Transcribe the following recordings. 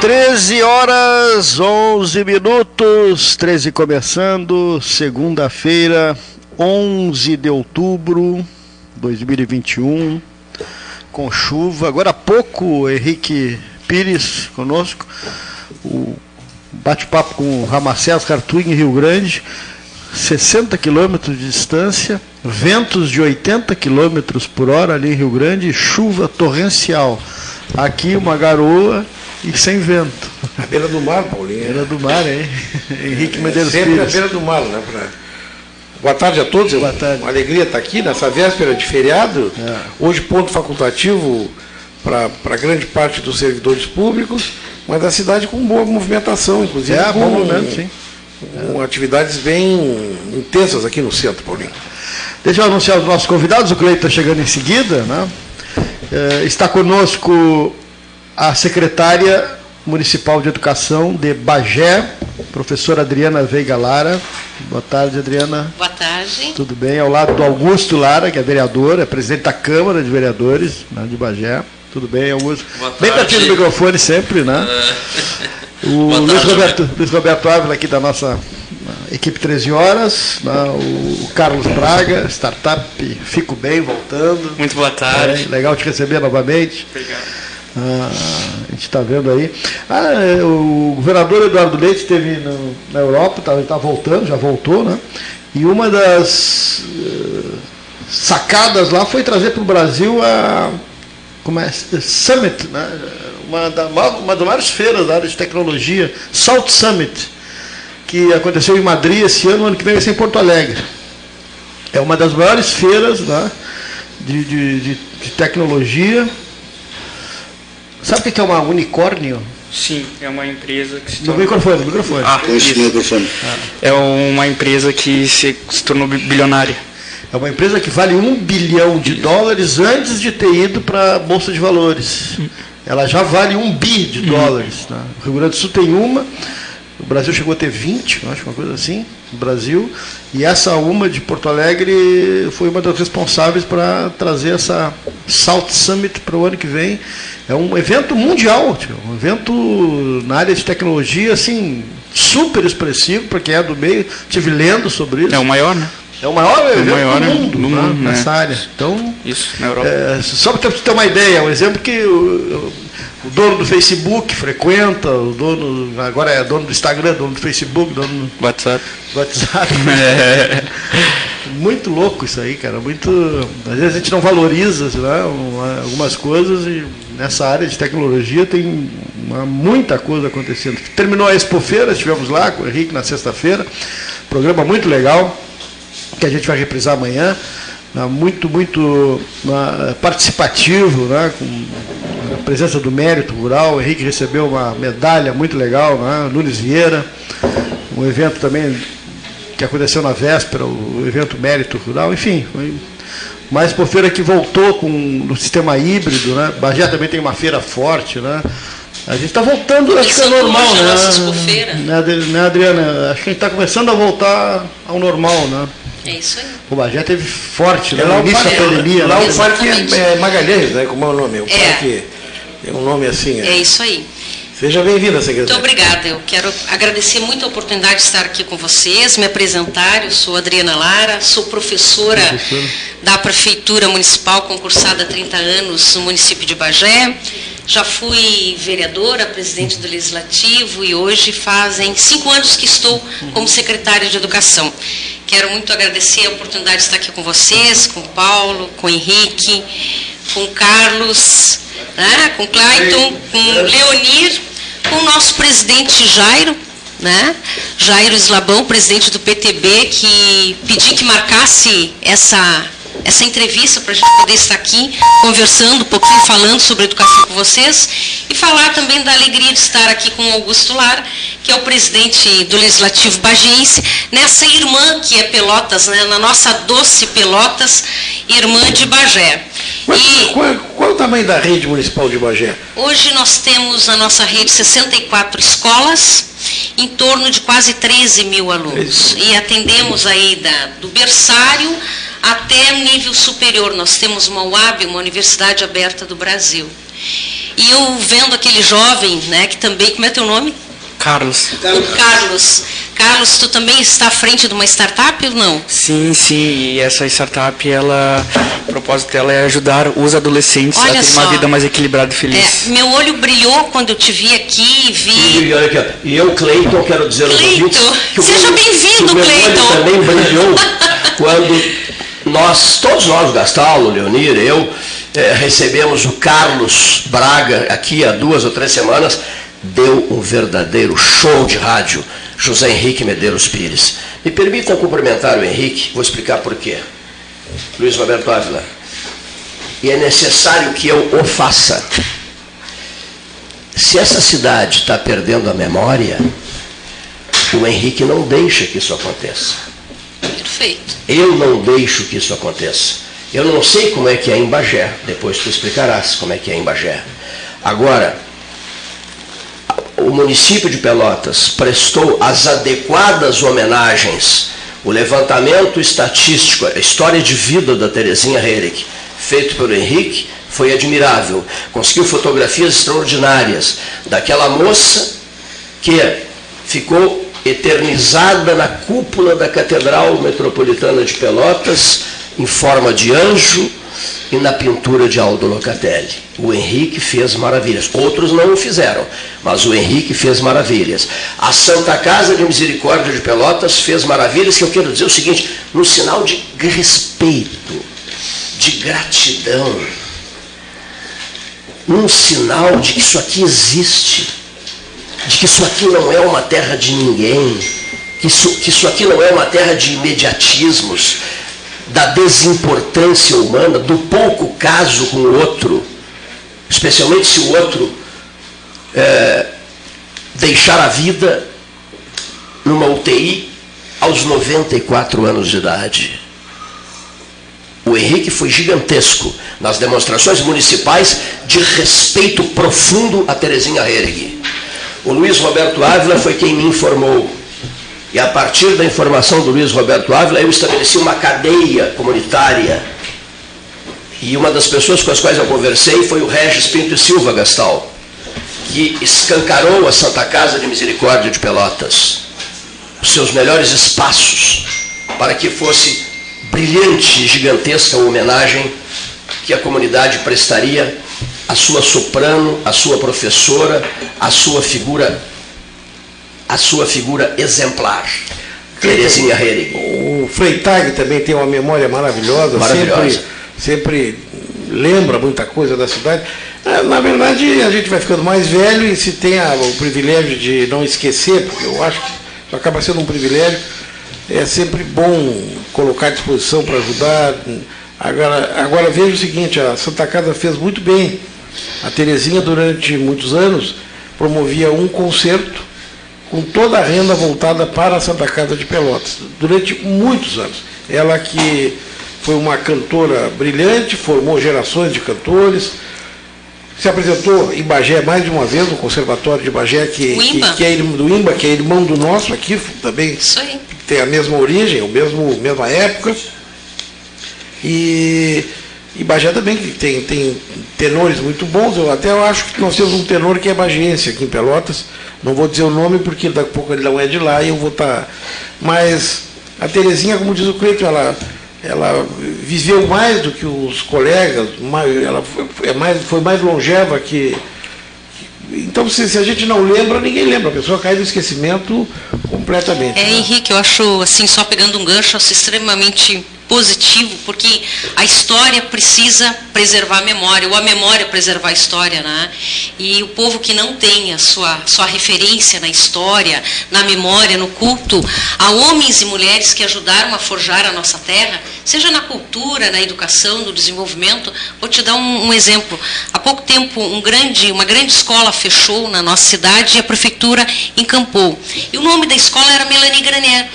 13 horas 11 minutos, 13 começando, segunda-feira, 11 de outubro 2021, com chuva. Agora há pouco, Henrique Pires conosco, o bate-papo com o Ramacés Cartuig em Rio Grande, 60 quilômetros de distância, ventos de 80 quilômetros por hora ali em Rio Grande, chuva torrencial. Aqui uma garoa e sem vento. À beira do mar, Paulinho. Beira do mar, hein? Henrique É, Medeiros sempre Pires. à beira do mar, né? Pra... Boa tarde a todos. Boa tarde. Uma alegria estar aqui nessa véspera de feriado. É. Hoje ponto facultativo para grande parte dos servidores públicos, mas a cidade com boa movimentação, inclusive É, com, bom momento, sim. com atividades bem intensas aqui no centro, Paulinho. Deixa eu anunciar os nossos convidados, o Cleiton está chegando em seguida. Né? Eh, está conosco a secretária municipal de educação de Bagé, professora Adriana Veiga Lara. Boa tarde, Adriana. Boa tarde. Tudo bem? Ao lado do Augusto Lara, que é vereador, é presidente da Câmara de Vereadores né, de Bagé. Tudo bem, Augusto? Boa Bem tarde. pertinho do microfone sempre, né? O Boa Luiz, tarde, Roberto, Luiz Roberto Ávila, aqui da nossa uh, equipe 13 horas, né? o Carlos Braga, startup Fico Bem, voltando. Muito boa É, tarde. legal te receber novamente. Obrigado. Ah, a gente está vendo aí. Ah, é, o governador Eduardo Leite esteve no- na Europa, tá, ele está voltando, já voltou, né? E uma das eh, sacadas lá foi trazer para o Brasil a como é, Summit, né? uma, da, uma das maiores feiras da área de tecnologia, Salt Summit, que aconteceu em Madrid esse ano, ano que vem vai ser em Porto Alegre. É uma das maiores feiras né, de, de, de tecnologia. Sabe o que é uma unicórnio? Sim, é uma empresa que se No tornou. microfone, no microfone. Ah, isso. microfone. É uma empresa que se, se tornou bi- bilionária. É uma empresa que vale um bilhão de dólares antes de ter ido para a Bolsa de Valores. Ela já vale um bi de dólares. né? O Rio Grande do Sul tem uma, o Brasil chegou a ter 20, eu acho uma coisa assim, no Brasil. E essa uma de Porto Alegre foi uma das responsáveis para trazer essa Salt Summit para o ano que vem. É um evento mundial, tio, um evento na área de tecnologia, assim, super expressivo, para quem é do meio. Estive lendo sobre isso. É o maior, né? É o maior evento maior, do né? mundo, Do né, mundo, né? nessa área. Então, Isso, na Europa. é, só para ter uma ideia, um exemplo que o, o dono do Facebook frequenta, o dono, agora é dono do Instagram, dono do Facebook, dono WhatsApp. do WhatsApp. É. Muito louco isso aí, cara. Muito. Às vezes a gente não valoriza né, uma- algumas coisas e nessa área de tecnologia tem uma- muita coisa acontecendo. Terminou a Expofeira, estivemos lá com o Henrique na sexta-feira. Programa muito legal, que a gente vai reprisar amanhã. né, Muito, muito né, participativo, né, com presença do mérito rural. O Henrique recebeu uma medalha muito legal, né, Nunes Vieira. Um evento também que aconteceu na véspera, o evento Mérito Rural, enfim, foi mais por feira que voltou com no sistema híbrido, né? Bagé também tem uma feira forte, né? A gente está voltando, acho que é normal, né? nossa expofeira. Né, né, Adriana? Acho que a gente está começando a voltar ao normal, né? É isso aí. O Bagé teve forte, né? É lá No o início da pandemia. lá né? o parque é, é Magalhães, né? Como é o nome? O É. parque tem um nome assim. É É. isso aí. Seja bem-vinda, Muito secretária. obrigada. Eu quero agradecer muito a oportunidade de estar aqui com vocês, me apresentar. Eu sou Adriana Lara, sou professora Professora. da Prefeitura Municipal, concursada há 30 anos no município de Bagé. Já fui vereadora, presidente do Legislativo e hoje fazem cinco anos que estou como secretária de Educação. Quero muito agradecer a oportunidade de estar aqui com vocês, com o Paulo, com o Henrique, com o Carlos, né, com o Clayton, com o Leonir, com o nosso presidente Jairo, né? Jairo Eslabão, presidente do PTB, que pedi que marcasse essa, essa entrevista para a gente poder estar aqui conversando um pouquinho, falando sobre educação com vocês e falar também da alegria de estar aqui com o Augusto Lar, que é o presidente do Legislativo Bagiense, nessa irmã que é Pelotas, né? na nossa doce Pelotas, irmã de Bagé. Qual, E qual- qual é o tamanho da rede municipal de Bagé? Hoje nós temos na nossa rede 64 escolas, em torno de quase 13 mil alunos. E atendemos aí da, do berçário até nível superior. Nós temos uma UAB, uma Universidade Aberta do Brasil. E eu vendo aquele jovem, né, que também, como é teu nome? Carlos. O Carlos. Carlos, tu também está à frente de uma startup ou não? Sim, sim. E essa startup, ela, o propósito dela é ajudar os adolescentes Olha a terem só. uma vida mais equilibrada e feliz. É, meu olho brilhou quando eu te vi aqui, vi. E, olha aqui, ó, e eu, Cleiton, quero dizer aos Cleiton, ouvintes que seja bem-vindo, que o meu olho Cleiton. também brilhou quando nós, todos nós, Gastaldo, Leonir, eu, eh, recebemos o Carlos Braga aqui há duas ou três semanas, deu um verdadeiro show de rádio, José Henrique Medeiros Pires. Me permitam cumprimentar o Henrique, vou explicar por quê. Luiz Roberto Ávila. E é necessário que eu o faça. Se essa cidade está perdendo a memória, o Henrique não deixa que isso aconteça. Perfeito. Eu não deixo que isso aconteça. Eu não sei como é que é em Bagé, depois tu explicarás como é que é em Bagé. Agora, o município de Pelotas prestou as adequadas homenagens, o levantamento estatístico, a história de vida da Terezinha Herrick, feito pelo Henrique, foi admirável. Conseguiu fotografias extraordinárias daquela moça que ficou eternizada na cúpula da Catedral Metropolitana de Pelotas, em forma de anjo e na pintura de Aldo Locatelli. O Henrique fez maravilhas. Outros não o fizeram, mas o Henrique fez maravilhas. A Santa Casa de Misericórdia de Pelotas fez maravilhas, que eu quero dizer o seguinte, no sinal de respeito, de gratidão, num sinal de que isso aqui existe de que isso aqui não é uma terra de ninguém, que isso, que isso aqui não é uma terra de imediatismos, da desimportância humana, do pouco caso com o outro, especialmente se o outro é, deixar a vida numa UTI aos 94 anos de idade. O Henrique foi gigantesco nas demonstrações municipais de respeito profundo a Terezinha Hereg. O Luiz Roberto Ávila foi quem me informou. E a partir da informação do Luiz Roberto Ávila, eu estabeleci uma cadeia comunitária. E uma das pessoas com as quais eu conversei foi o Regis Pinto e Silva Gastal, que escancarou a Santa Casa de Misericórdia de Pelotas, os seus melhores espaços, para que fosse brilhante e gigantesca a homenagem que a comunidade prestaria à sua soprano, à sua professora, à sua figura, à sua figura exemplar, Terezinha Herrig. O Freitag também tem uma memória maravilhosa, Maravilhosa. Sempre, sempre lembra muita coisa da cidade. Ah, Na verdade, a gente vai ficando mais velho e se tem a- o privilégio de não esquecer, porque eu acho que acaba sendo um privilégio, é sempre bom colocar à disposição para ajudar. Agora, agora veja o seguinte, a Santa Casa fez muito bem. A Terezinha, durante muitos anos, promovia um concerto com toda a renda voltada para a Santa Casa de Pelotas, durante muitos anos. Ela que foi uma cantora brilhante, formou gerações de cantores, se apresentou em Bagé mais de uma vez, no Conservatório de Bagé, que, que, que é do IMBA, que é irmão do nosso aqui, também tem a mesma origem, o mesmo mesma época. E, e Bagé também que tem, tem tenores muito bons. Eu até acho que nós temos um tenor que é bagiense aqui em Pelotas. Não vou dizer o nome porque daqui a pouco ele não é de lá e eu vou estar. Mas a Terezinha, como diz o Cleiton, ela, ela viveu mais do que os colegas, ela foi, é mais, foi mais longeva que. Então, se, se a gente não lembra, ninguém lembra. A pessoa cai no esquecimento completamente. É, né? Henrique, eu acho, assim, só pegando um gancho, acho extremamente positivo, porque a história precisa preservar a memória, ou a memória preservar a história, né? E o povo que não tem a sua, sua referência na história, na memória, no culto, a homens e mulheres que ajudaram a forjar a nossa terra, seja na cultura, na educação, no desenvolvimento. Vou te dar um, um exemplo. Há pouco tempo, um grande, uma grande escola fechou na nossa cidade e a prefeitura encampou. E o nome da escola era Melanie Graner.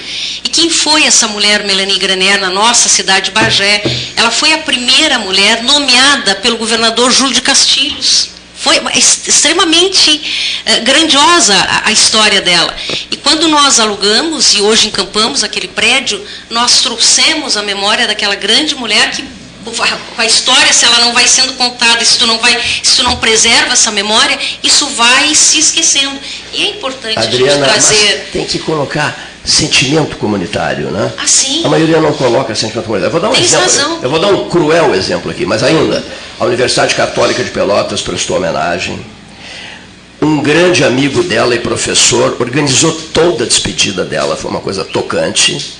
Quem foi essa mulher, Melanie Graner, na nossa cidade de Bagé? Ela foi a primeira mulher nomeada pelo governador Júlio de Castilhos. Foi ex- extremamente eh, grandiosa a, a história dela. E quando nós alugamos e hoje encampamos aquele prédio, nós trouxemos a memória daquela grande mulher que a história, se ela não vai sendo contada, se tu não vai, se tu não preserva essa memória, isso vai se esquecendo. E é importante Adriana, a gente trazer. tem que colocar sentimento comunitário, né? Ah, sim. A maioria não coloca sentimento comunitário. Eu vou dar um Tens exemplo. razão. Eu vou dar um cruel exemplo aqui, mas ainda. A Universidade Católica de Pelotas prestou homenagem. Um grande amigo dela e professor organizou toda a despedida dela, foi uma coisa tocante.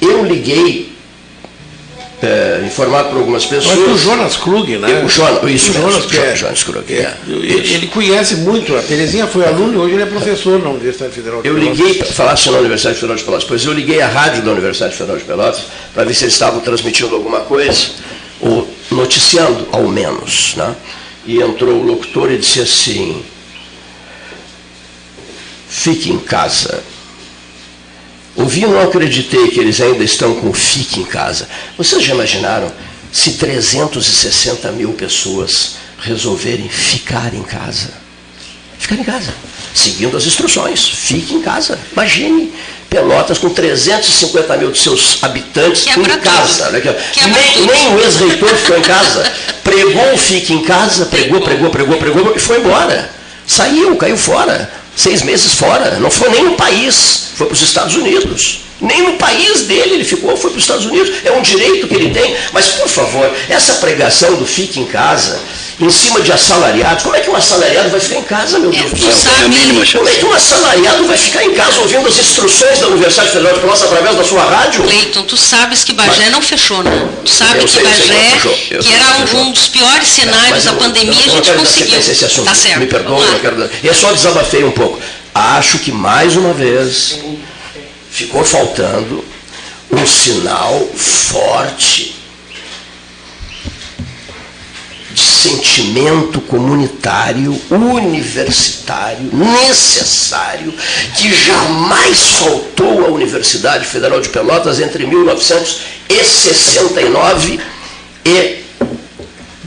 Eu liguei, é, informado por algumas pessoas. Mas o Jonas Krug, né? O Jonas, isso o Jonas, mesmo, é, Jonas Krug, é, é. ele, ele conhece muito, a Terezinha foi aluno e hoje ele é professor na Universidade Federal de Eu Pelotas. liguei, falasse na Universidade Federal de Pelotas, pois eu liguei à rádio da Universidade Federal de Pelotas para ver se eles estavam transmitindo alguma coisa, ou noticiando, ao menos. Né? E entrou o locutor e disse assim: fique em casa. Ouvi e não acreditei que eles ainda estão com fique em casa. Vocês já imaginaram se 360 mil pessoas resolverem ficar em casa? Ficar em casa, seguindo as instruções. Fique em casa. Imagine Pelotas com 350 mil de seus habitantes Quebra em casa. Né? Nem, nem o ex-reitor ficou em casa. Pregou, fique em casa, pregou, pregou, pregou, pregou e foi embora. Saiu, caiu fora. Seis meses fora. Não foi nem no país, foi para os Estados Unidos. Nem no país dele ele ficou, foi para os Estados Unidos. É um direito que ele tem. Mas, por favor, essa pregação do fique em casa, em cima de assalariados, como é que um assalariado vai ficar em casa, meu Deus do céu? a Como é que um assalariado vai ficar em casa ouvindo as instruções da Universidade Federal de Pelotas através da sua rádio? Cleiton, tu sabes que Bagé não fechou, né? Tu sabe Eu que sei, eu que Bagé. Eu que era um, dos piores cenários Mas da eu- pandemia, eu a não gente conseguiu. a esse assunto. Tá certo. Me perdoe, vamos eu quero dar. Eu só desabafei um pouco. Acho que mais uma vez ficou faltando um sinal forte de sentimento comunitário, universitário, necessário, que jamais faltou à Universidade Federal de Pelotas entre 1969 e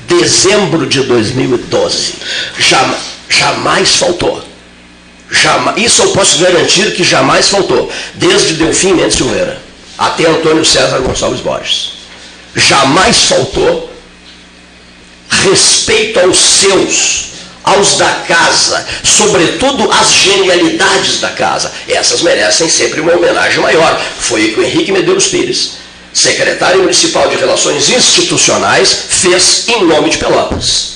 dezembro de 2012. Jam- jamais faltou. Jamais, isso eu posso garantir que jamais faltou, desde Delfim Mendes Silveira até Antônio César Gonçalves Borges. Jamais faltou respeito aos seus, aos da casa, sobretudo às genialidades da casa. Essas merecem sempre uma homenagem maior. Foi o que o Henrique Medeiros Pires, secretário municipal de Relações Institucionais, fez em nome de Pelotas.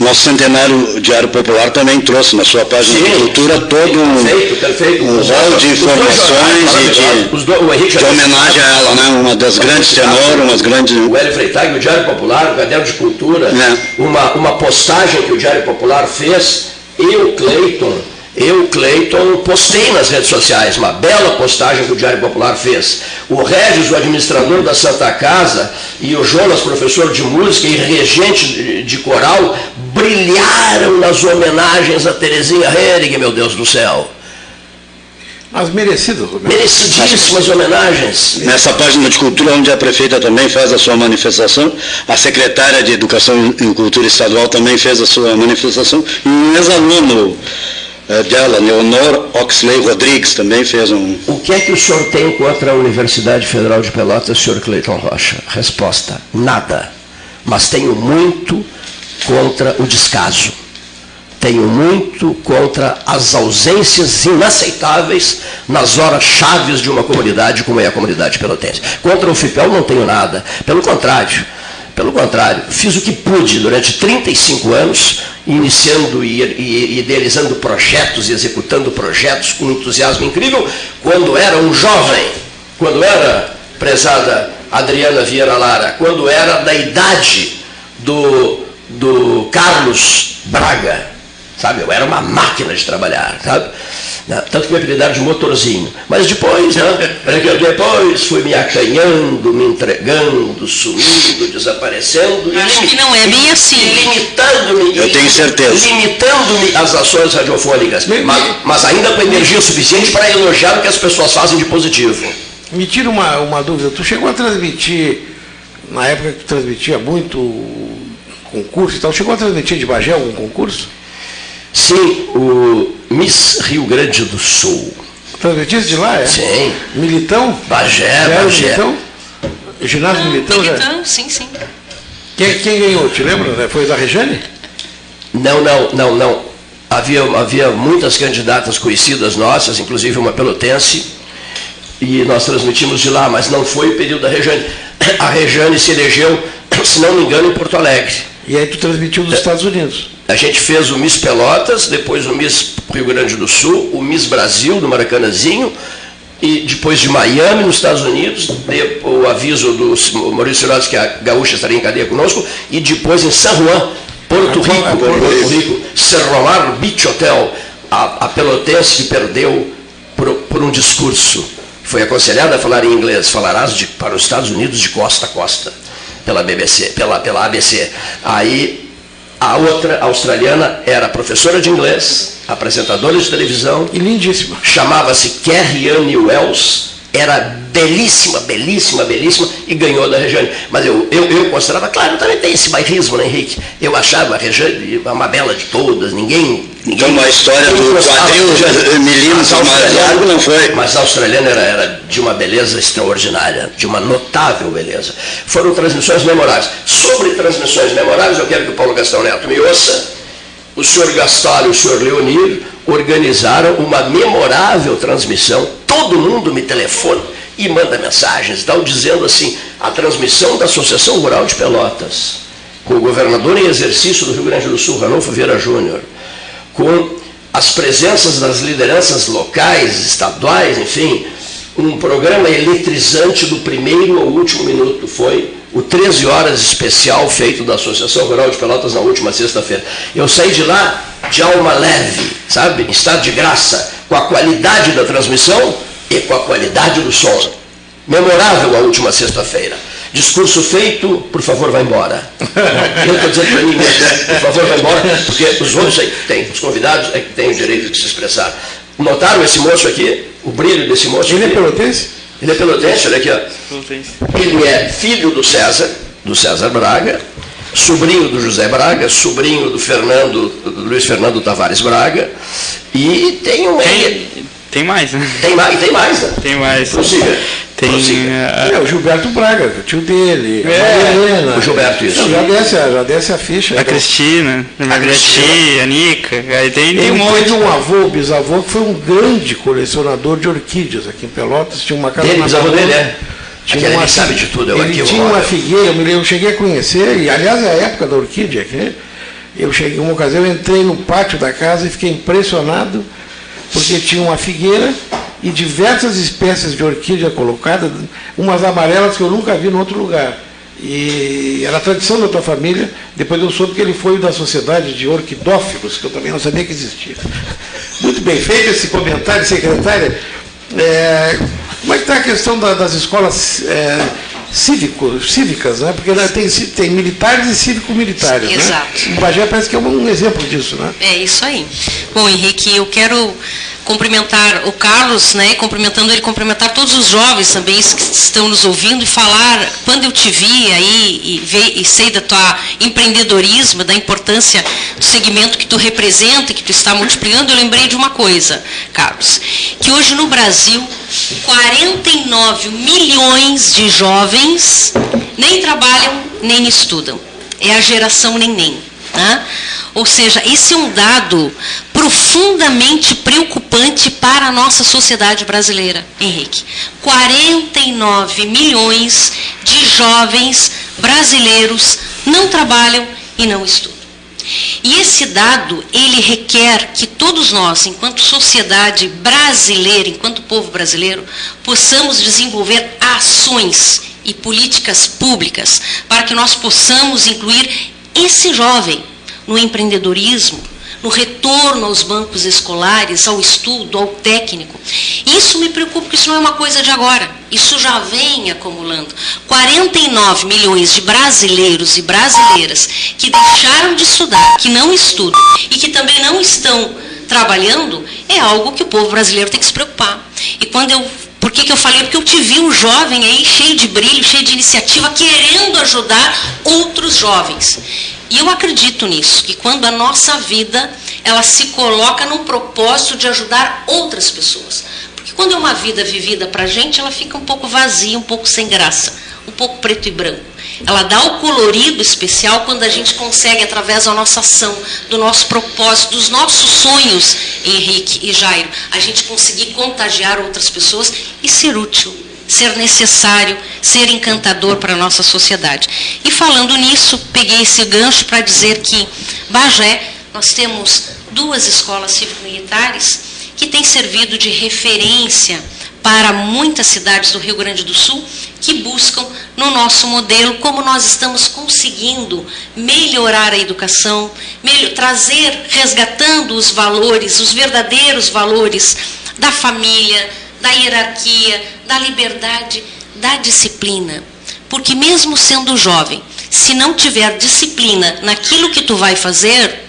Nosso centenário Diário Popular também trouxe na sua página de cultura todo um, perfeito, perfeito. um rol de informações e dois- o de, de homenagem a ela, né? Uma das grandes tenor, umas grandes. O Hélio Freitag, o Diário Popular, o Caderno de Cultura, É. uma, uma postagem que o Diário Popular fez, eu, Cleiton, eu, Cleiton, postei nas redes sociais, uma bela postagem que o Diário Popular fez. O Regis, o administrador da Santa Casa, e o Jonas, professor de música e regente de, coral, brilharam nas homenagens a Terezinha Hennig, meu Deus do céu. As merecidas, Roberto. Merecidíssimas homenagens. Nessa página de cultura, onde a prefeita também faz a sua manifestação, a secretária de Educação e Cultura Estadual também fez a sua manifestação, e um ex-aluno dela, Leonor Oxley Rodrigues, também fez um. O que é que o senhor tem contra a Universidade Federal de Pelotas, senhor Cleiton Rocha? Resposta: nada. Mas tenho muito contra o descaso. Tenho muito contra as ausências inaceitáveis nas horas chaves de uma comunidade como é a comunidade pelotense. Contra o FIPEL não tenho nada. Pelo contrário, pelo contrário, fiz o que pude durante 35 anos, iniciando e, idealizando projetos e executando projetos com entusiasmo incrível, quando era um jovem, quando era, prezada Adriana Vieira Lara, quando era da idade do, do Carlos Braga, sabe? Eu era uma máquina de trabalhar, sabe? Tanto que me apelidaram de motorzinho. Mas depois, né? Depois fui me acanhando, me entregando, sumindo, desaparecendo. Acho limi- que não é bem assim. Limitando-me. Eu tenho certeza. Limitando-me às ações radiofônicas. Mas, mas ainda com energia suficiente para elogiar o que as pessoas fazem de positivo. Me tira uma, uma dúvida. Tu chegou a transmitir, na época que tu transmitia muito concurso e tal, chegou a transmitir de Bagé algum concurso? Sim, o Miss Rio Grande do Sul. Transmitisse de lá, é? Sim. Militão? Bagé, Já Bagé. Militão? Ginásio Não, Militão já? Militão, sim, sim. Quem, quem ganhou, te lembra? né? Foi da Rejane? Não, não, não, não. Havia, havia muitas candidatas conhecidas nossas, inclusive uma pelotense, e nós transmitimos de lá, mas não foi o período da Rejane. A Rejane se elegeu, se não me engano, em Porto Alegre. E aí tu transmitiu dos Estados Unidos. A gente fez o Miss Pelotas, depois o Miss Rio Grande do Sul, o Miss Brasil, do Maracanãzinho, e depois de Miami, nos Estados Unidos, o aviso do Maurício Sirotes que a gaúcha estaria em cadeia conosco, e depois em San Juan, Porto Rico, Porto Porto Rico, Cerro Beach Hotel, a, a pelotense que perdeu por, por um discurso. Foi aconselhada a falar em inglês, falarás de, para os Estados Unidos de costa a costa, pela BBC, pela, pela ABC. Aí a outra australiana era professora de inglês, apresentadora de televisão, E lindíssima. chamava-se Carrie Anne Wells, era belíssima, belíssima, belíssima, e ganhou da Regiane. Mas eu, eu, eu considerava, claro, também tem esse bairrismo, né, Henrique? Eu achava a Regiane a mais bela de todas, ninguém... Então, a história do quadril de milímetros Mas a mais australiana- largo não foi. Mas a australiana era, era de uma beleza extraordinária, de uma notável beleza. Foram transmissões memoráveis. Sobre transmissões memoráveis, eu quero que o Paulo Gastão Neto me ouça o senhor Gastal e o senhor Leonir organizaram uma memorável transmissão. Todo mundo me telefona e manda mensagens, tal, dizendo assim, a transmissão da Associação Rural de Pelotas, com o governador em exercício do Rio Grande do Sul, Ranolfo Vieira Júnior, com as presenças das lideranças locais, estaduais, enfim, um programa eletrizante do primeiro ao último minuto. Foi o 13 horas especial feito da Associação Rural de Pelotas na última sexta-feira. Eu saí de lá de alma leve, sabe? Em estado de graça, com a qualidade da transmissão e com a qualidade do som. Memorável a última sexta-feira. Discurso feito, por favor, vá embora. Eu estou dizendo para mim mesmo, por favor, vá embora, porque os outros é que têm, os convidados é que têm o direito de se expressar. Notaram esse moço aqui? O brilho desse moço Ele é aqui? pelotense? Ele é pelotense, olha aqui, ó. Ele é filho do César, do César Braga, sobrinho do José Braga, sobrinho do Fernando, do Luiz Fernando Tavares Braga, e tem um. Tem, tem mais, né? Tem mais, tem mais, né? Tem mais. Prossiga. Tem. Prossiga. ah, É, o Gilberto Braga, o tio dele. a É, Maria Helena. o Gilberto, isso. Não, Já desce, a- já desce a ficha. a Cristina, a Cristina. a Nica, aí tem, tem um monte. teve um avô, bisavô, que foi um grande colecionador de orquídeas aqui em Pelotas. Tinha uma casa Dele, na bisavô dele, é? Tinha Aquele uma ele sabe de tudo, é o Ele tinha uma figueira, eu, eu cheguei a conhecer, e aliás é a época da orquídea aqui. Eu cheguei, uma ocasião, eu entrei no pátio da casa e fiquei impressionado, porque tinha uma figueira e diversas espécies de orquídea colocadas, umas amarelas que eu nunca vi em outro lugar. E era a tradição da tua família, depois eu soube que ele foi da sociedade de orquidófilos, que eu também não sabia que existia. Muito bem feito esse comentário, secretária. É, como é que está a questão da- das escolas é, cívico, cívicas, né? Porque né, tem, tem militares e cívico-militares. Exato. Né? O Bagé parece que é um, um exemplo disso, né? É isso aí. Bom, Henrique, eu quero cumprimentar o Carlos, né, cumprimentando ele, cumprimentar todos os jovens também que estão nos ouvindo e falar, quando eu te vi aí e, ve- e sei da tua empreendedorismo, da importância do segmento que tu representa, que tu está multiplicando, eu lembrei de uma coisa, Carlos, que hoje no Brasil, 49 milhões de jovens nem trabalham, nem estudam. É a geração neném. Né? Ou seja, esse é um dado profundamente preocupante para a nossa sociedade brasileira, Henrique. 49 milhões de jovens brasileiros não trabalham e não estudam. E esse dado, ele requer que todos nós, enquanto sociedade brasileira, enquanto povo brasileiro, possamos desenvolver ações e políticas públicas para que nós possamos incluir esse jovem no empreendedorismo, no retorno aos bancos escolares, ao estudo, ao técnico. Isso me preocupa, porque isso não é uma coisa de agora. Isso já vem acumulando. 49 milhões de brasileiros e brasileiras que deixaram de estudar, que não estudam e que também não estão trabalhando, é algo que o povo brasileiro tem que se preocupar. E quando eu por que, que eu falei? Porque eu te vi um jovem aí cheio de brilho, cheio de iniciativa, querendo ajudar outros jovens. E eu acredito nisso, que quando a nossa vida ela se coloca num propósito de ajudar outras pessoas. Porque quando é uma vida vivida para a gente, ela fica um pouco vazia, um pouco sem graça. um pouco preto e branco. Ela dá o colorido especial quando a gente consegue, através da nossa ação, do nosso propósito, dos nossos sonhos, Henrique e Jairo, a gente conseguir contagiar outras pessoas e ser útil, ser necessário, ser encantador para a nossa sociedade. E falando nisso, peguei esse gancho para dizer que Bagé, nós temos duas escolas cívico-militares que têm servido de referência para muitas cidades do Rio Grande do Sul que buscam no nosso modelo como nós estamos conseguindo melhorar a educação, melhor, trazer, resgatando os valores, os verdadeiros valores da família, da hierarquia, da liberdade, da disciplina. Porque mesmo sendo jovem, se não tiver disciplina naquilo que tu vai fazer,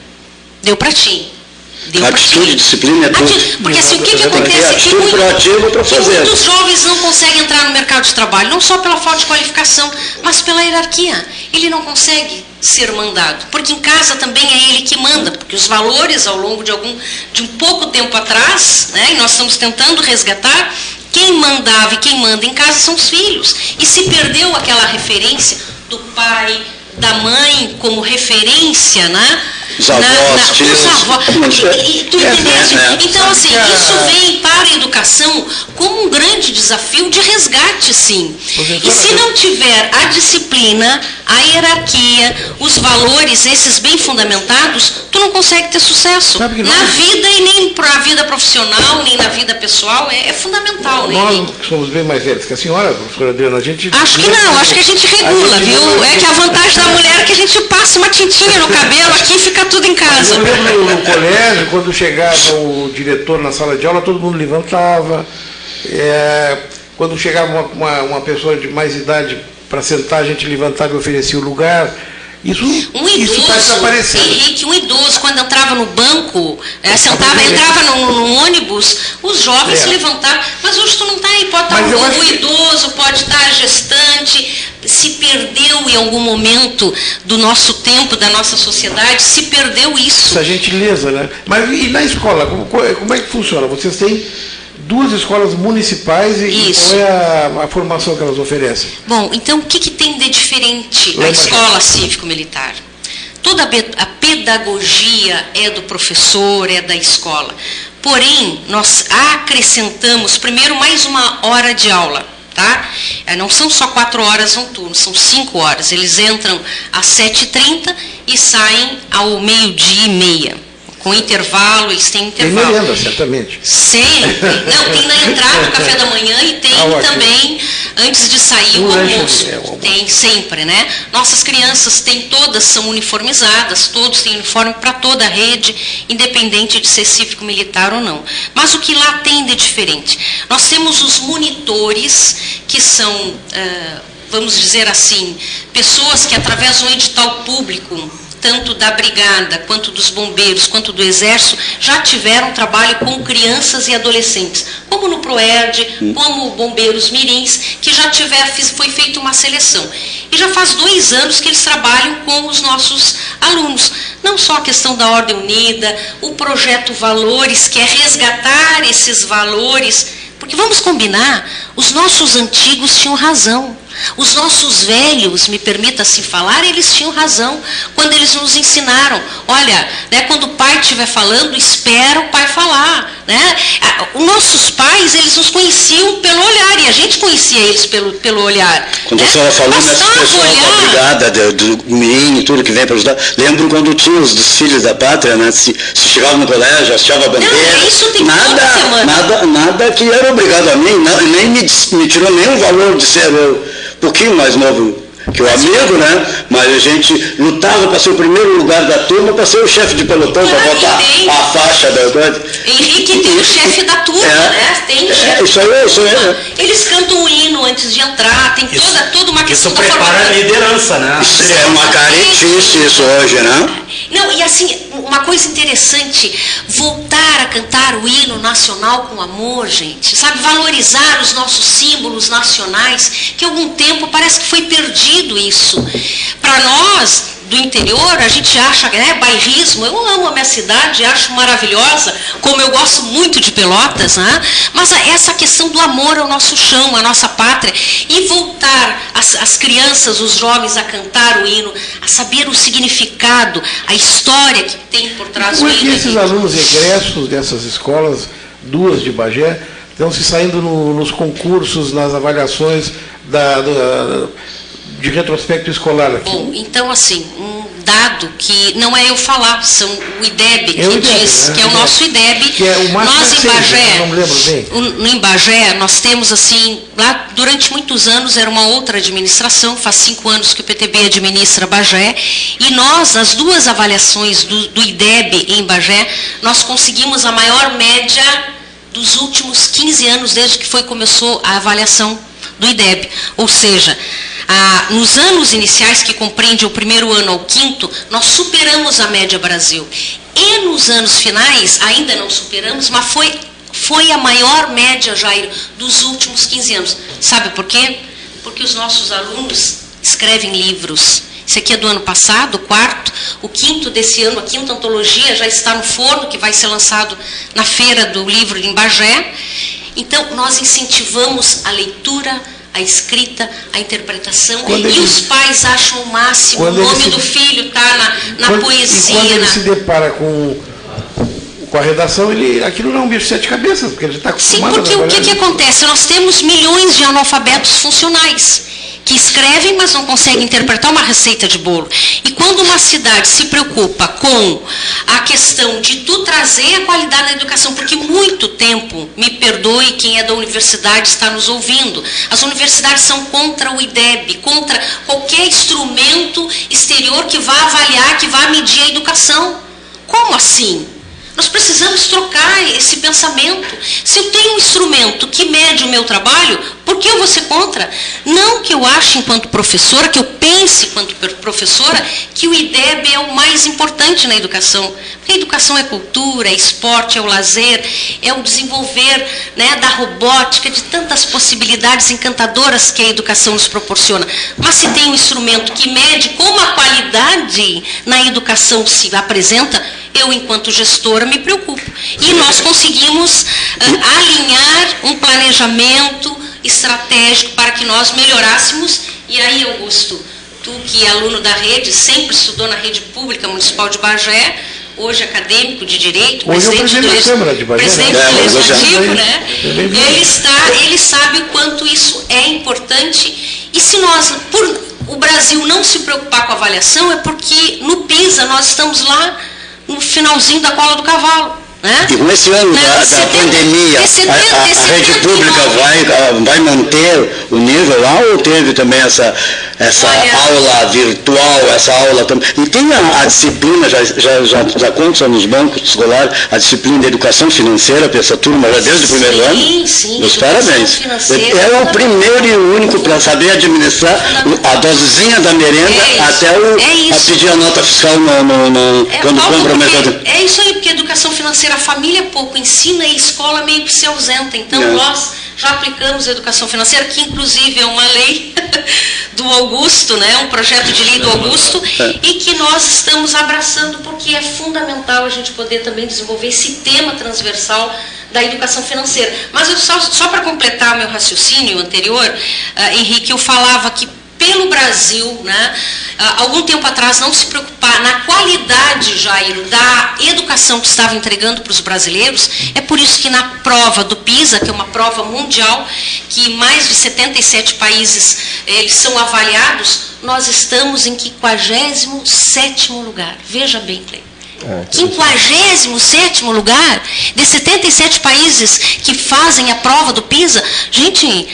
deu para ti. Deu atitude, disciplina é tudo. Porque assim, o que, que acontece? Tem atitude proativa para fazer. Muitos jovens não conseguem entrar no mercado de trabalho, não só pela falta de qualificação, mas pela hierarquia. Ele não consegue ser mandado, porque em casa também é ele que manda, porque os valores ao longo de algum de um pouco tempo atrás, né, e nós estamos tentando resgatar, quem mandava e quem manda em casa são os filhos. E se perdeu aquela referência do pai, da mãe como referência, né? Os avós, na, na, tios. os avós. Tu É, entendeste? é, é. Então, assim, isso vem para a educação como um grande desafio de resgate, sim. E se não tiver a disciplina, a hierarquia, os valores, esses bem fundamentados, tu não consegue ter sucesso. Na nós- vida e nem para a vida profissional, nem na vida pessoal, é, é fundamental, né? Nós que somos bem mais velhos que a senhora, professora Adriana, a gente. Acho que não, acho que a gente regula, A gente- viu? É que a vantagem da mulher que a gente passa uma tintinha no cabelo aqui e fica tudo em casa. Eu lembro no colégio, quando chegava o diretor na sala de aula, todo mundo levantava. É, quando chegava uma, uma, uma pessoa de mais idade para sentar, a gente levantava e oferecia o lugar. Isso Um isso está idoso, desaparecendo. Henrique, um idoso, quando entrava no banco, eh, sentava, entrava no, no ônibus, os jovens É. se levantavam. Mas hoje tu não está aí, pode estar Mas um, um que- idoso, pode estar gestante, se perdeu em algum momento do nosso tempo, da nossa sociedade, se perdeu isso. Essa gentileza, né? Mas e na escola, como, como é que funciona? Vocês têm duas escolas municipais e Isso. qual é a, a formação que elas oferecem? Bom, então o que, que tem de diferente a escola cívico-militar? Toda a pedagogia é do professor, é da escola. Porém, nós acrescentamos primeiro mais uma hora de aula. Tá? Eh, Não são só quatro horas um turno, são cinco horas. Eles entram às 7h30 e saem ao meio-dia e meia. Com intervalo, eles têm Tem intervalo. merenda, certamente. Sempre. Não, tem na entrada o café da manhã e tem Ah, também antes de sair o almoço. é, o almoço. Tem sempre, né? Nossas crianças têm todas são uniformizadas, todos têm uniforme para toda a rede, independente de ser cívico militar ou não. Mas o que lá tem de diferente? Nós temos os monitores que são ah, vamos dizer assim, pessoas que através de um edital público tanto da brigada, quanto dos bombeiros, quanto do exército, já tiveram trabalho com crianças e adolescentes, como no PROERD, como bombeiros mirins, que já tiver, foi feita uma seleção. E já faz dois anos que eles trabalham com os nossos alunos. Não só a questão da Ordem Unida, o projeto Valores, que é resgatar esses valores, porque vamos combinar, os nossos antigos tinham razão. Os nossos velhos, me permita assim falar, eles tinham razão quando eles nos ensinaram. Olha, né, quando o pai estiver falando, espera o pai falar. Né? Ah, Os nossos pais, eles nos conheciam pelo olhar, e a gente conhecia eles pelo, pelo olhar. Quando né? a senhora falou nessa expressão da olhar. brigada, do, do menino, tudo que vem para ajudar, lembro quando tinha os desfiles da pátria, né? Se, se chegava no colégio, hasteava a bandeira. Não, isso tem nada, semana. nada, nada que era obrigado a mim, não- nem me, me tirou nenhum valor de ser eu, um pouquinho mais novo que o amigo, né? Mas a gente lutava para ser o primeiro lugar da turma, para ser o chefe de pelotão, para botar a faixa da coisa. Henrique tem o chefe da turma, É. né? Tem É, chefe isso aí, isso aí, é. Eles cantam o hino antes de entrar, tem Isso- toda, toda uma Isso questão da prepara a liderança, né? Isso é uma caretice isso hoje, né? Não, e assim, uma coisa interessante, voltar a cantar o hino nacional com amor, gente, sabe? Valorizar os nossos símbolos nacionais, que algum tempo parece que foi perdido isso. Para nós, do interior, a gente acha, né, bairrismo, eu amo a minha cidade, acho maravilhosa, como eu gosto muito de Pelotas, né? mas essa questão do amor ao nosso chão, à nossa pátria, e voltar as, as crianças, os jovens a cantar o hino, a saber o significado, a história que tem por trás Como do é que hino. esses alunos egressos dessas escolas, duas de Bagé, estão se saindo no- nos concursos, nas avaliações da- do- de retrospecto escolar aqui? Bom, então assim, um dado que não é eu falar, são o IDEB que É o IDEB, diz, né? que é o nosso IDEB. Que é o máximo nós em Bagé, não me lembro bem. no em Bagé, nós temos assim, lá durante muitos anos era uma outra administração, faz cinco anos que o PTB administra Bagé, e nós, as duas avaliações do, do IDEB em Bagé, nós conseguimos a maior média dos últimos 15 anos, desde que foi começou a avaliação do IDEB. Ou seja, ah, nos anos iniciais, que compreende o primeiro ano ao quinto, nós superamos a média Brasil. E nos anos finais, ainda não superamos, mas foi, foi a maior média, Jair, dos últimos 15 anos. Sabe por quê? Porque os nossos alunos escrevem livros. Esse aqui é do ano passado, o quarto. O quinto desse ano, a quinta antologia, já está no forno, que vai ser lançado na feira do livro em Bagé. Então, nós incentivamos a leitura, a escrita, a interpretação. Quando e ele- os pais acham o máximo. O nome se- do filho está na, na Quando- poesia. E quando ele na- se depara com, com a redação, ele, aquilo não é um bicho de sete cabeças, porque ele está Sim, acostumado porque a o que, que acontece? Nós temos milhões de analfabetos funcionais que escrevem, mas não conseguem interpretar uma receita de bolo. E quando uma cidade se preocupa com a questão de tu trazer a qualidade da educação, porque muito tempo, me perdoe quem é da universidade está nos ouvindo, as universidades são contra o IDEB, contra qualquer instrumento exterior que vá avaliar, que vá medir a educação. Como assim? Nós precisamos trocar esse pensamento. Se eu tenho um instrumento que mede o meu trabalho, por que eu vou ser contra? Não que eu ache, enquanto professora, que eu pense, enquanto professora, que o IDEB é o mais importante na educação. Porque a educação é cultura, é esporte, é o lazer, é o desenvolver né, da robótica, de tantas possibilidades encantadoras que a educação nos proporciona. Mas se tem um instrumento que mede como a qualidade na educação se apresenta, eu, enquanto gestora, me preocupo. E nós conseguimos ah, alinhar um planejamento estratégico para que nós melhorássemos. E aí, Augusto, tu que é aluno da rede, sempre estudou na rede pública municipal de Bagé, hoje acadêmico de direito, Hoje é presidente da legis- Câmara de Bagé, né? presidente É, do mas hoje é- legislativo, É né? Ele está, ele sabe o quanto isso é importante. E se nós, por o Brasil não se preocupar com a avaliação, é porque no PISA nós estamos lá no finalzinho da cola do cavalo. Né? E com esse ano da, da pandemia, de a, a- a de rede 79. pública vai, ah, vai manter o nível lá ou teve também essa, essa Olha- aula virtual, essa aula também? E tem a, a disciplina, já, já, já, já consta nos bancos escolares, a disciplina de educação financeira para essa turma, já desde o primeiro Sim, ano? sim, Meus educação parabéns. É o primeiro e o único para saber administrar a dosezinha da merenda É até o, é a pedir a nota fiscal no, no- no- É, quando Paulo, compra o mercado. é isso aí, porque educação financeira, a família pouco ensina e a escola meio que se ausenta. Então, nós já aplicamos a educação financeira, que inclusive é uma lei do Augusto, né? um projeto de lei do Augusto, É. e que nós estamos abraçando, porque é fundamental a gente poder também desenvolver esse tema transversal da educação financeira. Mas eu só, só para completar meu raciocínio anterior, ah, Henrique, eu falava que pelo Brasil, né, ah, algum tempo atrás, não se preocupar na qualidade, Jairo, da educação que estava entregando para os brasileiros, é por isso que na prova do PISA, que é uma prova mundial, que mais de 77 países eles são avaliados, nós estamos em 57º lugar. Veja bem, Cleiton. 57 lugar de 77 países que fazem a prova do PISA. Gente,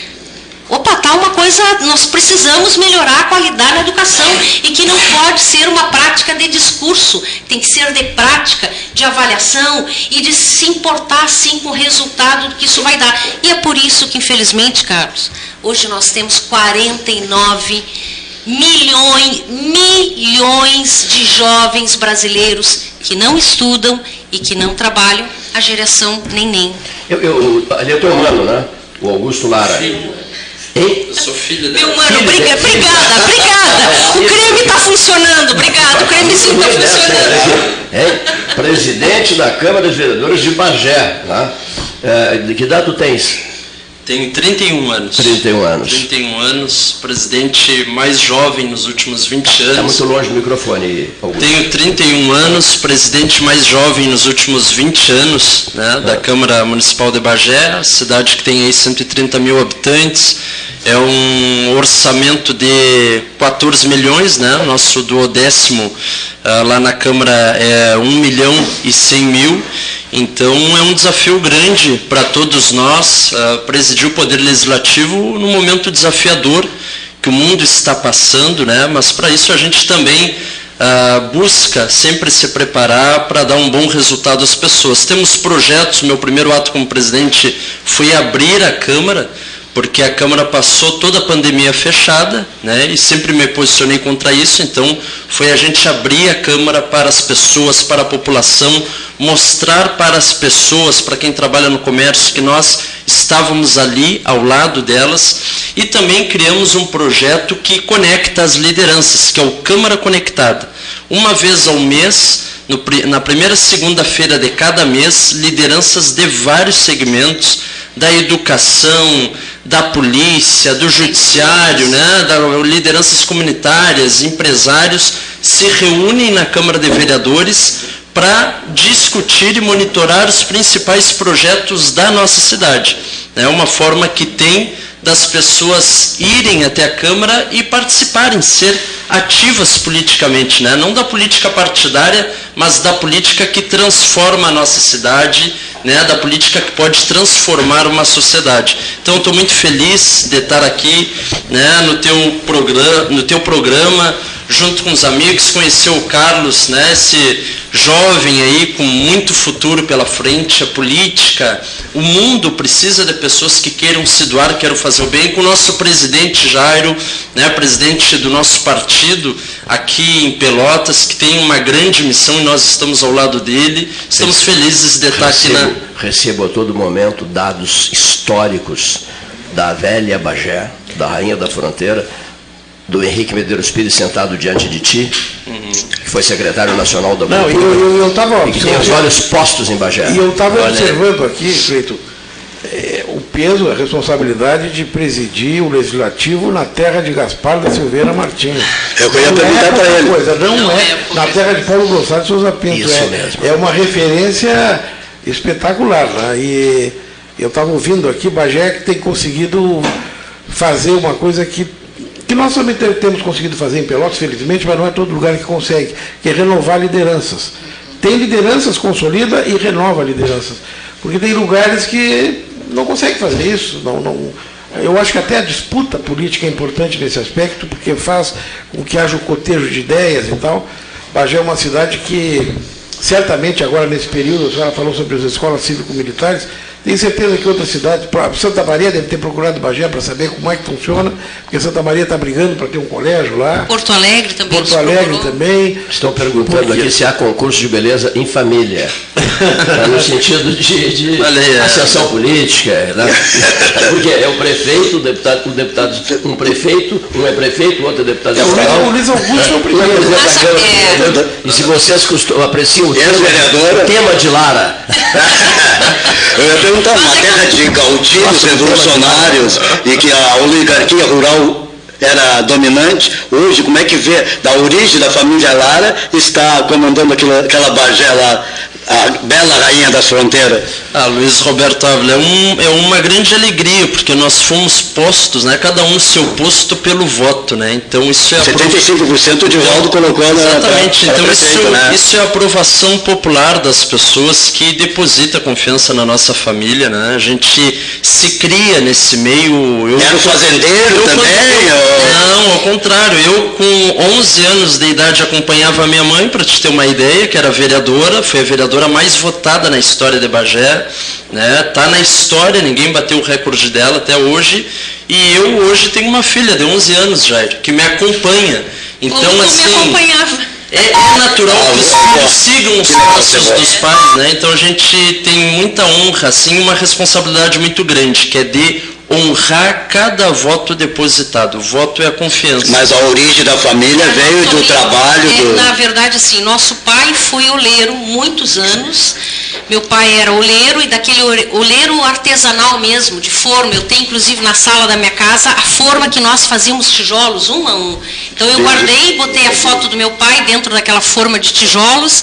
opa, tá uma coisa, nós precisamos melhorar a qualidade da educação e que não pode ser uma prática de discurso, tem que ser de prática, de avaliação e de se importar sim com o resultado que isso vai dar. E é por isso que, infelizmente, Carlos, hoje nós temos 49 milhões, milhões de jovens brasileiros que não estudam e que não trabalham a geração nem nem. Eu, eu, ali é teu irmão, né? O Augusto Lara. Hein? Eu sou filho Meu dela. mano, briga- obrigada, obrigada. O creme está funcionando, obrigado. O cremezinho está funcionando. Hein? Presidente da Câmara dos Vereadores de Bagé. Tá? É, de que tu tens? Tenho 31 anos. 31 anos. 31 anos, presidente mais jovem nos últimos 20 Está anos. muito longe do microfone, Augusto. Tenho 31 anos, presidente mais jovem nos últimos 20 anos né, da Câmara Municipal de Bagé, cidade que tem aí 130 mil habitantes. É um orçamento de 14 milhões, né? Nosso duodécimo ah, lá na Câmara é 1 milhão e 100 mil. Então é um desafio grande para todos nós ah, presidir o Poder Legislativo num momento desafiador que o mundo está passando, né? mas para isso a gente também ah, busca sempre se preparar para dar um bom resultado às pessoas. Temos projetos, meu primeiro ato como presidente foi abrir a Câmara, porque a Câmara passou toda a pandemia fechada, né, e sempre me posicionei contra isso, então foi a gente abrir a Câmara para as pessoas, para a população, mostrar para as pessoas, para quem trabalha no comércio, que nós estávamos ali ao lado delas, e também criamos um projeto que conecta as lideranças, que é o Câmara Conectada. Uma vez ao mês, no na primeira segunda-feira de cada mês, lideranças de vários segmentos, da educação, da polícia, do judiciário, né, da lideranças comunitárias, empresários, se reúnem na Câmara de Vereadores para discutir e monitorar os principais projetos da nossa cidade. É uma forma que tem das pessoas irem até a Câmara e participarem, ser ativas politicamente, né? não da política partidária, mas da política que transforma a nossa cidade, né? da política que pode transformar uma sociedade. Então, estou muito feliz de estar aqui né? no, teu programa, no teu programa, junto com os amigos, conhecer o Carlos, né? esse jovem aí com muito futuro pela frente, a política, o mundo precisa de pessoas que queiram se doar, queiram fazer o bem, com o nosso presidente Jairo, né? presidente do nosso partido aqui em Pelotas, que tem uma grande missão e nós estamos ao lado dele. Estamos felizes de estar aqui na... Recebo, a todo momento dados históricos da velha Bagé, da Rainha da Fronteira, do Henrique Medeiros Pires sentado diante de ti, que foi secretário nacional da Não, e Cultura, eu, eu, eu tava e que tem os olhos postos em Bagé. E eu estava observando aqui, Cleito, eh, o peso, a responsabilidade de presidir o legislativo na terra de Gaspar da Silveira Martins. É o que eu ia Não perguntar é para ele. Coisa, não, Não é, é na terra de Paulo Gonçalves de Souza Pinto. Isso é, mesmo. é uma referência espetacular. Né? E eu estava ouvindo aqui, Bagé que tem conseguido fazer uma coisa que, que nós também te- temos conseguido fazer em Pelotas, felizmente, mas não é todo lugar que consegue, que é renovar lideranças. Tem lideranças, consolida e renova lideranças. Porque tem lugares que não conseguem fazer isso. Não, não, eu acho que até a disputa política é importante nesse aspecto, porque faz com que haja o cotejo de ideias e tal. Bagé é uma cidade que, certamente agora nesse período, a senhora falou sobre as escolas cívico-militares, tenho certeza que outras cidades, Santa Maria deve ter procurado Bagé para saber como é que funciona, porque Santa Maria está brigando para ter um colégio lá, Porto Alegre também. Porto Alegre também. Estão perguntando aqui se há concurso de beleza em família. Tá no sentido de, de é. ascensão política. Né? Porque é o prefeito, o deputado, o deputado, um prefeito, um é prefeito, o outro é deputado É, o Luiz- estadual. o Luiz Augusto é o Um primeiro. é. E se vocês apreciam o tema, o tema de Lara, Eu ia perguntar, uma terra de gaudinos revolucionários e que a oligarquia rural era dominante, hoje como é que vê, da origem da família Lara, está comandando aquela, aquela Bagé lá, a bela rainha das fronteiras. Ah, Luiz Roberto Ávila, é, um, é uma grande alegria, porque nós fomos postos, né, cada um seu posto pelo voto, né? Então isso é a prova- 75% o Divaldo colocou na Exatamente, para então isso, prefeito, né? isso é a aprovação popular das pessoas que deposita confiança na nossa família, né? A gente se cria nesse meio. Eu, Era o fazendeiro eu- também, ou- Não, ao contrário, eu com 11 anos de idade acompanhava a minha mãe, para te ter uma ideia, que era vereadora, foi a vereadora mais votada na história de Bagé, né? Tá na história, ninguém bateu o recorde dela até hoje. E eu hoje tenho uma filha de 11 anos, Jair, que me acompanha. Então, Como assim, me acompanhava. é, é natural que os filhos sigam os passos dos pais, né? Então a gente tem muita honra, assim, uma responsabilidade muito grande, que é de honrar cada voto depositado. O voto é a confiança. Mas a origem da família A veio do família- trabalho é, do. Na verdade, assim, nosso pai foi oleiro muitos anos. Meu pai era oleiro e daquele oleiro artesanal mesmo, de forma. Eu tenho, inclusive, na sala da minha casa, a forma que nós fazíamos tijolos, um a um. Então, eu guardei, botei a foto do meu pai dentro daquela forma de tijolos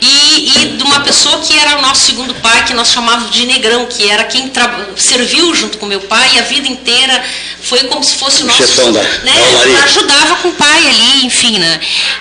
e, e de uma pessoa que era o nosso segundo pai, que nós chamávamos de negrão, que era quem tra- serviu junto com meu pai e a vida inteira foi como se fosse o nosso... chefão da- né, da ajudava com o pai ali, enfim, né?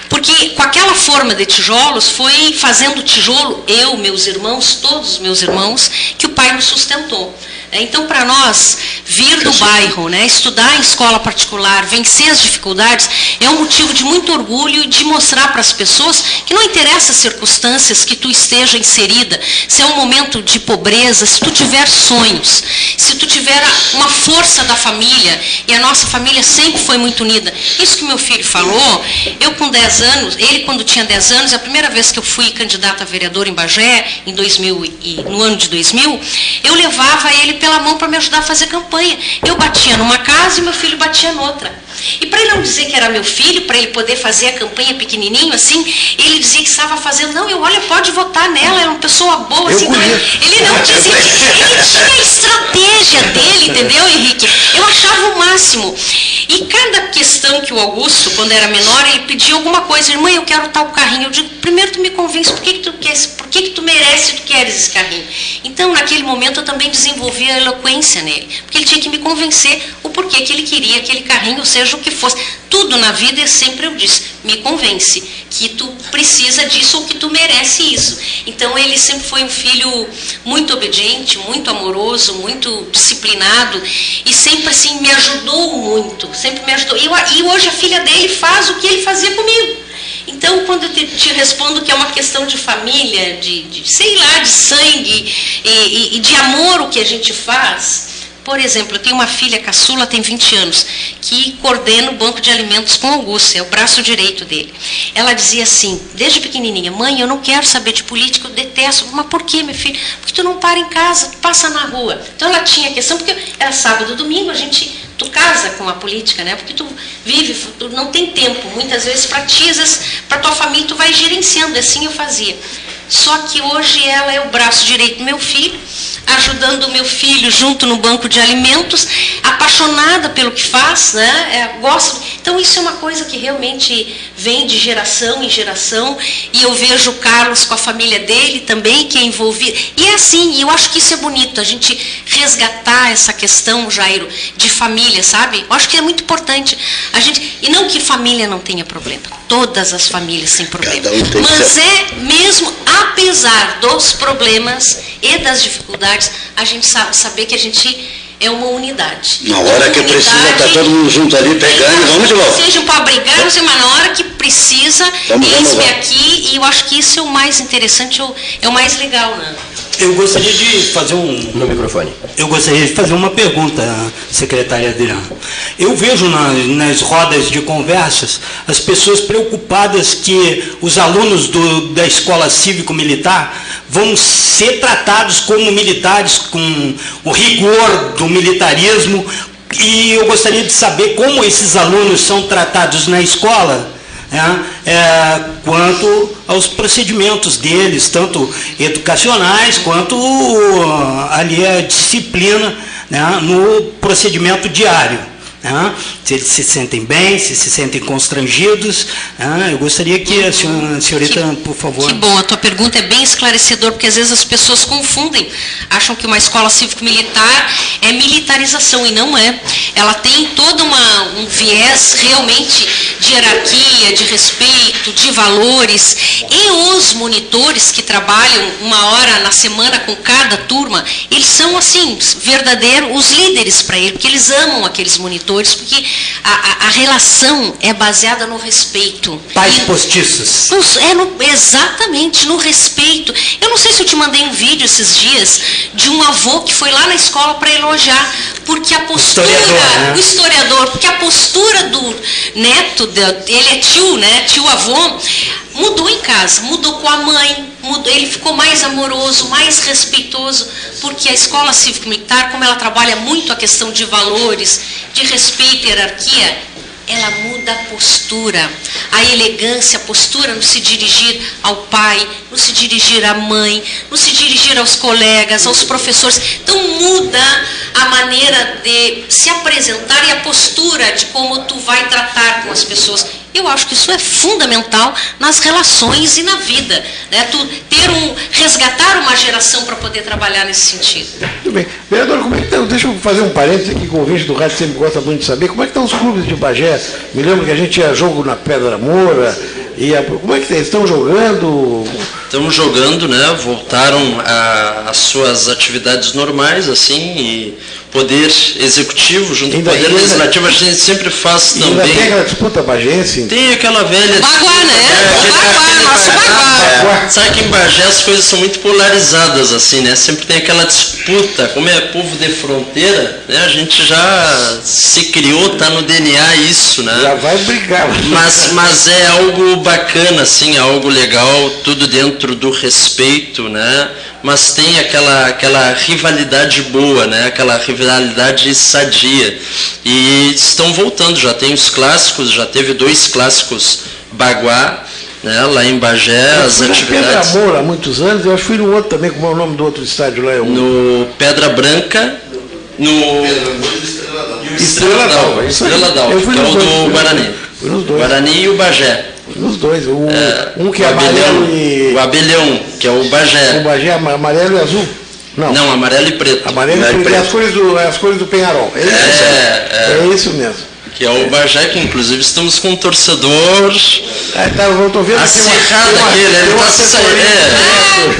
Porque com aquela forma de tijolos, foi fazendo tijolo, eu, meus irmãos, todos os meus irmãos, que o pai nos sustentou. Né? Então, para nós, vir do bairro, né, estudar em escola particular, vencer as dificuldades, é um motivo de muito orgulho de mostrar para as pessoas que não interessa as circunstâncias que tu esteja inserida, se é um momento de pobreza, se tu tiver sonhos, se tu tiver uma força da família, e a nossa família sempre foi muito unida. Isso que meu filho falou, eu com 10 anos, ele quando tinha 10 anos, a primeira vez que eu fui candidata a vereador em Bagé, em 2000 e no ano de 2000, eu levava ele pela mão para me ajudar a fazer campanha. Eu batia numa casa e meu filho batia noutra. E para ele não dizer que era meu filho, para ele poder fazer a campanha pequenininho assim, ele dizia que estava fazendo, não, eu olha, pode votar nela, é uma pessoa boa. Assim, não é? Ele não dizia, ele tinha a estratégia dele, entendeu, Henrique? Eu achava o máximo. E cada questão que o Augusto, quando era menor, ele pedia alguma coisa, irmã, eu quero tal carrinho. Eu digo, primeiro tu me convence, por que, que tu queres, por que, que tu merece, tu queres esse carrinho? Então, naquele momento, eu também desenvolvi a eloquência nele, porque ele tinha que me convencer o porquê que ele queria aquele carrinho, ou seja, o que fosse. Tudo na vida, eu sempre eu disse, me convence que tu precisa disso ou que tu merece isso. Então, ele sempre foi um filho muito obediente, muito amoroso, muito disciplinado e sempre assim me ajudou muito, sempre me ajudou. E, eu- e hoje a filha dele faz o que ele fazia comigo. Então, quando eu te, te respondo que é uma questão de família, de, de, sei lá, de sangue e, e- e de amor o que a gente faz, por exemplo, eu tenho uma filha caçula, tem 20 anos, que coordena o banco de alimentos com Augusto, é o braço direito dele. Ela dizia assim, desde pequenininha, mãe, eu não quero saber de política, eu detesto. Mas por quê, meu filho? Porque tu não para em casa, tu passa na rua. Então ela tinha questão, porque era sábado, domingo, a gente, tu casa com a política, né? Porque tu vive, tu não tem tempo, muitas vezes para ti, às vezes para tua família, tu vai gerenciando, assim eu fazia. Só que hoje ela é o braço direito do meu filho, ajudando o meu filho junto no banco de alimentos, apaixonada pelo que faz, né? É, gosto. Então isso é uma coisa que realmente vem de geração em geração e eu vejo o Carlos com a família dele também que é envolvido. E é assim, eu acho que isso é bonito, a gente resgatar essa questão, Jairo, de família, sabe? Eu acho que é muito importante. A gente e não que família não tenha problema. Todas as famílias têm problema. Um Mas é mesmo apesar dos problemas e das dificuldades, a gente sabe saber que a gente é uma unidade. Na hora que precisa, tá todo mundo junto ali, pegando e vamos de volta. Sejam para brigar, não sei, mas na hora que precisa, eis-me renovar. aqui, e eu acho que isso é o mais interessante, é o- é o mais legal, né? Eu gostaria de fazer um. No microfone. Eu gostaria de fazer uma pergunta, secretária Adriana. Eu vejo na- nas rodas de conversas as pessoas preocupadas que os alunos do- da escola cívico-militar vão ser tratados como militares, com o rigor do militarismo. E eu gostaria de saber como esses alunos são tratados na escola né, é, quanto aos procedimentos deles, tanto educacionais quanto uh, ali a disciplina né, no procedimento diário. Se eles se sentem bem, se se sentem constrangidos. Eu gostaria que a senhora- a senhorita, por favor. Que bom, a tua pergunta é bem esclarecedora, porque às vezes as pessoas confundem, acham que uma escola cívico-militar é militarização, e não é. Ela tem todo uma, um viés realmente de hierarquia, de respeito, de valores, e os monitores que trabalham uma hora na semana com cada turma, eles são, assim, verdadeiros, os líderes para ele, porque eles amam aqueles monitores, porque a, a- a relação é baseada no respeito. Pais E- postiços. no- é no- exatamente, no respeito. Eu não sei se eu te mandei um vídeo esses dias de um avô que foi lá na escola para elogiar, porque a postura, Historiador, né? o historiador, porque a postura do neto, ele é tio, né? Tio avô, mudou em casa, mudou com a mãe, mudou, ele ficou mais amoroso, mais respeitoso, porque a escola cívico-militar, como ela trabalha muito a questão de valores, de respeito e hierarquia, ela muda a postura, a elegância, a postura no se dirigir ao pai, no se dirigir à mãe, no se dirigir aos colegas, aos professores. Então muda a maneira de se apresentar e a postura de como tu vai tratar com as pessoas. Eu acho que isso é fundamental nas relações e na vida. Né? Tu ter um, resgatar uma geração para poder trabalhar nesse sentido. Muito bem. Vereador, como é que estão? Deixa eu fazer um parênteses aqui com o ouvinte do rádio sempre gosta muito de saber. Como é que estão os clubes de Bagé? Me lembro que a gente ia jogo na Pedra Moura. E como é que? Estão jogando? Estamos jogando, né? Voltaram às suas atividades normais, assim, e Poder Executivo junto com o Poder Legislativo, a gente sempre faz e também. tem aquela disputa bagense? Tem aquela velha. Baguá, né? É, Baguá, nosso Baguá. É. Sabe que em Bagé as coisas são muito polarizadas, assim, né? Sempre tem aquela disputa. Como é povo de fronteira, né? A gente já se criou, tá no DNA isso, né? Já vai brigar. Mas, mas é algo bacana, assim, é algo legal, tudo dentro do respeito, né? Mas tem aquela, aquela rivalidade boa, né? Aquela rivalidade sadia. E estão voltando, já tem os clássicos, já teve dois clássicos Baguá, né? lá em Bagé, Eu as atividades. Pedra Moura há muitos anos, eu acho que fui no outro também, como é o nome do outro estádio lá? É um... No Pedra Branca, no Estrela d'Alva. Estrela d'Alva, Eu fui que é o do Guarani. fui nos dois. Guarani e o Bagé. Nos dois, um, um que o é amarelo abelhão, e. O abelhão, que é o Bagé. O Bagé é ama- amarelo e azul? Não. Não, amarelo e preto. Amarelo e preto. É as cores do, é as cores do Penharol. É, isso, É, é isso mesmo. Que é o Bagé, que inclusive estamos com um torcedor É, tá, eu tô vendo acirrado uma- aqui, né? Ele uma está se, assessoria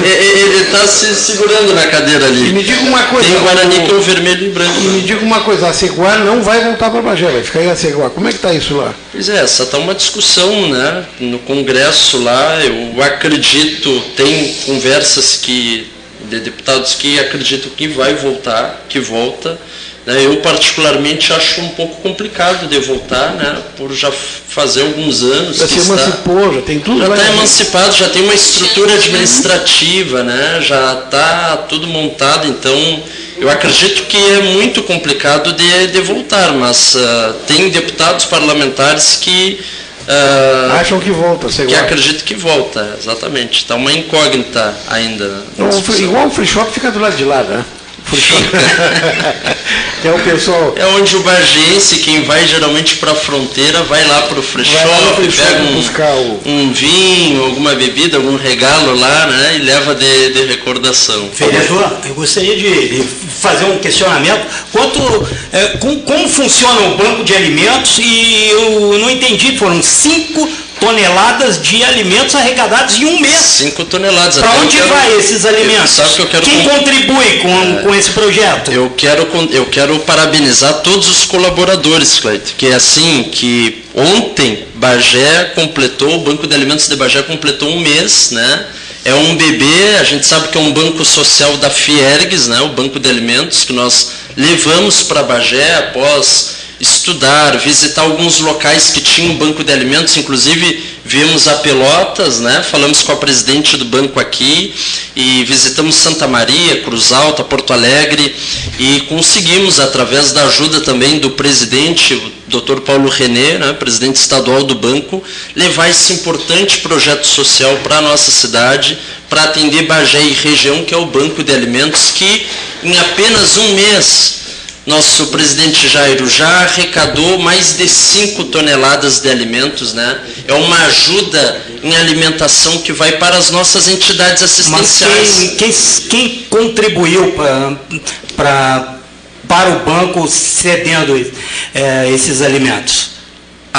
é, é, ele tá se segurando na cadeira E ali. me diga uma coisa. Tem o Guarani que é o vermelho e branco. E me diga uma coisa, a Ceguá não vai voltar para Bagé, vai ficar em Aceguá. Como é que está isso lá? Pois é, essa está uma discussão né, no Congresso lá. Eu acredito, tem conversas que, de deputados que acreditam que vai voltar, que volta. Né. Eu particularmente acho um pouco complicado de voltar, né, por já fazer alguns anos Já que se está, emancipou, já tem tudo já está em- emancipado, já tem uma estrutura administrativa, né, já está tudo montado, então eu acredito que é muito complicado de, de voltar, mas ah, tem deputados parlamentares que ah, Acham que volta, que Ceguá. acredito que volta, exatamente. Está uma incógnita ainda. discussão. igual o free shop fica do lado de lá, né? É o pessoal. É onde o bagiense, quem vai geralmente para a fronteira, vai lá para o free shop, pega um, o- um vinho, alguma bebida, algum regalo lá, né? E leva de, de recordação. Vereador, eu gostaria de fazer um questionamento quanto é, com- como funciona o banco de alimentos e eu não entendi, foram 5 toneladas de alimentos arrecadados em um mês. 5 toneladas. Para onde quero- vai esses alimentos? Sabe que eu quero Quem contribui com, com esse projeto? Eu quero, eu quero parabenizar todos os colaboradores, Cleito, que é assim, que ontem Bagé completou, o Banco de Alimentos de Bagé completou um mês, né? É um bebê, a gente sabe que é um banco social da Fiergues, né? O Banco de Alimentos, que nós levamos para Bagé após estudar, visitar alguns locais que tinham banco de alimentos, inclusive viemos a Pelotas, né? falamos com a presidente do banco aqui e visitamos Santa Maria, Cruz Alta, Porto Alegre e conseguimos, através da ajuda também do presidente, o Dr. Paulo René, né? presidente estadual do banco, levar esse importante projeto social para a nossa cidade, para atender Bagé e região, que é o Banco de Alimentos, que em apenas um mês nosso presidente Jairo já arrecadou mais de 5 toneladas de alimentos, né? É uma ajuda em alimentação que vai para as nossas entidades Mas assistenciais. quem, quem, quem contribuiu pra, para o banco cedendo eh, esses alimentos?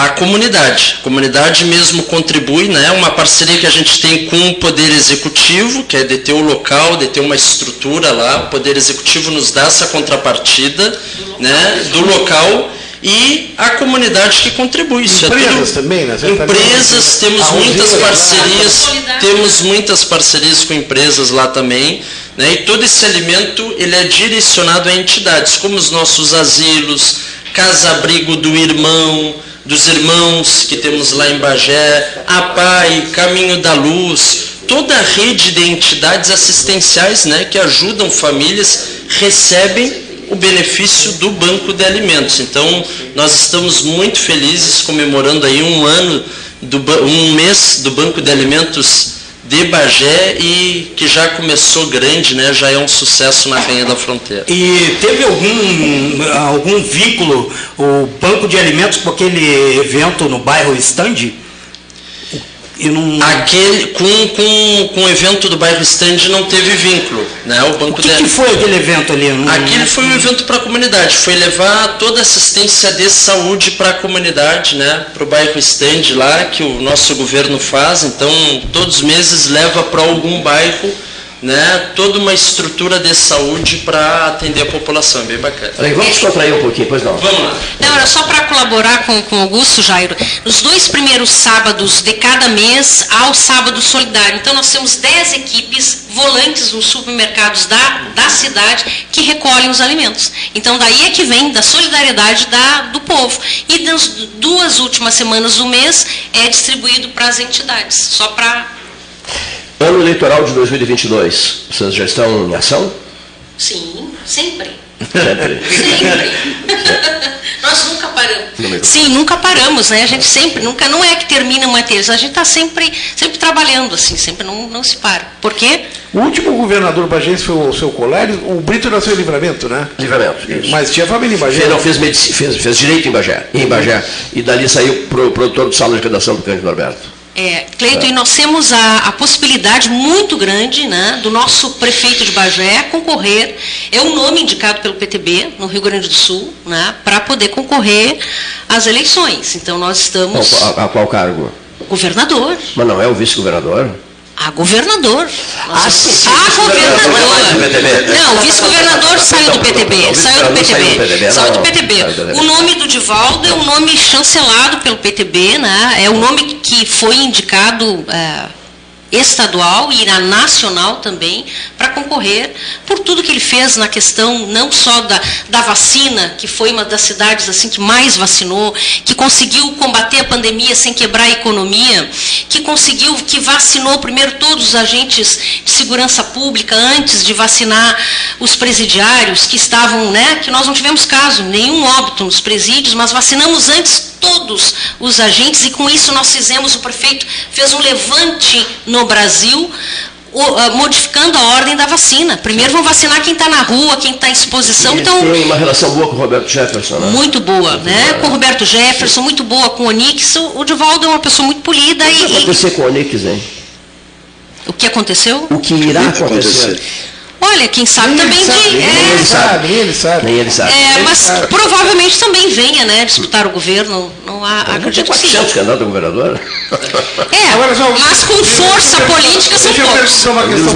A comunidade. A comunidade mesmo contribui, né? Uma parceria que a gente tem com o Poder Executivo, que é de ter o local, de ter uma estrutura lá. O Poder Executivo nos dá essa contrapartida, né? Do local e a comunidade que contribui. Isso é Empresas tudo- também, né? Você tá Empresas, vendo? temos muitas parcerias, temos muitas parcerias com empresas lá também, né? E todo esse alimento ele é direcionado a entidades, como os nossos asilos, casa-abrigo do irmão, dos irmãos que temos lá em Bagé, a PAI, Caminho da Luz, toda a rede de entidades assistenciais né, que ajudam famílias, recebem o benefício do banco de alimentos. Então, nós estamos muito felizes comemorando aí um ano, do, um mês do Banco de Alimentos de Bagé e que já começou grande, né? já é um sucesso na Rainha da Fronteira. E teve algum, algum vínculo, o Banco de Alimentos, com aquele evento no bairro Não... Aquele, com, com, com o evento do bairro Stand não teve vínculo. Né? O, banco o que, de... que foi aquele evento ali? Não... Aquele foi um evento para a comunidade, foi levar toda a assistência de saúde para a comunidade, né? para o bairro Stand lá, que o nosso governo faz, então todos os meses leva para algum bairro né, toda uma estrutura de saúde para atender a população, é bem bacana. Peraí, vamos descontrair um pouquinho, pois não. Vamos lá. Não, era só para colaborar com, com o Augusto, Jairo. Nos dois primeiros sábados de cada mês, há o sábado solidário. Então, nós temos 10 equipes volantes nos supermercados da, da cidade que recolhem os alimentos. Então, daí é que vem da solidariedade da, do povo. E nas duas últimas semanas do mês é distribuído para as entidades, só para Ano eleitoral de 2022, vocês já estão em ação? Sim, sempre. Sempre. sempre. Nós nunca paramos. Sim, nunca paramos, né? A gente sempre, nunca, não é que termina uma terça, a gente está sempre, sempre trabalhando, assim, sempre não, não se para. Por quê? O último governador bagense foi o seu colega, o Brito nasceu em Livramento, né? Livramento, isso. Mas tinha família em Bagé. Fez, não, fez, medicina, fez, fez direito em Bagé, em Bagé. E dali saiu o produtor do salão de redação do Cândido Norberto. É, Cleiton, é. e nós temos a, a, possibilidade muito grande né, do nosso prefeito de Bagé concorrer, é o um nome indicado pelo PTB no Rio Grande do Sul, né, para poder concorrer às eleições. Então nós estamos. A, a qual cargo? Governador. Mas não é o vice-governador? A governador. Ah, sim, sim, a governador. Não, o vice-governador saiu do PTB. Saiu do PTB. Saiu do PTB. O nome do Divaldo é um nome chancelado pelo PTB, né? É o nome que foi indicado. É, estadual e na nacional também, para concorrer por tudo que ele fez na questão não só da, da vacina, que foi uma das cidades assim que mais vacinou, que conseguiu combater a pandemia sem quebrar a economia, que conseguiu, que vacinou primeiro todos os agentes de segurança pública antes de vacinar os presidiários que estavam, né, que nós não tivemos caso, nenhum óbito nos presídios, mas vacinamos antes todos os agentes e com isso nós fizemos, o prefeito fez um levante no Brasil, modificando a ordem da vacina. Primeiro vão vacinar quem está na rua, quem está em exposição. então, tem uma relação boa com o Roberto Jefferson, né? Muito boa, muito né? Boa. Com o Roberto Jefferson, muito boa com o Onix. O Divaldo é uma pessoa muito polida. O que vai acontecer com o Onix, hein? O que aconteceu? O que irá acontecer? Olha, quem sabe nem também sabe, de. Nem é, ele sabe, nem ele sabe. Nem ele sabe. É, mas sabe. provavelmente também venha, né, disputar o governo. Não há, não acredito que sim. candidato a governador? É, Agora, só, mas com força política são poucos. Eu uma questão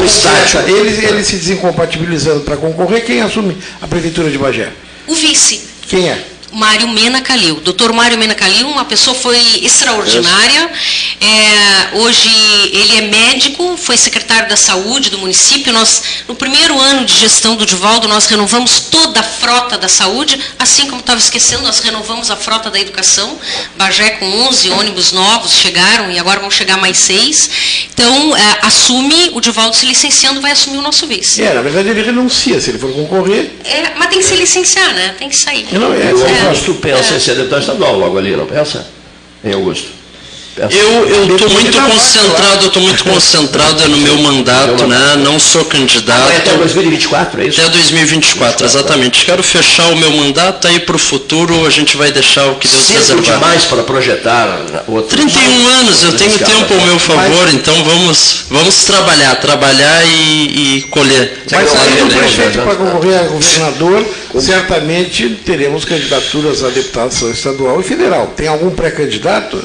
ele, ele se desincompatibilizando para concorrer, quem assume a prefeitura de Bagé? O vice. Quem é? Mário Mena Calil. Doutor Mário Mena Calil, uma pessoa foi extraordinária. É, hoje ele é médico, foi secretário da saúde do município. Nós, no primeiro ano de gestão do Divaldo, nós renovamos toda a frota da saúde, assim como estava esquecendo, nós renovamos a frota da educação. Bagé com 11 ônibus novos chegaram e agora vão chegar mais seis. Então, é, assume, o Divaldo se licenciando, vai assumir o nosso vice. É, na verdade ele renuncia, se ele for concorrer. É, mas tem que se licenciar, né? Tem que sair. Não, é, é mas tu pensa em ser deputado estadual logo ali, não pensa? Em Augusto? Eu estou muito concentrado, eu estou muito concentrado no meu mandato, né? Não sou candidato. É até 2024, é isso? Até 2024, exatamente. Quero fechar o meu mandato, aí para o futuro a gente vai deixar o que Deus Cedo reservar. demais para projetar outro. 31 anos, eu tenho tempo ao meu favor, então vamos, vamos trabalhar, trabalhar e, e colher. Mas aí o prefeito para concorrer a governador, certamente teremos candidaturas a deputação estadual e federal. Tem algum pré-candidato?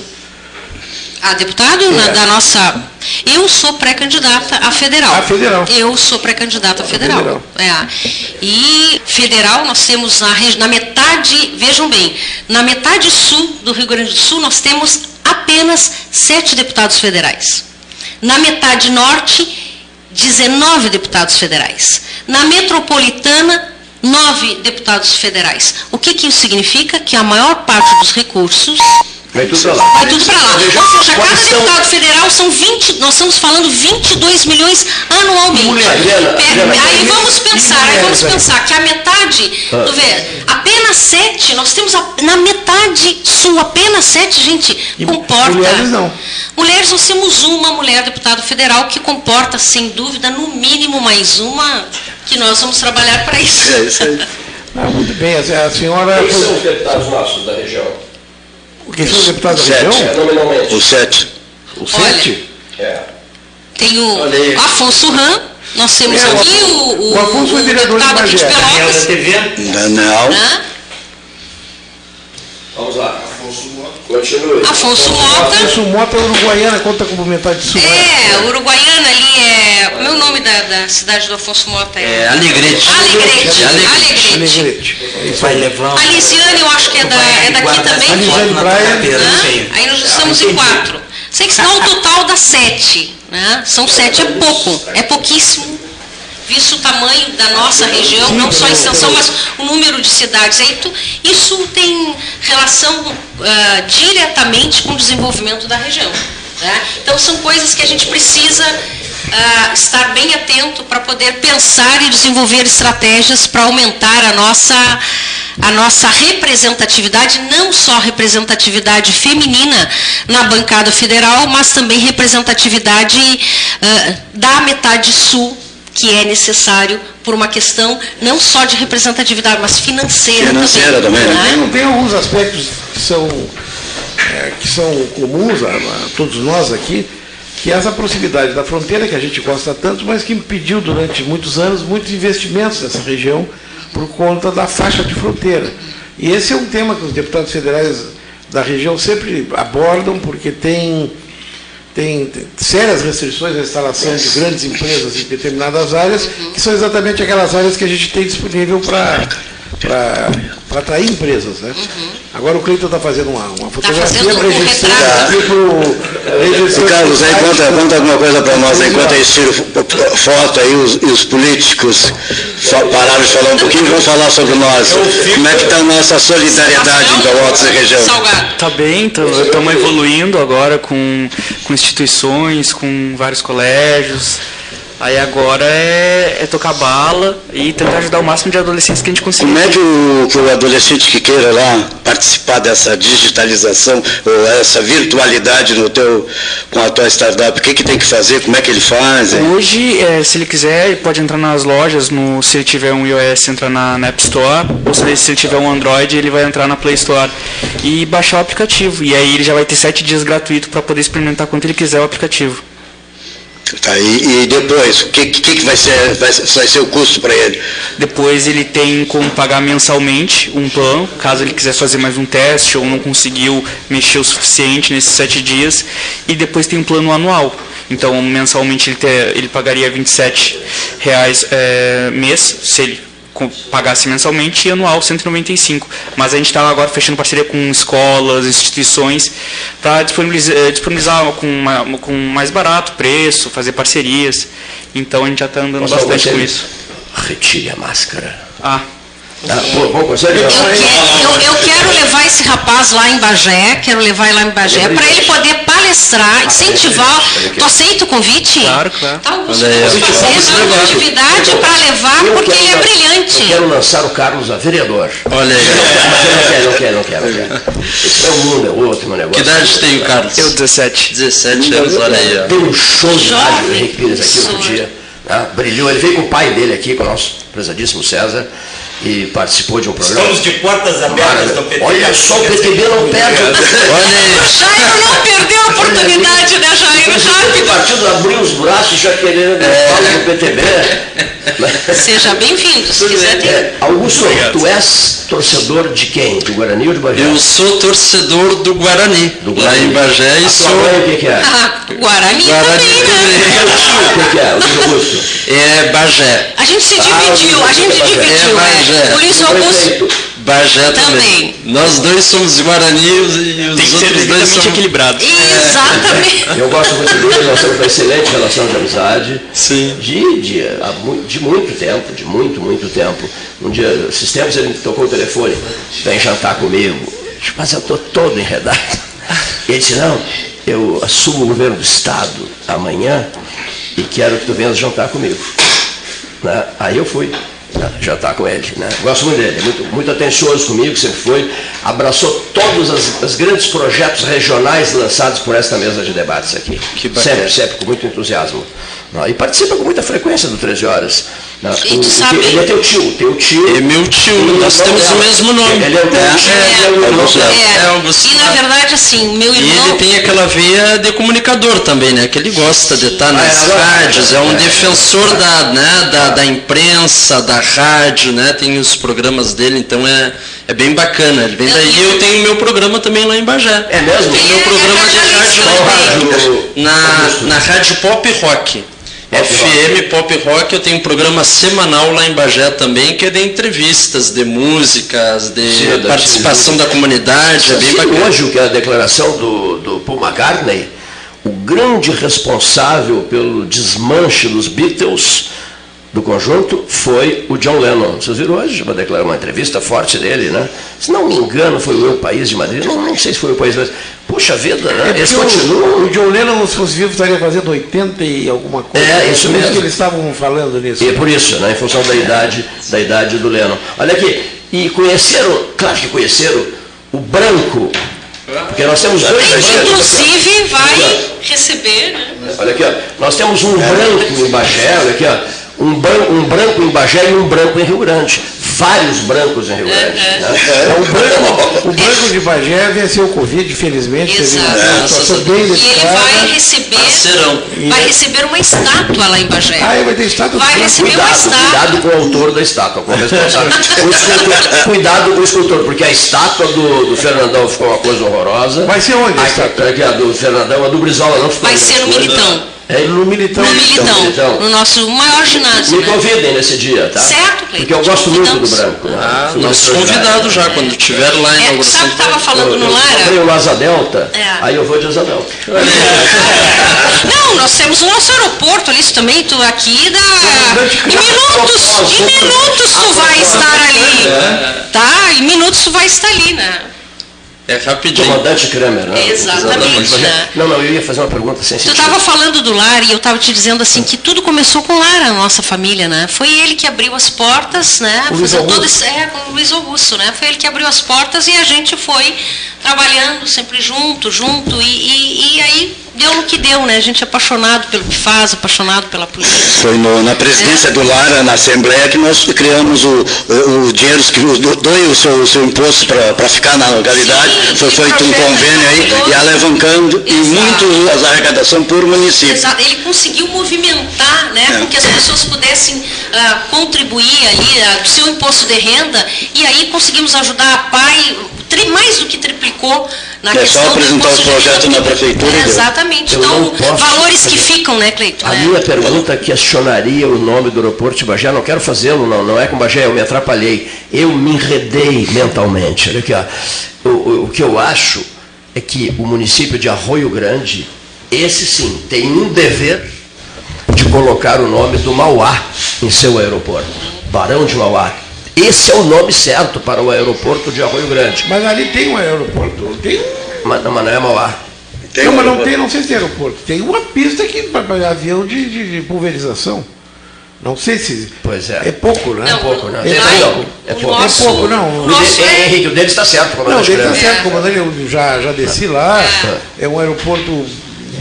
A deputado é. na, da nossa. Eu sou pré-candidata a federal. A federal. Eu sou pré-candidata a federal. federal. É. E federal nós temos na, na metade, vejam bem, na metade sul do Rio Grande do Sul nós temos apenas sete deputados federais. Na metade norte, 19 deputados federais. Na metropolitana, nove deputados federais. O que, que isso significa? Que a maior parte dos recursos Vai tudo pra lá. Vai tudo para lá. Ou seja, cada são- deputado federal são 20, nós estamos falando 22 milhões anualmente. Adriana, Pe- Adriana, aí Adriana, vamos pensar, aí vamos pensar que a metade, Ah. tu vê, apenas sete, nós temos a- na metade sul, apenas sete, gente, comporta. mulheres não. Mulheres nós temos uma mulher deputado federal que comporta, sem dúvida, no mínimo mais uma, que nós vamos trabalhar para isso. É isso aí. Ah, muito bem, a, a senhora. Quem são os deputados nossos da região? São os deputados da Sete. região? É, nominalmente. O sete. O sete? É. Tem o. Afonso Ram, nós temos É, aqui o, o, o Afonso foi o vereador de deputado de. Daniel da Pelotas. TV. Daniel. né? Vamos lá. Continue. Afonso Mota. Afonso Mota Uruguaiana, conta como metade de sul. É, Uruguaiana ali é. Como é o nome da, da cidade do Afonso Mota? É Alegrete. Alegrete. Alegrete. Alegrete. Levar. A Lisiane, eu acho que é, da, é daqui também. A Lisiane Braia. Aí nós estamos em quatro. Sei que senão o total dá sete. Né? São sete, é pouco, é pouquíssimo. Visto o tamanho da nossa região, não só a extensão, mas o número de cidades. Tu- isso tem relação ah, diretamente com o desenvolvimento da região. né? Então são coisas que a gente precisa ah, estar bem atento para poder pensar e desenvolver estratégias para aumentar a nossa a nossa representatividade, não só representatividade feminina na bancada federal, mas também representatividade ah, da metade sul, que é necessário por uma questão não só de representatividade, mas financeira, Financeira também, né? né? Tem, tem alguns aspectos que são, é, que são comuns a, a todos nós aqui, que é essa proximidade da fronteira, que a gente gosta tanto, mas que impediu durante muitos anos muitos investimentos nessa região por conta da faixa de fronteira. E esse é um tema que os deputados federais da região sempre abordam, porque tem, tem, sérias restrições à instalação de grandes empresas em determinadas áreas, que são exatamente aquelas áreas que a gente tem disponível para para atrair empresas. Né? Agora o Cleiton está fazendo uma, uma fotografia fazendo um registrando retrato. aqui para O Carlos, aí conta, conta alguma coisa para nós, enquanto eles tiram fo- foto aí, os, e os políticos pararam de falar um pouquinho, vão falar sobre nós. Como é que está a nossa solidariedade em Pelotas e região? Salgado. Tá bem, estamos evoluindo agora com, com instituições, com vários colégios. Aí agora é, é tocar bala e tentar ajudar o máximo de adolescentes que a gente conseguir. Como é que o, que o adolescente que queira lá participar dessa digitalização ou essa virtualidade no teu, com a tua startup, o que, que tem que fazer, como é que ele faz? hein? Hoje, é, se ele quiser, ele pode entrar nas lojas, no, se ele tiver um iOS, entra na, na App Store, ou se ele, se ele tiver um Android, ele vai entrar na Play Store e baixar o aplicativo. E aí ele já vai ter sete dias gratuito para poder experimentar quanto ele quiser o aplicativo. Tá, e, e depois, o que, que, que vai, ser, vai, vai ser o custo para ele? Depois ele tem como pagar mensalmente um plano, caso ele quiser fazer mais um teste ou não conseguiu mexer o suficiente nesses sete dias. E depois tem um plano anual. Então mensalmente ele, ter, ele pagaria 27 reais é, mês, se ele pagasse mensalmente, e anual R$ 195. Mas a gente está agora fechando parceria com escolas, instituições, para disponibilizar, eh, disponibilizar com, uma- com mais barato preço, fazer parcerias. Então a gente já está andando Posso bastante com isso. Retire a máscara. Ah, Ah, bom? Eu, que- eu- eu quero levar esse rapaz lá em Bagé, quero levar ele lá em Bagé, para ele poder palestrar, incentivar. Tu aceita o convite? Claro, claro. Tá, Augusto, vamos ó. fazer uma atividade para levar, Eu porque ele é brilhante. Eu quero lançar o Carlos a vereador. Olha aí. Mas eu não quero, não quero, não quero. Não quero. Isso é um mundo, é outro, meu negócio. Que idade tem o Carlos? eu 17. 17 anos, olha aí. ó. Deu um show de rádio do Henrique Pires aqui outro dia. tá? Brilhou. Ele veio com o pai dele aqui, com o nosso prezadíssimo César, e participou de um programa. Estamos de portas abertas do PT. Olha só, o PTB não perde. Olha aí. Jairo não perdeu a oportunidade, né, Jairo? O partido abriu os braços já querendo falar do PTB. Seja bem-vindo, se quiser ter. É, Augusto, tu és torcedor de quem? Do Guarani ou de Bagé? Eu sou torcedor do Guarani, Do lá Guarani. em Bagé, e tua sou mãe, o que, que é? Ah, Guarani, Guarani também, né? O que, que é? O que, Augusto? é Bagé. A gente se Ah, dividiu, a gente é dividiu, Bagé. É. Por isso, Augusto, Prefeito. Bagé também. Também. Nós dois somos de Guarani e os, e Tem que ser outros dois devidamente somos... equilibrado. exatamente. Eu gosto muito dele, nós temos uma excelente relação de amizade. Sim. De, de, de muito tempo, de muito, muito tempo. Um dia, esses tempos ele me tocou o telefone, vem jantar comigo. Mas eu estou todo enredado. Ele disse, não, eu assumo o governo do Estado amanhã e quero que tu venhas jantar comigo. Né? Aí eu fui né, jantar com ele. Né? Gosto muito dele, muito, muito atencioso comigo, sempre foi. Abraçou todos os, os grandes projetos regionais lançados por esta mesa de debates aqui. Que bacana. sempre, sempre, com muito entusiasmo. E participa com muita frequência do 13 Horas. E tu O- o sabe- que- Ele é teu tio, teu tio. É meu tio, Ele nós é temos dela. o mesmo nome. Ele é o teu É, tio. é, é o irmão. É, Augusto. E na verdade, assim, meu E irmão. ele tem aquela veia de comunicador também, né? Que ele gosta de estar nas Ah, é, agora- rádios, é um defensor da, né, da, da imprensa, da rádio, né? Tem os programas dele, então é, é bem bacana. Ele vem daí, eu tenho meu programa também lá em Bagé. É mesmo? Tem meu É, programa de é, rádio? na, na Rádio Pop Rock. Pop FM Pop Rock, eu tenho um programa semanal lá em Bagé também, que é de entrevistas, de músicas, de Sim, da participação da comunidade, é bem bacana. hoje o que é a declaração do, do Paul McCartney, o grande responsável pelo desmanche dos Beatles do conjunto foi o John Lennon. Vocês viram hoje uma, uma entrevista forte dele, né? Se não me engano, foi o Eu País de Madrid, não, não sei se foi o País, mas puxa vida, né? Eles porque o- continuam. O John Lennon, se fosse vivo, estaria fazendo 80 e alguma coisa. É, isso mesmo. que eles estavam falando nisso. E é por isso, né, em função da idade, da idade do Lennon. Olha aqui, e conheceram, claro que conheceram o branco, porque nós temos dois brancos. Inclusive vai receber, né? Olha aqui, ó. nós temos um branco em Bagé, olha aqui, ó. Um, bran- um branco em Bagé e um branco em Rio Grande. Vários brancos em Rio Grande. né? É, o, branco, o branco de Bagé venceu o Covid, felizmente. Teve uma Exato. situação bem E vai receber, vai receber uma estátua lá em Bagé. Ah, vai ter estátua Vai receber uma Cuidado, estátua. cuidado com o autor da estátua, com o responsável. O escultor, cuidado com o escultor, porque a estátua do, do Fernandão ficou uma coisa horrorosa. Vai ser onde a A a do Fernandão, a do Brizola não ficou Vai ser no. Militão. É, No Militão. No Militão, Militão. no nosso maior ginásio. Me né? convidem nesse dia, tá? Certo, Cleiton, Porque eu gosto muito do convidamos. branco. né? Ah, Fui nosso convidado já, quando tiver lá a É, inauguração. sabe que estava falando Eu, no eu comprei Lara? o Asa Delta, É. aí eu vou de Asa Delta. Não, nós temos o nosso aeroporto ali, isso também, tu aqui dá. Em minutos, em minutos tu vai estar ali. Tá? Em minutos tu vai estar ali, né? É rapidinho. Comandante Kramer, né? Exatamente, né? Não, não, eu ia fazer uma pergunta sem Tu sentido. estava falando do Lara e eu estava te dizendo assim que tudo começou com o Lara, a nossa família, né? Foi ele que abriu as portas, né? O Luiz Fazendo todo esse, é, com o Luiz Augusto, né? Foi ele que abriu as portas e a gente foi trabalhando sempre junto, junto, e, e, e aí deu no que deu, né? A gente é apaixonado pelo que faz, apaixonado pela política. Foi no- na presidência do Lara, na Assembleia, que nós criamos o, o, o dinheiro, que doe o seu, o seu imposto para ficar na localidade. Sim, Foi feito um convênio aí e alavancando e muito as arrecadação por município. Exato. Ele conseguiu movimentar, né, É. com que as pessoas pudessem ah, contribuir ali ah, do seu imposto de renda e aí conseguimos ajudar a PAI, mais do que triplicou na É só questão do apresentar imposto o projeto na prefeitura e deu. Exatamente. Eu não Então, posso valores que ficam, né, Cleito? A né? minha pergunta questionaria o nome do aeroporto de Bagé. Não quero fazê-lo, não. Não é com Bagé, eu me atrapalhei. Eu me enredei mentalmente. Olha aqui, ó. O, o- o que eu acho é que o município de Arroio Grande, esse sim, tem um dever de colocar o nome do Mauá em seu aeroporto. Barão de Mauá. Esse é o nome certo para o aeroporto de Arroio Grande. Mas ali tem um aeroporto. Tem um. Mas, mas não é Mauá. Tem não, mas não tem, não sei se tem aeroporto. Tem uma pista aqui para avião de, de- de pulverização. Não sei se. Pois é. É pouco, né? Não, pouco, né? É Ai, pouco. É o pouco. É pouco, não. o O nosso de- é- Henrique, o dele está certo, Não, comandante dele tá Creme. certo, comandante. Eu já, já desci lá. É um aeroporto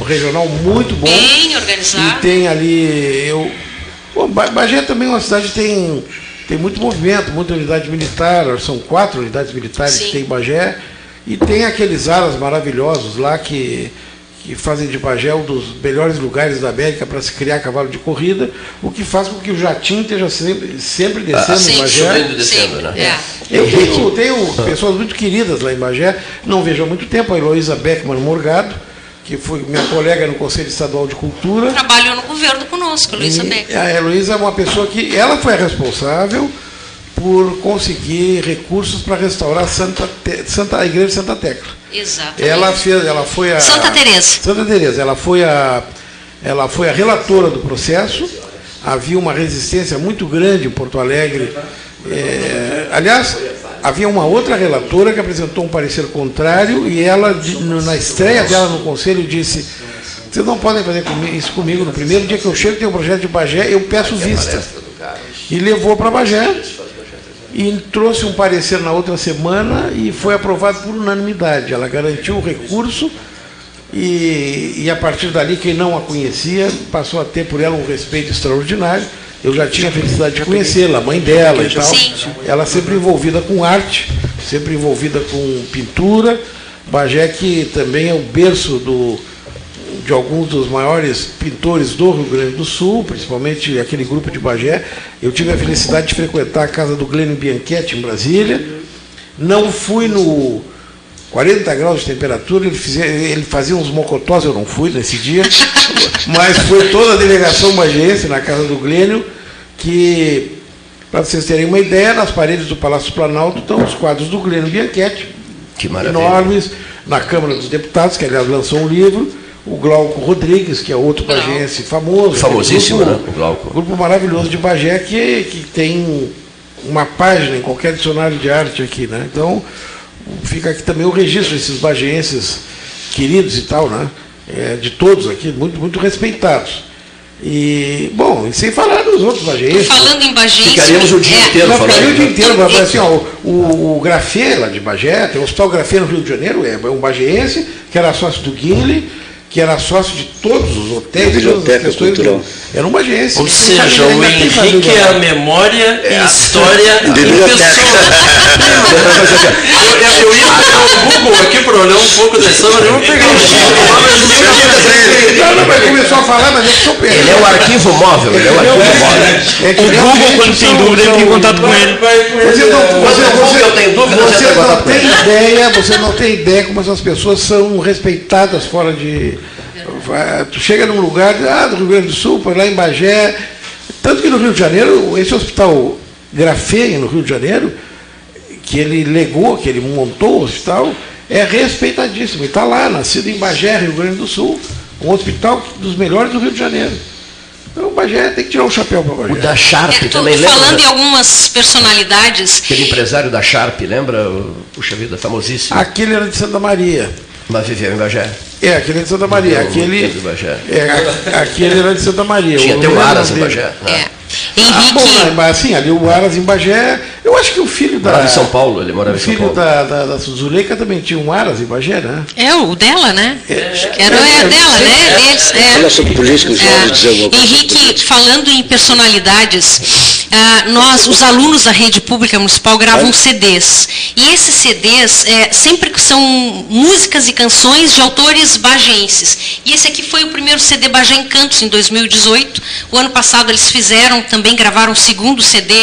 regional muito bom. Bem E organizado. tem ali. Eu, Bom, Ba- Bagé também é uma cidade que tem, tem muito movimento, muita unidade militar. São quatro unidades militares Sim. que tem em Bagé. E tem aqueles alas maravilhosos lá que, que fazem de Bagé um dos melhores lugares da América para se criar cavalo de corrida, o que faz com que o jatinho esteja sempre, sempre descendo em Sim, Bagé. subindo e descendo, né? é. Eu tenho, tenho pessoas muito queridas lá em Bagé, não vejo há muito tempo, a Heloísa Beckman Morgado, que foi minha colega no Conselho Estadual de Cultura. Trabalhou no governo conosco, Luísa Beck. A Heloísa é uma pessoa que ela foi a responsável por conseguir recursos para restaurar Santa, Santa, a igreja de Santa Tecla. Exatamente. Ela fez, ela foi a Santa Teresa. Santa Teresa, ela foi a ela foi a relatora do processo. Havia uma resistência muito grande em Porto Alegre. É, aliás, havia uma outra relatora que apresentou um parecer contrário e ela, na estreia dela no conselho, disse: vocês não podem fazer isso comigo. No primeiro dia que eu chego, tem um projeto de Bagé, eu peço vista. E levou para Bagé e trouxe um parecer na outra semana e foi aprovado por unanimidade. Ela garantiu o recurso e, e a partir dali, quem não a conhecia passou a ter por ela um respeito extraordinário. Eu já tinha a felicidade de conhecê-la, a mãe dela e tal. Ela sempre envolvida com arte, sempre envolvida com pintura. Bagé que também é o berço do, de alguns dos maiores pintores do Rio Grande do Sul, principalmente aquele grupo de Bagé. Eu tive a felicidade de frequentar a casa do Glênio Bianchetti em Brasília. Não fui no 40 graus de temperatura, ele fazia, ele fazia uns mocotós, eu não fui nesse dia, mas foi toda a delegação bagiense na casa do Glênio, que, para vocês terem uma ideia, nas paredes do Palácio Planalto estão os quadros do Glênio Bianchetti, Que maravilha. enormes, na Câmara dos Deputados, que aliás lançou um livro, o Glauco Rodrigues, que é outro bagiense famoso. Famosíssimo, aquele né, o Glauco. Grupo maravilhoso de Bagé, que, que tem uma página em qualquer dicionário de arte aqui, né? Então, fica aqui também o registro desses bagienses queridos e tal, né? É, de todos aqui, muito, muito respeitados. E, bom, e sem falar dos outros bagienses. Falando em Bagé. Ficaríamos o dia é, inteiro Não, falando. ficaria o dia inteiro, mas assim, ó, o, o Grafê lá de Bagé, tem o Hospital Grafê no Rio de Janeiro, é um bagiense, que era sócio do Guinle, que era sócio de todos os hotéis, Biblioteca. Cultural. Era um bagiense. Ou seja, o Henrique é a memória, e história E em biblioteca. pessoa. Eu, eu- ia pegar o Google aqui para olhar um pouco da história, mas eu vou pegar o Não, não, mas começou a falar, mas eu sou perdido. Ele é o arquivo móvel, ele é o arquivo móvel. É O Google, quando tem dúvida, ele são- tem contato com ele. Você não, você, você, eu tenho dúvida, você entra em não tem ideia, você não tem ideia como essas pessoas são respeitadas fora de. Vai- Tu chega num lugar, ah, do Rio Grande do Sul, foi lá em Bagé. Tanto que no Rio de Janeiro, esse hospital Grafê, no Rio de Janeiro, que ele legou, que ele montou o hospital, é respeitadíssimo. E está lá, nascido em Bagé, Rio Grande do Sul, um hospital dos melhores do Rio de Janeiro. Então, Bagé tem que tirar o chapéu para Bagé. O da Sharp É, tô também, lembra? falando em algumas personalidades. Aquele empresário da Sharp, lembra? O- Puxa vida, famosíssimo. Aquele era de Santa Maria. Mas viveu em Bagé. É, aquele é de Santa Maria. Aquele, é, aquele era de Santa Maria. Tinha até o Aras em. Bagé. né? É. Ah, bom, Henrique. mas assim, ali o Aras em Bagé, eu acho que o filho da. Morava em São Paulo, ele morava O em São filho Paulo. da, da, da Zuleika também tinha um Aras em Bagé, né? É o dela, né? Acho que era é, é é, dela, né? Deles, é. Fala sobre o dizer alguma É. coisa. sobre Henrique, falando em personalidades, ah, nós, os alunos da rede pública municipal, gravam CDs. E esses CDs é, sempre são músicas e canções de autores bagenses. E esse aqui foi o primeiro CD Bagé Encantos, em 2018. O ano passado eles fizeram, também gravaram o segundo CD.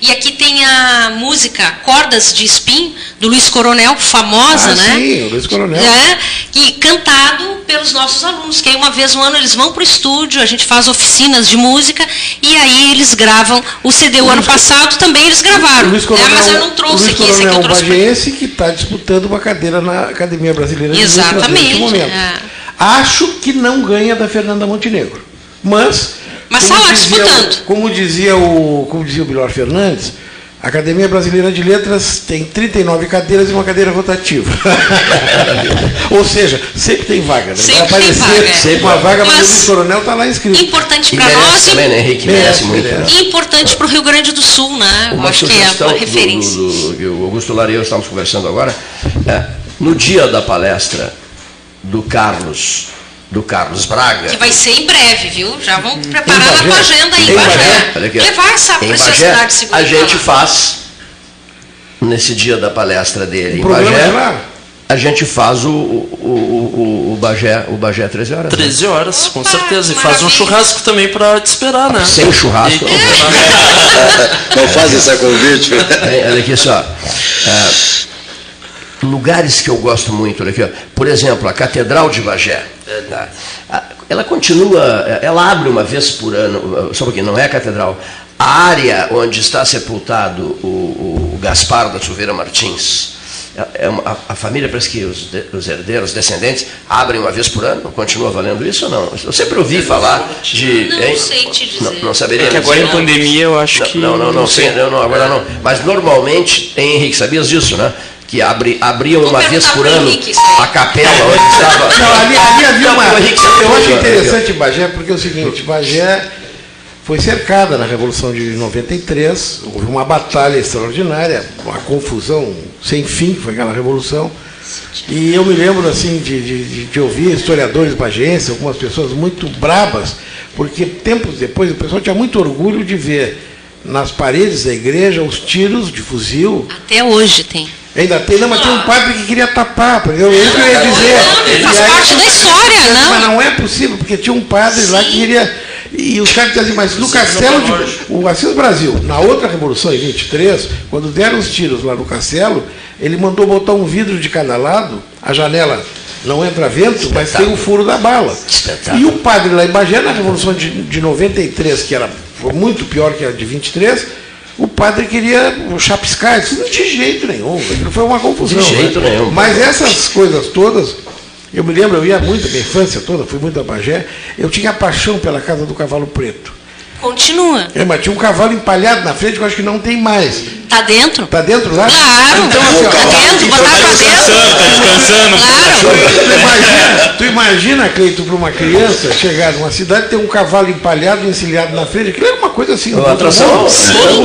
E aqui tem a música Cordas de Espinho, do Luiz Coronel, famosa, Ah, né? sim, o Luiz Coronel. É, e cantado pelos nossos alunos, que aí uma vez no ano eles vão para o estúdio, a gente faz oficinas de música e aí eles gravam o CD. O ano passado também eles gravaram, O Luiz Coronel, mas eu não o trouxe Luiz aqui, esse aqui Coronel eu trouxe pra- Bagiense que está disputando uma cadeira na Academia Brasileira de Exatamente, momento. é. Acho que não ganha da Fernanda Montenegro. Mas. Mas como tá lá o- disputando. Como dizia o, como dizia o Bilor Fernandes, a Academia Brasileira de Letras tem 39 cadeiras e uma cadeira rotativa. Ou seja, sempre tem vaga. Né? Sempre Vai tem aparecer vaga, é. sempre uma vaga, mas, Mas- o Coronel está lá inscrito. Importante para nós também, né, e, Henrique? Merece, Merece muito. merece. né? importante para o Rio Grande do Sul, né? Eu Uma acho que é uma do- referência. Do, do, que o Augusto Lara e eu estávamos conversando agora. é, no dia da palestra do Carlos, do Carlos Braga. Que vai ser em breve, viu? Já vão Em preparar Bagé. tua agenda aí, Em Bagé, Bagé. olha aqui, ó. Levar essa Em Bagé, preciosidade segura a gente faz, nesse dia da palestra dele em programa Bagé, é lá. a gente faz o, o, o, o, o Bagé, o Bagé 13 horas. né? 13 horas, com Opa, certeza. E faz um churrasco também para te esperar, né? Sem churrasco. Não faz esse convite. Olha aqui só. É, lugares que eu gosto muito, olha aqui, ó. por exemplo, a Catedral de Bagé. A- Ela continua, ela abre uma vez por ano, só porque não é a catedral, a área onde está sepultado o, o Gaspar da Silveira Martins, é uma, a, a, família parece que os, os, herdeiros, os descendentes, abrem uma vez por ano, continua valendo isso ou não? Eu sempre ouvi falar de. Não hein? sei te dizer. Não, não saberia. É que agora em pandemia eu acho não, que. Não, não, não, sim, não, não, agora não. Mas normalmente, hein, Henrique, sabias disso, né? Que abri, abriam uma vez por ano Henrique, a capela onde estava. Não, ali, ali havia uma. Eu acho falou, interessante Bagé, porque é o seguinte, Bagé foi cercada na Revolução de 93, houve uma batalha extraordinária, uma confusão sem fim, foi aquela revolução. E eu me lembro assim de, de, de ouvir historiadores bagenses, algumas pessoas muito brabas, porque tempos depois o pessoal tinha muito orgulho de ver nas paredes da igreja os tiros de fuzil. Até hoje tem. Ainda tem, não, mas tem um padre que queria tapar, porque eu, eu ia dizer. Faz aí- parte da história, não? Mas não é possível, porque tinha um padre lá que queria. E os caras diziam assim, mas no castelo de. O Assis Brasil, na outra Revolução, em 23, quando deram os tiros lá no castelo, ele mandou botar um vidro de cada lado, a janela não entra vento, mas tem o furo da bala. E o padre lá em Bagé, na Revolução de, de 93, que era foi muito pior que a de 23, o padre queria chapiscar. Isso não de jeito nenhum, aquilo foi uma confusão. De jeito né? nenhum. Mas essas coisas todas, eu me lembro, eu ia muito, minha infância toda, fui muito a Bagé, eu tinha paixão pela Casa do Cavalo Preto. Continua. É, mas tinha um cavalo empalhado na frente que eu acho que não tem mais. Tá dentro? Está dentro lá? Claro. Então, assim, ó, tá dentro, botar pra descansando, tá descansando. dentro. Claro. Tu imagina, tu imagina, Cleito, para uma criança chegar numa cidade e ter um cavalo empalhado e encilhado na frente, aquilo era uma coisa assim. Uma do atração,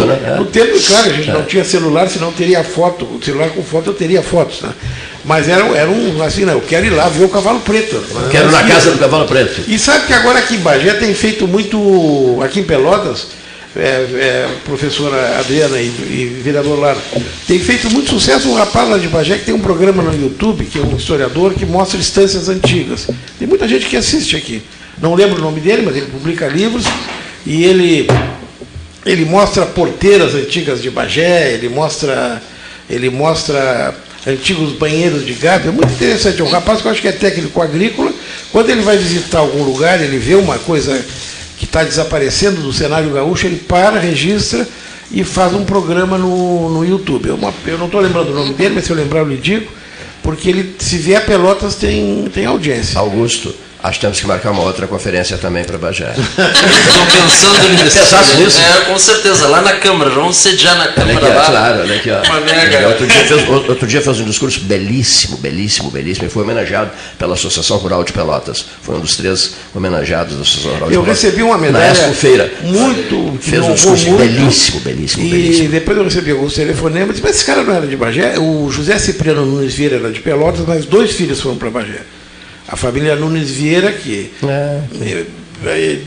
né? No tempo, claro, a gente não tinha celular, senão teria foto. O celular com foto eu teria fotos, né? Mas era, era um, assim, né? Eu quero ir lá ver o cavalo preto. né? Quero na casa do Cavalo Preto. E sabe que agora aqui em Bagé tem feito muito, aqui em Pelotas, é, é, professora Adriana e, e vereador Lara, tem feito muito sucesso um rapaz lá de Bagé que tem um programa no YouTube, que é um historiador, que mostra instâncias antigas. Tem muita gente que assiste aqui. Não lembro o nome dele, mas ele publica livros e ele, ele mostra porteiras antigas de Bagé, ele mostra, ele mostra antigos banheiros de gado. É muito interessante. É um rapaz que eu acho que é técnico agrícola. Quando ele vai visitar algum lugar, ele vê uma coisa que está desaparecendo do cenário gaúcho, ele para, registra e faz um programa no, no YouTube. Uma- eu não estou lembrando o nome dele, mas se eu lembrar eu lhe digo, porque ele, se vier a Pelotas, tem, tem audiência. Augusto, acho que temos que marcar uma outra conferência também para Bagé. Estou pensando nisso. Pensasse nisso? É, com certeza, lá na Câmara, vamos sediar na Olha Câmara aqui, ó, lá. claro, olha aqui, ó. Outro dia, fez, outro dia fez um discurso belíssimo, belíssimo, belíssimo, e foi homenageado pela Associação Rural de Pelotas. Foi um dos três homenageados da Associação Rural de Eu Pelotas. recebi uma Na medalha Expo-feira. muito. que Fez um discurso muito. belíssimo, belíssimo, E belíssimo. depois eu recebi alguns telefonemas, disse, mas esse cara não era de Bagé? O José Cipriano Nunes Vieira era de Pelotas, mas dois filhos foram para Bagé. A família Nunes Vieira, que É. é, é,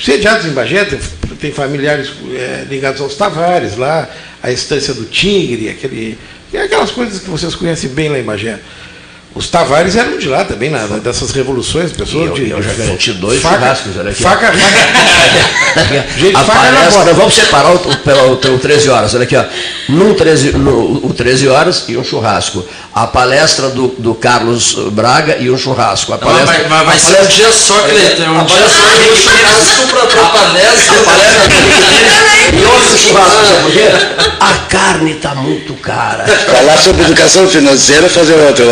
sediados em Bagé, tem, tem familiares é, ligados aos Tavares lá, a estância do Tigre, aquele, aquelas coisas que vocês conhecem bem lá em Bagé. Os Tavares eram de lá também, na, dessas revoluções, pessoas eu- de. eu já de garanti dois faca- churrascos, olha aqui. Faca, faca, Gente, a faca na palestra, vamos separar o, o, o, o 13 horas, olha aqui, ó. Num 13, no, o 13 horas e um churrasco. A palestra do, do Carlos Braga e um churrasco. A Não, mas palestra, vai, vai a ser um palestra- dia só, Cleiton. Um a dia palestra- só que o churrasco para tua palestra. a palestra e outro churrasco, sabe por quê? A carne está muito cara. Falar sobre educação financeira, fazer outro.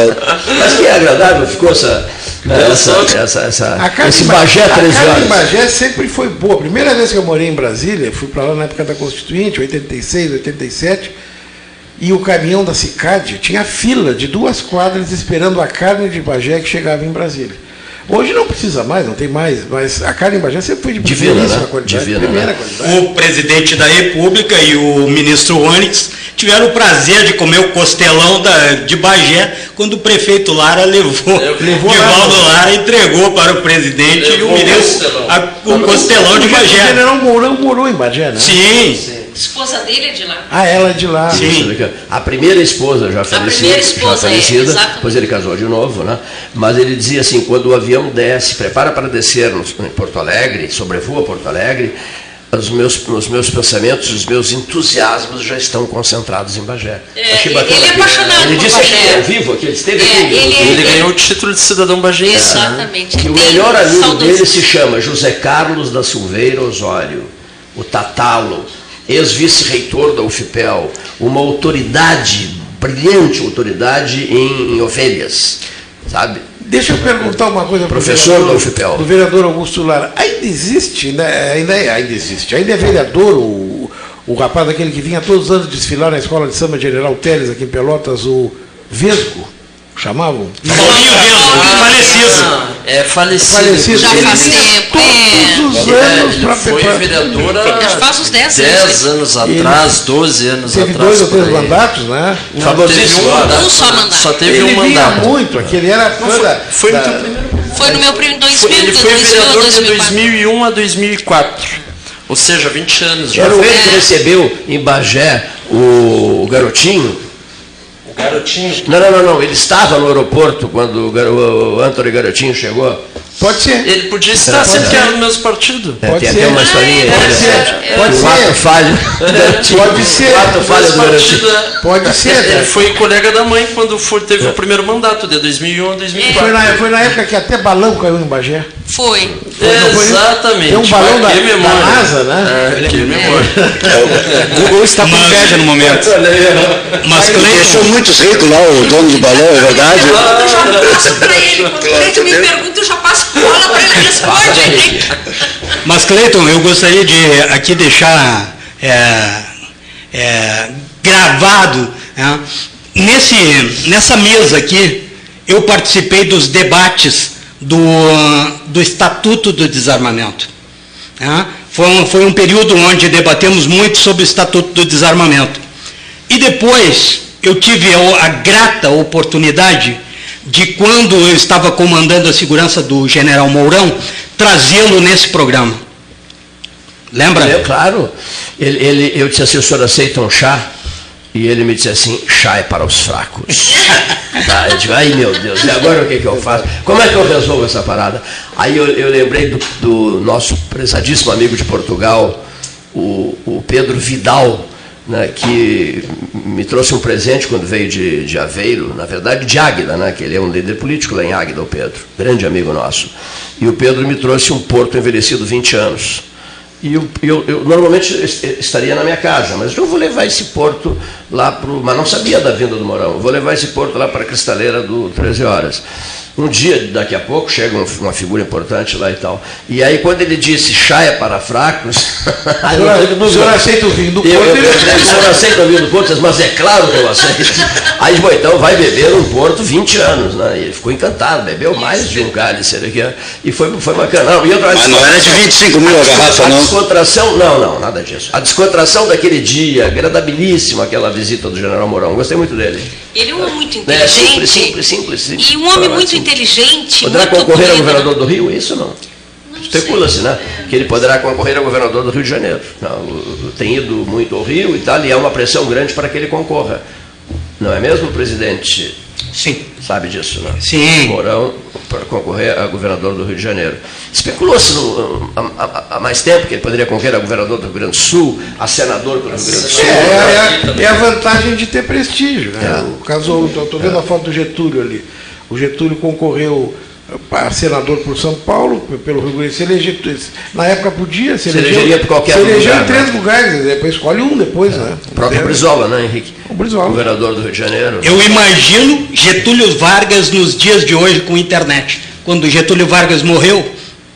Mas que agradável ficou essa, essa, essa, essa, A carne, esse Bagé a 13 carne em horas. Bagé sempre foi boa. A primeira vez que eu morei em Brasília, fui para lá na época da Constituinte, 86, 87, e o caminhão da Cicad tinha fila de duas quadras esperando a carne de Bagé que chegava em Brasília. Hoje não precisa mais, não tem mais, mas a carne em Bagé sempre foi de Divina, primeiríssima né? qualidade. Divina, primeira né? qualidade. O presidente da República e o ministro Onyx tiveram o prazer de comer o costelão da, de Bagé quando o prefeito Lara levou, Levou Divaldo lá. Lara entregou para o presidente e o o ministro costelão. a- o costelão de O Bagé. general Mourão morou em Bagé, né? Sim, Esposa dele é de lá. Ah, ela é de lá. Sim. Aqui, A primeira esposa já falecida, primeira esposa, já é, falecida exatamente. depois ele casou de novo, né? Mas ele dizia assim, quando o avião desce, prepara para descer no, em Porto Alegre, sobrevoa Porto Alegre, os meus, os meus pensamentos, os meus entusiasmos já estão concentrados em Bagé. É, ele- é apaixonado Ele por disse Bagé. aqui ao vivo, que ele esteve É, aqui. ele é- Ele ganhou o título de cidadão bagense. né? Exatamente. Que o Tem melhor amigo dele se chama José Carlos da Silveira Osório, o Tatalo, ex-vice-reitor da UFPEL, uma autoridade brilhante autoridade em, em ovelhas, sabe? Deixa eu perguntar uma coisa pro Professor vereador- da UFPEL. do vereador Augusto Lara. Ainda existe, né? ainda, é- ainda existe, ainda é vereador o, o rapaz aquele que vinha todos os anos desfilar na escola de samba General Teles aqui em Pelotas, o Vesgo, chamavam? Paulinho falecido. Ah, é falecido. Falecido. Já Ele faz tempo, é. Todos os É, anos ele para foi vereador há Já faz uns 10 anos. 10 anos atrás, 12 anos Teve atrás. dois ou três mandatos, né? Não, teve um mandato. Um só mandato. Só teve ele um mandato. muito, aquele era fã da, Foi da- o teu primeiro Foi no meu primo em 2000, Foi- ele foi 2000 a vereador de 2004. 2001 a 2004. Ou seja, 20 anos já. Era o ele que É. recebeu em Bagé o garotinho. Garotinho. Não, não, não, não. Ele estava no aeroporto quando o Antônio Garotinho chegou. Pode ser. Ele podia estar sempre que era no mesmo partido. É, Pode tem ser. até uma historinha Pode interessante. ser. Pode o ser. ato falho. Pode ser. O ato falho do Mesmo Garotinho. partido, é. Pode ser, Ele né? foi colega da mãe quando foi, teve o primeiro mandato, de 2001 a 2004. Foi na, foi na época que até balão caiu em Bagé. Foi. foi? Exatamente. Tem um balão Mas da- da. NASA, né? É, que memória. Google está com inveja no momento. Mas Ele Cleiton, deixou muitos ricos lá, o dono do balão, é verdade? Eu já passo pra ele, quando o Cleiton me pergunta, eu já passo cola para ele responde. mas Cleiton, eu gostaria de aqui deixar é, é, gravado, né, nesse, nessa mesa aqui, eu participei dos debates do, do Estatuto do Desarmamento. né? Foi um, foi um período onde debatemos muito sobre o Estatuto do Desarmamento. E depois eu tive a grata oportunidade de, quando eu estava comandando a segurança do general Mourão, trazê-lo nesse programa. Lembra? É, claro. Ele, ele- eu disse assim, o senhor aceita um chá? E ele me disse assim, chá é para os fracos. tá, eu digo, ai meu Deus, e agora o que, que eu faço? Como é que eu resolvo essa parada? Aí eu, eu lembrei do, do nosso prezadíssimo amigo de Portugal, o, o Pedro Vidal, né, que me trouxe um presente quando veio de, de Aveiro, na verdade de Águida, né, que ele é um líder político lá em Águida, o Pedro, grande amigo nosso. E o Pedro me trouxe um porto envelhecido 20 anos. E eu, eu- eu normalmente es- estaria na minha casa, mas eu vou levar esse porto lá para Mas não sabia da vinda do Morão. Eu vou levar esse porto lá para a Cristaleira do 13 Horas. Um dia, daqui a pouco, chega um- uma figura importante lá e tal. E aí, quando ele disse chá é para fracos. aí eu- O senhor aceita o vinho do eu, Porto? eu, ele- eu, o senhor aceita o vinho do Porto? Mas é claro que eu aceito. Aí, bom, então vai beber um Porto 20 anos, né? E ele ficou encantado, bebeu mais de um cálice aqui, e foi, foi bacana. Não, e outra Mas não era de 25 mil a garrafa, a não. descontração, não, não, nada disso. A descontração daquele dia, agradabilíssima aquela visita do General Mourão. Gostei muito dele. Ele é um homem muito É, simples, inteligente. simples, simples, simples. E um homem muito simples. inteligente. Poderá muito concorrer a polido. governador do Rio? Isso não. Especula-se, né? Que ele poderá concorrer a governador do Rio de Janeiro. Não, tem ido muito ao Rio e tal, e há uma pressão grande para que ele concorra. Não é mesmo, presidente? Sim. Sabe disso, né? Sim. Mourão para concorrer a governador do Rio de Janeiro. Especulou-se há, mais tempo que ele poderia concorrer a governador do Rio Grande do Sul, a senador pelo Rio Grande do Sul. É, é, é a vantagem de ter prestígio. Né? O caso, estou vendo a foto do Getúlio ali. O Getúlio concorreu senador por São Paulo, pelo Rio Grande do Sul. Se elegeu- Na época podia, se, Se elegeria por qualquer se elegeu lugar, em três né? lugares, depois escolhe um depois, né? O próprio É. Brizola, né, Henrique? O Brizola. Governador do Rio de Janeiro. Eu imagino Getúlio Vargas nos dias de hoje com internet. Quando Getúlio Vargas morreu,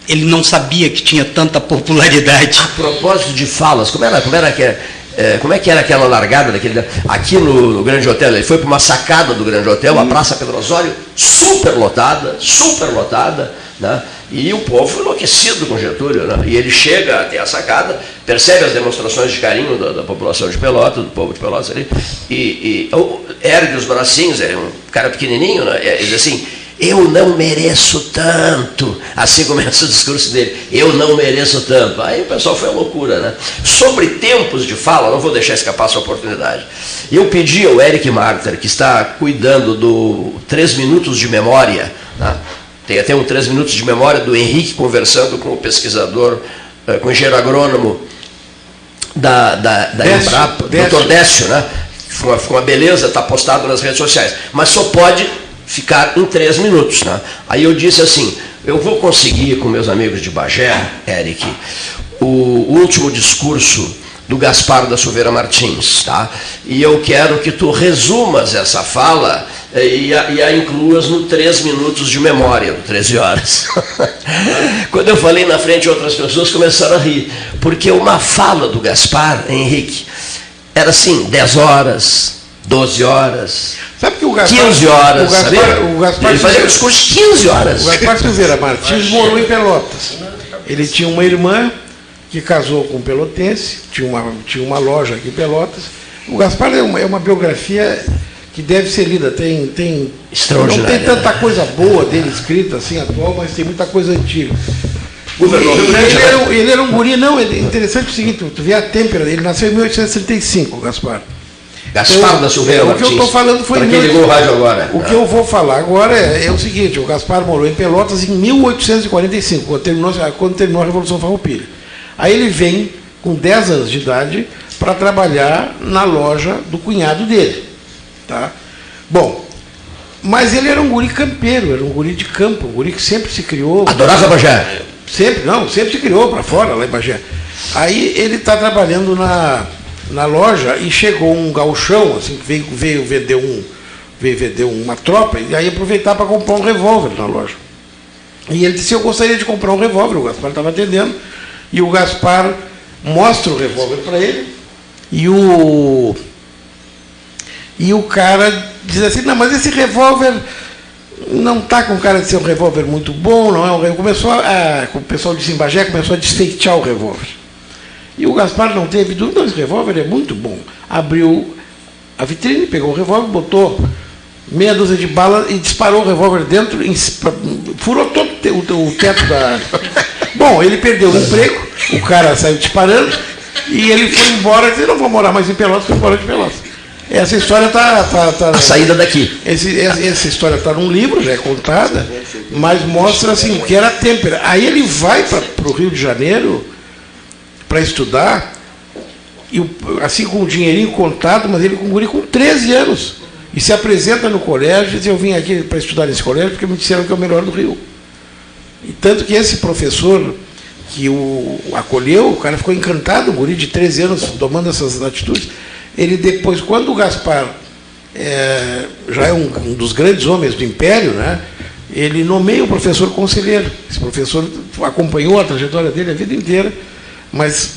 ele não sabia que tinha tanta popularidade. A propósito de falas, como era, como era que é, como é que era aquela largada daquele. Aqui no, no Grande Hotel, ele foi para uma sacada do Grande Hotel, a Praça Pedro Osório, super lotada, super lotada, né? E o povo enlouquecido com Getúlio, né? E ele chega até a sacada, percebe as demonstrações de carinho da, da população de Pelotas, do povo de Pelotas ali, e, e ergue os bracinhos, é um cara pequenininho, né? E diz assim, eu não mereço tanto. Assim começa o discurso dele. Eu não mereço tanto. Aí o pessoal foi a loucura, né? Sobre tempos de fala, não vou deixar escapar essa oportunidade. Eu pedi ao Eric Marter, que está cuidando do Três Minutos de Memória, né? tem até um Três Minutos de Memória do Henrique conversando com o pesquisador, eh, com o engenheiro agrônomo da, da, da Décio, Embrapa, Décio. Dr. Décio, né? Ficou uma, ficou uma beleza, está postado nas redes sociais. Mas só pode ficar em três minutos. Né? Aí eu disse assim, eu vou conseguir com meus amigos de Bagé, Eric, o último discurso do Gaspar da Silveira Martins, tá? E eu quero que tu resumas essa fala eh, e a, e a incluas no 3 minutos de memória, no 13 horas. Quando eu falei na frente, outras pessoas começaram a rir, porque uma fala do Gaspar, Henrique, era assim, 10 horas, 12 horas, Sabe que o Gaspar, 15 horas, o Gaspar, sabia? o Gaspar Ele fazia discurso 15 horas. O Gaspar Silveira Martins morou em Pelotas. Ele tinha uma irmã que casou com um pelotense, tinha uma, tinha uma loja aqui em Pelotas. O Gaspar é uma, é uma biografia que deve ser lida, tem, tem, não tem tanta coisa boa dele escrita assim, atual, mas tem muita coisa antiga. Ele, né? era, um- ele era um guri, não, é interessante o seguinte, tu vê a têmpera, ele nasceu em 1835, o Gaspar. Gaspar da Silveira É, o que eu Martins. estou falando foi Para em quem ligou o rádio agora. O que eu vou falar agora é, é o seguinte, o Gaspar morou em Pelotas em 1845, quando terminou, quando terminou a Revolução Farroupilha. Aí ele vem com 10 anos de idade para trabalhar na loja do cunhado dele. Tá? Bom, mas ele era um guri campeiro, era um guri de campo, um guri que sempre se criou. Adorava Bagé. Sempre, não, sempre se criou para fora lá em Bagé. Aí ele está trabalhando na, na loja e chegou um gauchão, assim, que veio, veio vender um, veio vender uma tropa, e aí aproveitar para comprar um revólver na loja. E ele disse, eu gostaria de comprar um revólver, o Gaspar estava atendendo, e o Gaspar mostra o revólver para ele, e o. E o cara diz assim, não, mas esse revólver não está com cara de ser um revólver muito bom, não é um. Começou a, o pessoal de Simbagé começou a desfeitear o revólver. E o Gaspar não teve dúvida, não, esse revólver é muito bom. Abriu a vitrine, pegou o revólver, botou meia dúzia de balas e disparou o revólver dentro, furou todo o te- o, o teto da. Bom, ele perdeu o emprego, o cara saiu disparando e ele foi embora e não vou morar mais em Pelotas, foi embora de Pelotas. Essa história está. Tá, tá, A saída daqui. esse- essa, essa história está num livro, já é contada, mas mostra assim, o que era a têmpera. Aí ele vai para o Rio de Janeiro para estudar, e assim com o dinheirinho contado, mas ele com guri com 13 anos. E se apresenta no colégio diz, eu vim aqui para estudar nesse colégio porque me disseram que é o melhor do Rio. E tanto que esse professor que o acolheu, o cara ficou encantado, o guri de 13 anos tomando essas atitudes. Ele depois, quando o Gaspar é, já é um, um dos grandes homens do Império, né, ele nomeia o professor conselheiro. Esse professor acompanhou a trajetória dele a vida inteira, mas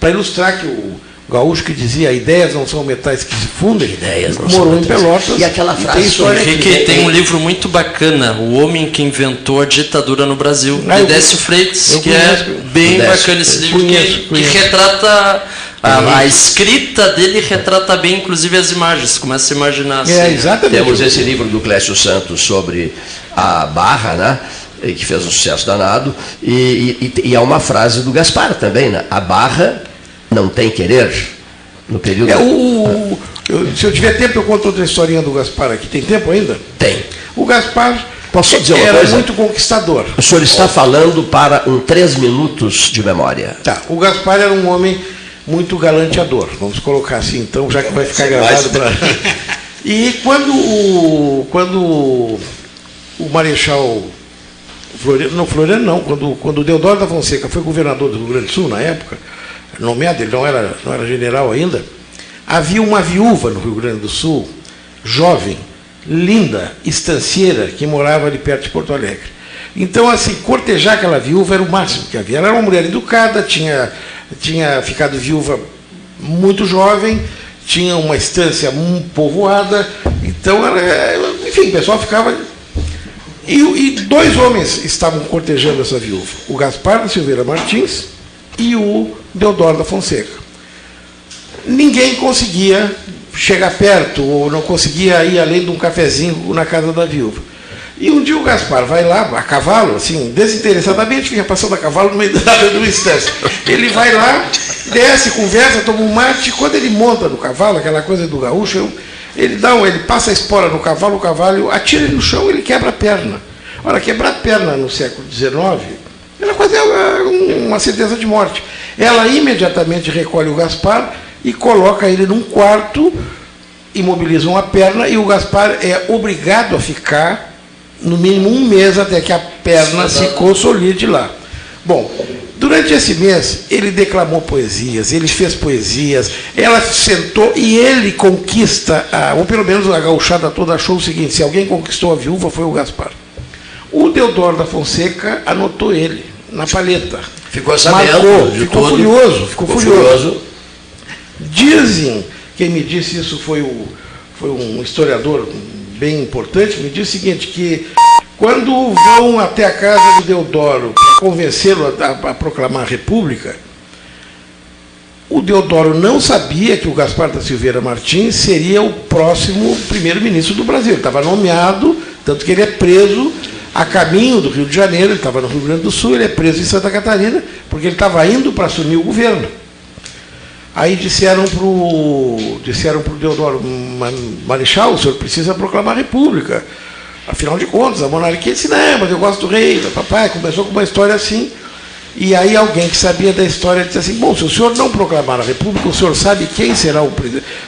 para ilustrar que o gaúcho que dizia ideias não são metais que se fundem, Ideias não são morou em metais. Pelotas. E aquela frase tem história sobre- que- Henrique tem um livro muito bacana, O Homem que Inventou a Ditadura no Brasil, Ah, Décio. Freitas, que conheço. é bem Décio. bacana esse livro, conheço, que, conheço. que retrata, a, a escrita dele retrata bem, inclusive, as imagens, começa a imaginar assim. É, exatamente. Temos esse livro do Clécio Santos sobre a Barra, né? Que fez um sucesso danado. E, e, e há uma frase do Gaspar também, né? A Barra não tem querer. No período. É, o, eu- se eu tiver tempo, eu conto outra historinha do Gaspar aqui. Tem tempo ainda? Tem. O Gaspar Posso dizer uma era coisa? muito conquistador. O senhor está falando para um três minutos de memória. Tá, o Gaspar era um homem muito galanteador, vamos colocar assim, então, já que vai ficar gravado para. E quando o. Quando o Marechal Floriano, não, Floriano não, quando, quando Deodoro da Fonseca foi governador do Rio Grande do Sul na época, nomeado, ele não era, não era general ainda, havia uma viúva no Rio Grande do Sul, jovem, linda, estancieira, que morava ali perto de Porto Alegre. Então, assim, cortejar aquela viúva era o máximo que havia. Ela era uma mulher educada, tinha, tinha ficado viúva muito jovem, tinha uma estância povoada, então, ela, enfim, o pessoal ficava e, e dois homens estavam cortejando essa viúva: o Gaspar da Silveira Martins e o Deodoro da Fonseca. Ninguém conseguia chegar perto, ou não conseguia ir além de um cafezinho na casa da viúva. E um dia o Gaspar vai lá, a cavalo, assim, desinteressadamente, fica passando a cavalo no meio da uma instância. Ele vai lá, desce, conversa, toma um mate, quando ele monta no cavalo, aquela coisa do gaúcho, eu- ele dá um, ele passa a espora no cavalo, o cavalo atira ele no chão, ele quebra a perna. Ora, quebrar a perna no século XIX era quase uma, uma certeza de morte. Ela imediatamente recolhe o Gaspar e coloca ele num quarto, imobilizam a perna e o Gaspar é obrigado a ficar no mínimo um mês até que a perna se consolide lá. Bom, Durante esse mês, ele declamou poesias, ele fez poesias, ela sentou e ele conquista, a, ou pelo menos a gauchada toda achou o seguinte: se alguém conquistou a viúva foi o Gaspar. O Deodoro da Fonseca anotou ele na paleta. Ficou sabendo Marcou, ficou tudo. furioso, ficou, Ficou furioso. furioso. Dizem, quem me disse isso foi, o, foi um historiador bem importante, me disse o seguinte, que quando vão até a casa do Deodoro para convencê-lo a, a- proclamar a República, o Deodoro não sabia que o Gaspar da Silveira Martins seria o próximo primeiro-ministro do Brasil. Ele estava nomeado, tanto que ele é preso a caminho do Rio de Janeiro, ele estava no Rio Grande do Sul, ele é preso em Santa Catarina, porque ele estava indo para assumir o governo. Aí disseram para o disseram pro Deodoro "Ma- Marechal, o senhor precisa proclamar a República. Afinal de contas, a monarquia disse, não, mas eu gosto do rei, papai, começou com uma história assim. E aí alguém que sabia da história disse assim, bom, se o senhor não proclamar a República, o senhor sabe quem será o,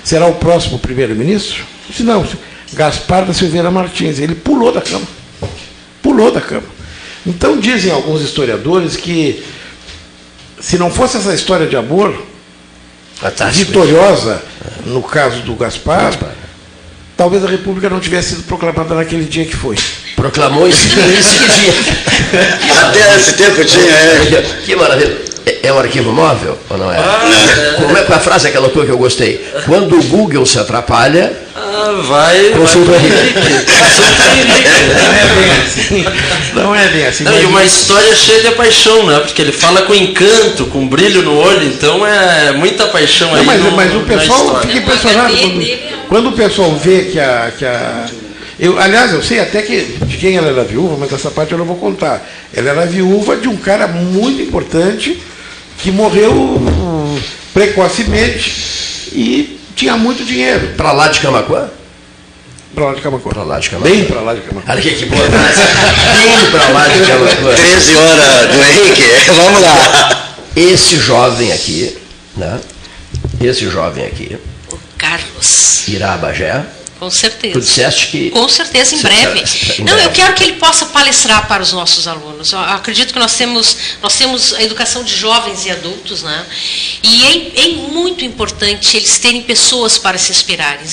será o próximo primeiro-ministro? Disse, não, Gaspar da Silveira Martins. Ele pulou da cama. Pulou da cama. Então dizem alguns historiadores que se não fosse essa história de amor, Fantástico. vitoriosa, no caso do Gaspar, talvez a República não tivesse sido proclamada naquele dia que foi. Proclamou em seguida. em seguidinha. Até esse tempo tinha, é. Que maravilha. É- É um arquivo móvel ou não é? Ah, Como é que a frase aquela tua que eu gostei? Quando o Google se atrapalha, Ah, vai. consulta vai. Henrique. Não é bem assim. Não, e uma história cheia de paixão, né? Porque ele fala com encanto, com brilho no olho, então é muita paixão Não, aí. mas, no- mas o pessoal fica impressionado quando, quando o pessoal vê que a. Que a eu, aliás, eu sei até que, de quem ela era viúva, mas essa parte eu não vou contar. Ela era viúva de um cara muito importante que morreu precocemente e tinha muito dinheiro. Para lá de Camacuã? Para lá de Camacuã. Para lá de Camacuã. Bem para lá de Camacuã. Olha que, que boa. Bem para lá de Camacuã. 13 horas do Henrique, vamos lá. Esse jovem aqui, né? Esse jovem aqui, O Carlos, irá Bagé. Com Tu certeza. disseste que. Com certeza, em Sim, breve. Não, eu quero que ele possa palestrar para os nossos alunos. Eu acredito que nós temos, nós temos a educação de jovens e adultos, né? E é, é muito importante eles terem pessoas para se inspirarem,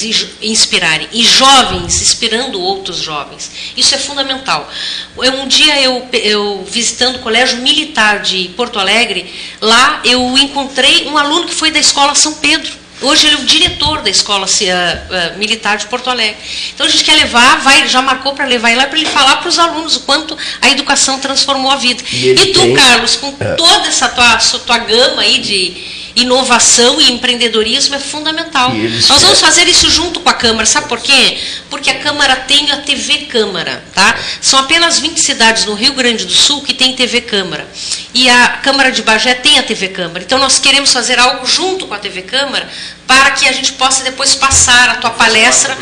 e inspirarem, e jovens inspirando outros jovens. Isso é fundamental. Um dia eu, eu visitando o Colégio Militar de Porto Alegre, lá eu encontrei um aluno que foi da escola São Pedro. Hoje ele é o diretor da escola ah, ah, militar de Porto Alegre. Então a gente quer levar, vai, já marcou para levar ele lá para ele falar para os alunos o quanto a educação transformou a vida. E E, tu, tem- Carlos, com É. toda essa tua, essa tua gama aí de inovação e empreendedorismo é fundamental. Nós vamos querem- fazer isso junto com a Câmara, sabe por quê? Porque a Câmara tem a TV Câmara, tá? São apenas 20 cidades no Rio Grande do Sul que tem TV Câmara. E a Câmara de Bagé tem a TV Câmara. Então nós queremos fazer algo junto com a TV Câmara para que a gente possa depois passar a tua palestra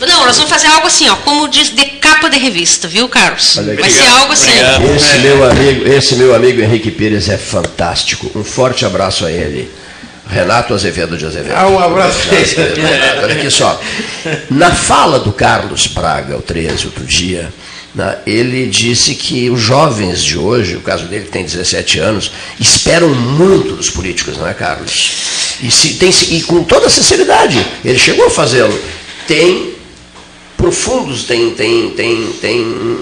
Não, nós vamos fazer algo assim, ó, como diz, de capa de revista, viu, Carlos? Aqui. Vai ser algo assim. Esse meu amigo, esse meu amigo Henrique Pires é fantástico. Um forte abraço a ele. Renato Azevedo de Azevedo. Ah, um abraço. Renato, Olha aqui só. Na fala do Carlos Praga, o 13, outro dia, né, ele disse que os jovens de hoje, o caso dele que tem 17 anos, esperam muito dos políticos, não é, Carlos? E, se, tem, e com toda sinceridade, ele chegou a fazê-lo. Tem profundos, tem, tem, tem, tem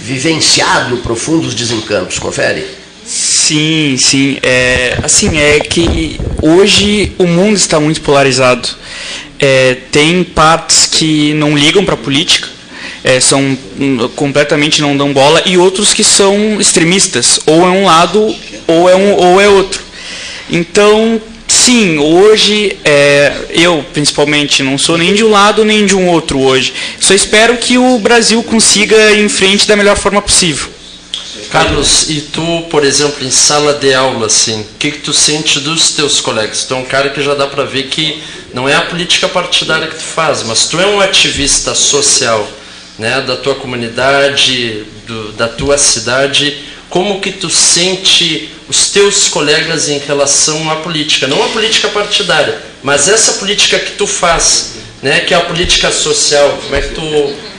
vivenciado profundos desencantos, confere? Sim, sim. É, assim, é que hoje o mundo está muito polarizado. É, tem partes que não ligam para a política, é, são hum, completamente não dão bola, e outros que são extremistas. Ou é um lado ou é, um, ou é outro. Então, sim, hoje é, eu principalmente não sou nem de um lado nem de um outro hoje. Só espero que o Brasil consiga ir em frente da melhor forma possível. Carlos, e tu, por exemplo, em sala de aula, assim, o que, que tu sente dos teus colegas? Tu é um cara que já dá para ver que não é a política partidária que tu faz, mas tu é um ativista social, né, da tua comunidade, do, da tua cidade. Como que tu sente os teus colegas em relação à política? Não a política partidária, mas essa política que tu faz, né, que é a política social. Como é que tu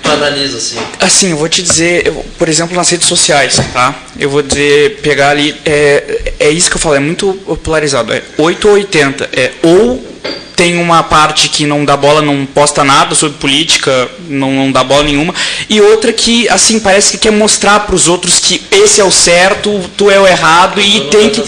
tu analisa assim? Assim, eu vou te dizer, eu, por exemplo, nas redes sociais, tá? Eu vou dizer, pegar ali, é, é isso que eu falo, é muito polarizado, é 8 ou 80, é ou tem uma parte que não dá bola, não posta nada sobre política, não, não dá bola nenhuma, e outra que, assim, parece que quer mostrar para os outros que esse é o certo, tu é o errado, e tem que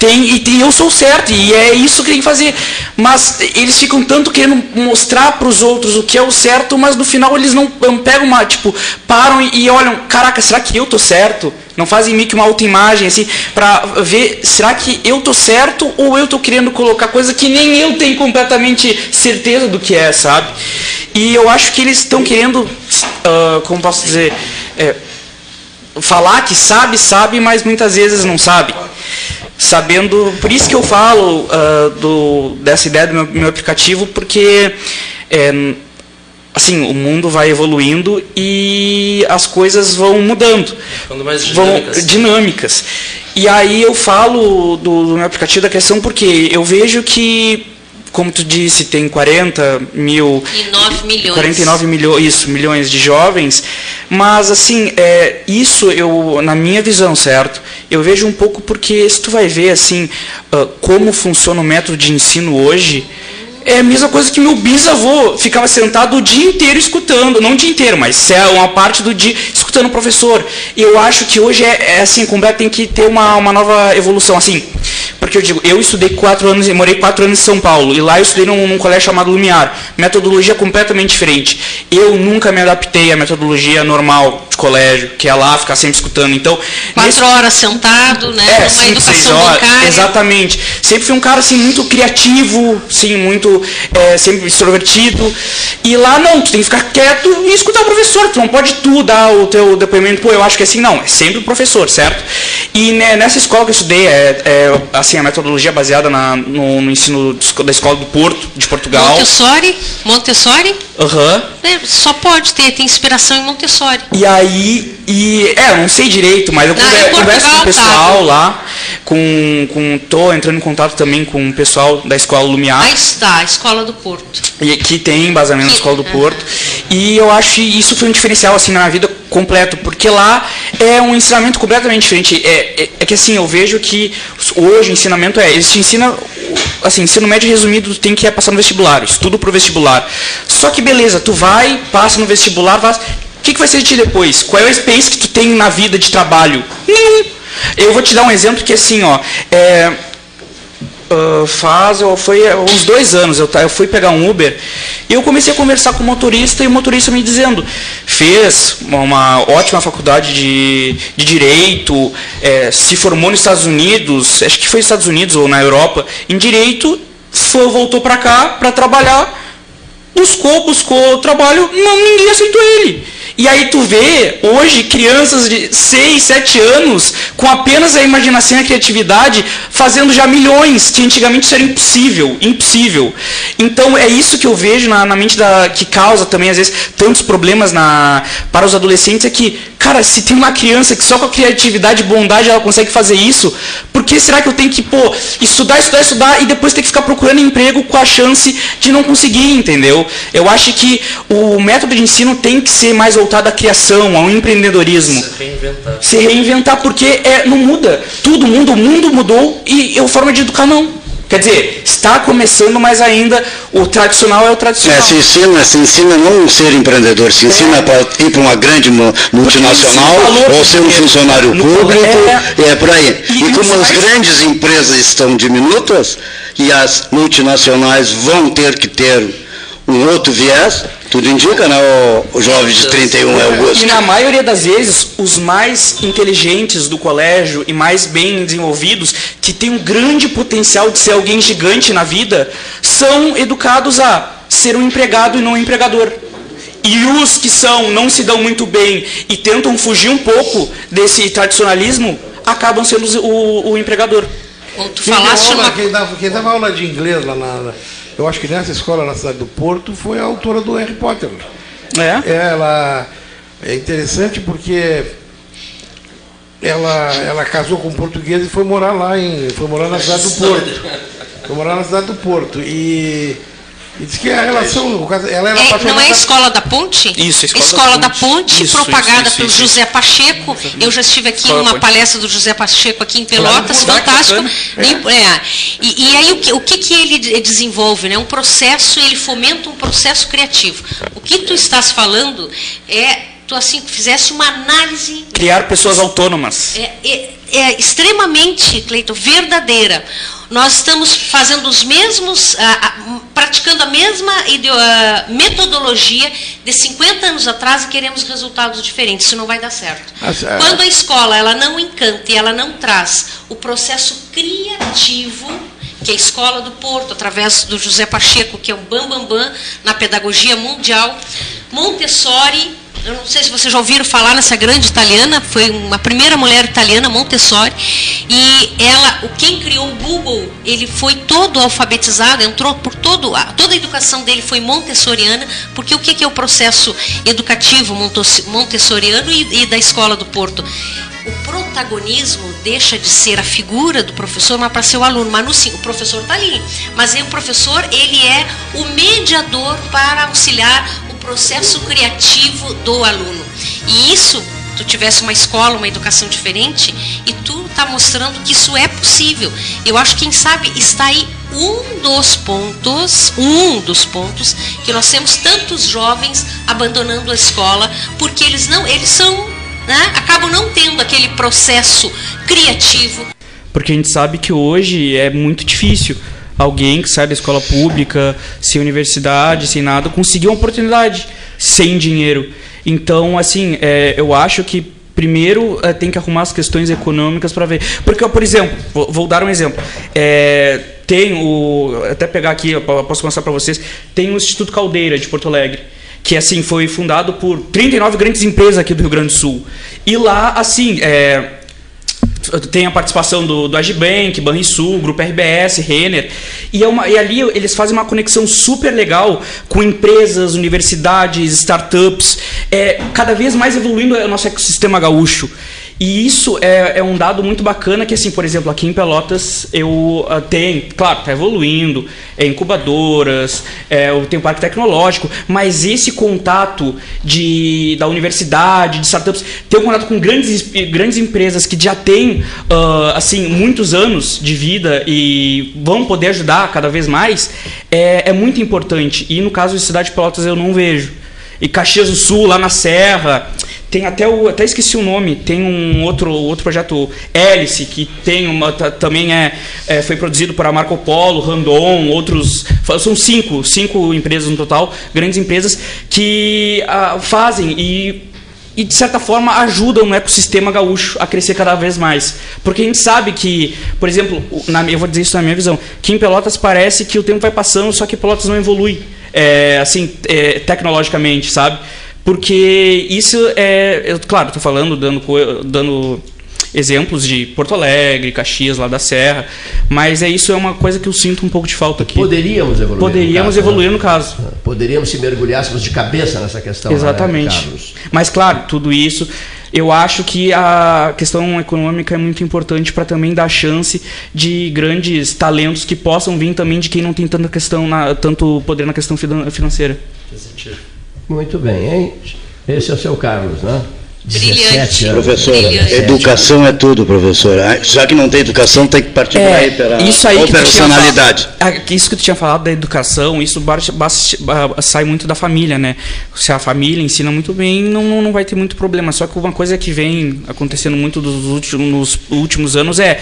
tem, e, e eu sou certo, e é isso que tem que fazer. Mas eles ficam tanto querendo mostrar para os outros o que é o certo, mas no final eles não, não pegam uma, tipo, param e, e olham, caraca, será que eu tô certo? Não fazem meio que uma autoimagem, assim, para ver, será que eu tô certo ou eu tô querendo colocar coisa que nem eu tenho completamente certeza do que é, sabe? E eu acho que eles estão querendo, uh, como posso dizer, é, falar que sabe, sabe, mas muitas vezes não sabe sabendo. Por isso que eu falo uh, do, dessa ideia do meu, meu aplicativo, porque é, assim o mundo vai evoluindo e as coisas vão mudando, mais dinâmicas. vão dinâmicas. E aí eu falo do, do meu aplicativo da questão porque eu vejo que como tu disse, tem 40 mil. E 9 milhões. 49 milhões, isso, milhões de jovens. Mas, assim, é, isso, eu, na minha visão, certo? Eu vejo um pouco porque, se tu vai ver, assim, uh, como funciona o método de ensino hoje, é a mesma coisa que meu bisavô ficava sentado o dia inteiro escutando, não o dia inteiro, mas é uma parte do dia escutando o professor. E eu acho que hoje é, é assim, completo tem que ter uma, uma nova evolução. Assim, porque eu digo, eu estudei quatro anos, morei quatro anos em São Paulo, e lá eu estudei num, num colégio chamado Lumiar. Metodologia completamente diferente. Eu nunca me adaptei à metodologia normal de colégio, que é lá ficar sempre escutando. Então, Quatro nesse- horas sentado, né? é, cinco, seis horas. bancária. Exatamente. Sempre fui um cara assim muito criativo, sim, muito é, sempre extrovertido. E lá não, tu tem que ficar quieto e escutar o professor. Tu não pode tu dar o teu depoimento, pô, eu acho que é assim, não. É sempre o professor, certo? E né, nessa escola que eu estudei, é, é, assim, a metodologia baseada na- no, no ensino da escola do Porto, de Portugal. Montessori, Montessori, Aham. né, só pode ter, tem inspiração em Montessori. E aí, e, é, eu não sei direito, mas eu Não, conver- em converso com o Portugal, pessoal tá. lá, com, com, tô entrando em contato também com o pessoal da escola Lumiar, Aí está, a Escola do Porto. e que tem embasamento na escola do aham. Porto, e eu acho que isso foi um diferencial assim na minha vida completo, porque lá é um ensinamento completamente diferente. É, é, é que assim, eu vejo que hoje o ensinamento é, eles te ensinam, assim, ensino médio resumido, tu tem que é passar no vestibular, estudo pro vestibular. Só que beleza, tu vai, passa no vestibular, vai, o que, que vai ser de ti depois? Qual é a experiência que tu tem na vida de trabalho? Nenhum. Eu vou te dar um exemplo que assim, ó, é, ah, faz, foi há uns dois anos, eu, eu fui pegar um Uber e eu comecei a conversar com o motorista e o motorista me dizendo, fez uma ótima faculdade de, de Direito, eh, se formou nos Estados Unidos, acho que foi nos Estados Unidos ou na Europa, em Direito, foi, voltou para cá para trabalhar, buscou, buscou trabalho, não, ninguém aceitou ele. E aí tu vê, hoje, crianças de 6, 7 anos, com apenas a imaginação e a criatividade, fazendo já milhões, que antigamente isso era impossível, impossível. Então é isso que eu vejo na, na mente da, que causa também, às vezes, tantos problemas na, para os adolescentes, é que, cara, se tem uma criança que só com a criatividade e bondade ela consegue fazer isso, por que será que eu tenho que, pô, estudar, estudar, estudar e depois ter que ficar procurando emprego com a chance de não conseguir, entendeu? Eu acho que o método de ensino tem que ser mais voltado à criação, ao empreendedorismo. Se reinventar. Se reinventar, porque é, não muda. Tudo muda, o mundo mudou e a forma de educar não. Quer dizer, está começando, mas ainda o tradicional é o tradicional. É, se ensina, se ensina não ser empreendedor, se ensina para ir para uma grande mu- multinacional ou ser um funcionário público, é- é, por aí. E E como as grandes empresas estão diminutas e as multinacionais vão ter que ter um outro viés, tudo indica, né, o, o jovem de 31 Augusto. E na maioria das vezes, os mais inteligentes do colégio e mais bem desenvolvidos, que têm um grande potencial de ser alguém gigante na vida, são educados a ser um empregado e não um empregador. E os que são, não se dão muito bem e tentam fugir um pouco desse tradicionalismo, acabam sendo o, o empregador. Tu Quem, deu falaste aula, uma quem, dava, quem dava aula de inglês lá na- Eu acho que nessa escola na cidade do Porto foi a autora do Harry Potter. É? Ela é interessante porque ela, ela casou com um português e foi morar lá em. Foi morar na cidade do Porto. Foi morar na cidade do Porto. E E diz que a relação, caso, ela era É, não é a Escola da Ponte? Isso, Escola da da Ponte. Ponte, Isso, propagada isso, pelo isso, José Pacheco. Eu já estive aqui Escola numa Ponte. palestra do José Pacheco aqui em Pelotas, Claro, fantástico. bacana. É. E, e aí o que, o que, que ele de- desenvolve? Né? Um processo, ele fomenta um processo criativo. O que tu estás falando é, tu assim, fizesse uma análise Criar pessoas autônomas. é, é- é extremamente, Cleiton, verdadeira. Nós estamos fazendo os mesmos, ah, ah, praticando a mesma ah, metodologia de 50 anos atrás e queremos resultados diferentes. Isso não vai dar certo. Ah. Quando a escola ela não encanta e ela não traz o processo criativo que é a Escola do Porto, através do José Pacheco, que é um bambambam bam, bam na pedagogia mundial, Montessori, eu não sei se vocês já ouviram falar nessa grande italiana, foi uma primeira mulher italiana, Montessori, e ela, quem criou o Google, ele foi todo alfabetizado, entrou por todo, toda a educação dele foi montessoriana, porque o que é o processo educativo montessoriano e, da Escola do Porto? O protagonismo deixa de ser a figura do professor, mas para ser o aluno. Mas no, sim, o professor está ali. Mas aí o professor ele é o mediador para auxiliar processo criativo do aluno. E isso, tu tivesse uma escola, uma educação diferente, e tu está mostrando que isso é possível. Eu acho que quem sabe está aí um dos pontos, um dos pontos que nós temos tantos jovens abandonando a escola porque eles não, eles são né, acabam não tendo aquele processo criativo. Porque a gente sabe que hoje é muito difícil alguém que sai da escola pública, sem universidade, sem nada, conseguir uma oportunidade sem dinheiro. Então, assim, é, eu acho que primeiro é, tem que arrumar as questões econômicas para ver. Porque, por exemplo, vou, vou dar um exemplo. É, tem o. Até pegar aqui, eu posso mostrar para vocês. Tem o Instituto Caldeira de Porto Alegre que assim foi fundado por 39 grandes empresas aqui do Rio Grande do Sul. E lá, assim, é, tem a participação do, do Agibank, Banrisul, Grupo RBS, Renner. E, é uma, e ali eles fazem uma conexão super legal com empresas, universidades, startups, é, cada vez mais evoluindo o nosso ecossistema gaúcho. E isso é, é um dado muito bacana que, assim, por exemplo, aqui em Pelotas eu uh, tenho, claro, está evoluindo, é incubadoras, é, eu tenho parque tecnológico, mas esse contato de, da universidade, de startups, ter um contato com grandes, grandes empresas que já têm, uh, assim, muitos anos de vida e vão poder ajudar cada vez mais, é, é muito importante. E no caso de Cidade de Pelotas eu não vejo. E Caxias do Sul, lá na Serra, tem até o até esqueci o nome tem um outro outro projeto Hélice que tem uma ta- também é, é, foi produzido por a Marco Polo Randon outros são cinco cinco empresas no total grandes empresas que ah, fazem e e de certa forma ajudam o ecossistema gaúcho a crescer cada vez mais. Porque a gente sabe que, por exemplo, na, eu vou dizer isso na minha visão, que em Pelotas parece que o tempo vai passando, só que Pelotas não evolui, é, assim, é, tecnologicamente, sabe? Porque isso é, eu, claro, estou falando, dando, dando exemplos de Porto Alegre, Caxias, lá da Serra, mas é isso é uma coisa que eu sinto um pouco de falta aqui. Poderíamos evoluir. no Poderíamos caso, evoluir né? no caso. Poderíamos se mergulhássemos de cabeça nessa questão. né, Exatamente. Carlos? Mas claro, tudo isso, eu acho que a questão econômica é muito importante para também dar chance de grandes talentos que possam vir também de quem não tem tanta questão na, tanto poder na questão finan- financeira. Muito bem, hein? Esse é o seu Carlos, né? Brilhante. 17 anos. Professora, Brilhante. educação é tudo, professora. Já que não tem educação, tem que partir para aí, pela É, isso aí falado- ah, isso que tu tinha falado da educação, isso ah, sai muito da família, né? Se a família ensina muito bem, não, não, vai ter muito problema. Só que uma coisa que vem acontecendo muito dos últimos, nos últimos anos é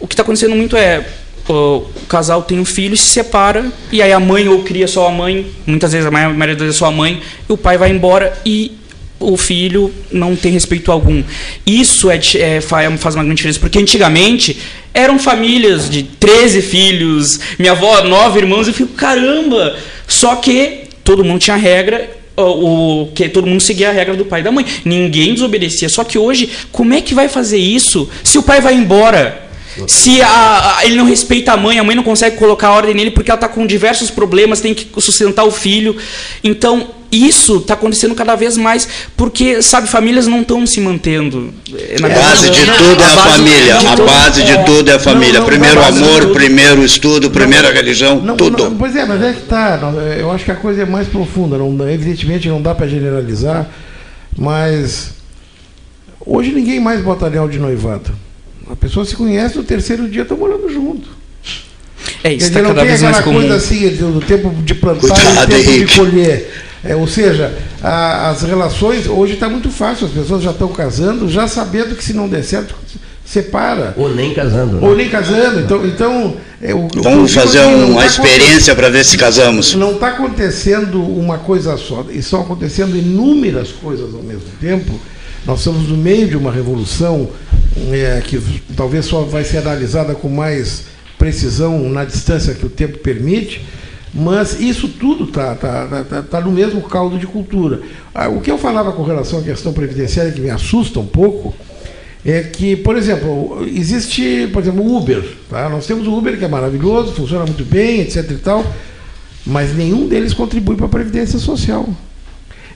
o que está acontecendo muito é o casal tem um filho se separa e aí a mãe ou cria só a mãe, muitas vezes a maioria das vezes é só a mãe, e o pai vai embora e o filho não tem respeito algum. Isso é, é, fa- faz uma grande diferença, porque antigamente eram famílias de 13 filhos, minha avó, nove irmãos, eu fico, caramba! Só que todo mundo tinha regra, o- que todo mundo seguia a regra do pai e da mãe. Ninguém desobedecia. Só que hoje, como é que vai fazer isso se o pai vai embora? Se a- a- ele não respeita a mãe, a mãe não consegue colocar ordem nele porque ela está com diversos problemas, tem que sustentar o filho. Então, isso está acontecendo cada vez mais porque, sabe, famílias não estão se mantendo. É, na A base de tudo é a família. A base de tudo é a família. Primeiro amor, primeiro estudo, primeiro a religião, Não, tudo. não, pois é, mas é que tá. não, Eu acho que a coisa é mais profunda. Não, evidentemente não dá para generalizar, mas hoje ninguém mais bota anel de noivado. A pessoa se conhece no terceiro dia, estão morando junto. É, isso está não cada tem vez aquela mais comum. coisa assim do, tempo de plantar e Cuidado, o tempo de colher. É, ou seja, a- as relações, hoje está muito fácil, as pessoas já estão casando, já sabendo que se não der certo, separa. Ou nem casando. né? Ou nem casando. Então, então é, o, o que eu Vamos digo fazer não uma tá experiência para ver se casamos. não está acontecendo uma coisa só, estão acontecendo inúmeras coisas ao mesmo tempo. Nós estamos no meio de uma revolução é, que talvez só vai ser analisada com mais precisão na distância que o tempo permite, mas isso tudo está tá, tá, tá, tá no mesmo caldo de cultura. Ah, O que eu falava com relação à questão previdenciária, que me assusta um pouco, é que, por exemplo, existe, por exemplo, o Uber. Tá? Nós temos o Uber que é maravilhoso, funciona muito bem, etc. e tal, mas nenhum deles contribui para a Previdência Social.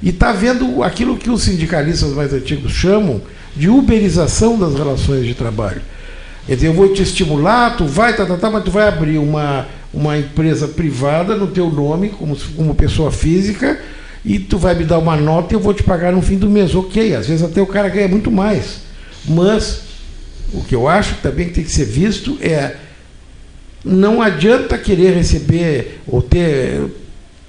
E está vendo aquilo que os sindicalistas mais antigos chamam de uberização das relações de trabalho. Quer dizer, eu vou te estimular, tu vai, tá, tá, tá, mas tu vai abrir uma, uma empresa privada no teu nome, como, como pessoa física, e tu vai me dar uma nota e eu vou te pagar no fim do mês. Ok, às vezes até o cara ganha muito mais. Mas o que eu acho que também tem que ser visto é não adianta querer receber ou ter,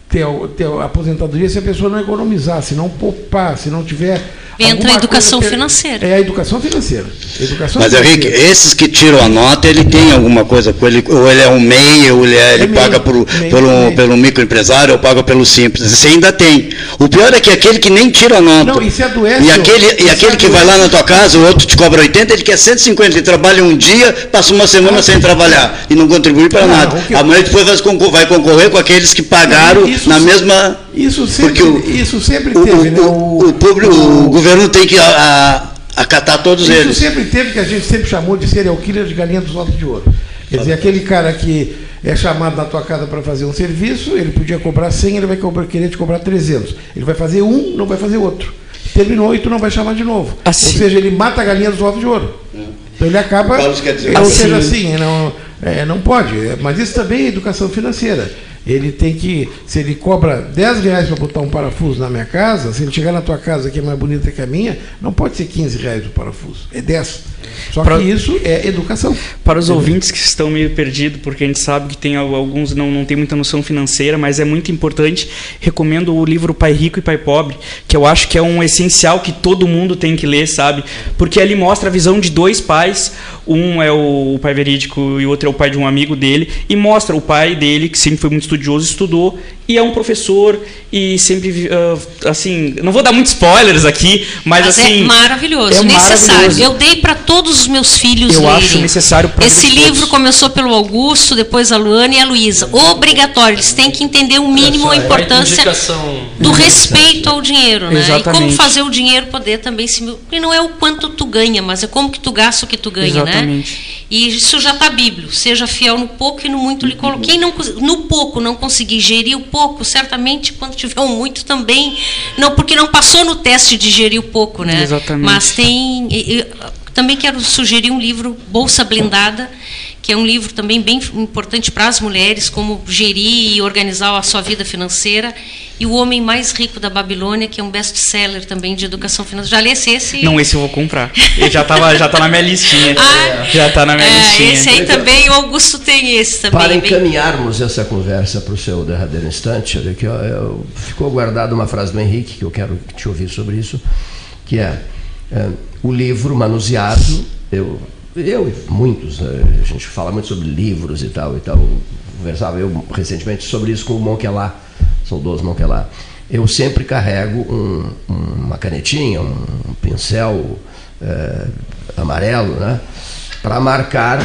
ter, ter aposentadoria se a pessoa não economizar, se não poupar, se não tiver. Entra a educação coisa financeira. É a educação financeira. Educação Mas, financeira. Henrique, esses que tiram a nota, ele tem alguma coisa com ele, ou ele é um MEI, ou ele, é- ele MEI, paga por, MEI, pelo, MEI. pelo microempresário, ou paga pelo simples. Esse ainda tem. O pior é que aquele que nem tira a nota. Não, e se adoece, E aquele, e aquele que vai lá na tua casa, o outro te cobra 80, ele quer 150, ele trabalha um dia, passa uma semana sem trabalhar e não contribui para Não, nada. Amanhã depois vai concor- vai concorrer com aqueles que pagaram Isso na mesma. Isso sempre, o- isso sempre O, teve, né? o, o, público- o governo tem que a- a- acatar todos Isso eles. sempre teve que a gente sempre chamou de serial killer de galinha dos ovos de ouro. Quer dizer, aquele cara que é chamado na tua casa para fazer um serviço, ele podia cobrar 100, ele vai cobrar, querer te cobrar 300. Ele vai fazer um, não vai fazer outro. Terminou e tu não vai chamar de novo. Assim- Ou seja, ele mata a galinha dos ovos de ouro. Então ele acaba. Ou assim- seja, assim, não, é, não pode. Mas isso também é educação financeira. Ele tem que, se ele cobra 10 reais para botar um parafuso na minha casa, se ele chegar na tua casa que é mais bonita que a minha, não pode ser 15 reais o parafuso, é 10. Só Pra- que isso é educação. Para os ouvintes que estão meio perdidos, porque a gente sabe que tem al- alguns não, não tem muita noção financeira, mas é muito importante, recomendo o livro Pai Rico e Pai Pobre, que eu acho que é um essencial que todo mundo tem que ler, sabe? Porque ali mostra a visão de dois pais, um é o pai verídico e o outro é o pai de um amigo dele, e mostra o pai dele, que sempre foi muito estudioso, estudou, e é um professor, e sempre, ah, assim, não vou dar muitos spoilers aqui, mas, Mas assim... é maravilhoso, é necessário. maravilhoso. Eu dei para todos os meus filhos Eu lerem. acho necessário pra Esse todos. livro começou pelo Augusto, depois a Luana e a Luísa. Obrigatório, eles têm que entender o mínimo a importância do respeito ao dinheiro, né? E como Exatamente. fazer o dinheiro poder também se e não é o quanto tu ganha, mas é como que tu gasta o que tu ganha, né? Exatamente. E isso já está bíblio. Seja fiel no pouco e no muito lhe colo. Quem não no pouco não conseguir gerir o pouco, certamente quando tiver um muito também não, porque não passou no teste de gerir o pouco, né? Exatamente. Mas tem também quero sugerir um livro Bolsa Blindada, que é um livro também bem importante para as mulheres, como gerir e organizar a sua vida financeira. E O Homem Mais Rico da Babilônia, que é um best-seller também de educação financeira. Já lesse esse? Não, esse eu vou comprar. Ele já, tava, já tá na minha listinha. Ah, já tá na minha é, listinha. esse aí também, o Augusto tem esse também. Para bem- encaminharmos essa conversa para o seu derradeiro instante, olha aqui, ó, eu- ficou guardada uma frase do Henrique, que eu quero te ouvir sobre isso, que é, é, o livro manuseado, eu, eu e muitos, eh, a gente fala muito sobre livros e tal, e tal, conversava eu recentemente sobre isso com o Monquelá, saudoso Monquelá. Eu sempre carrego um- uma canetinha, um pincel eh, amarelo, né, para marcar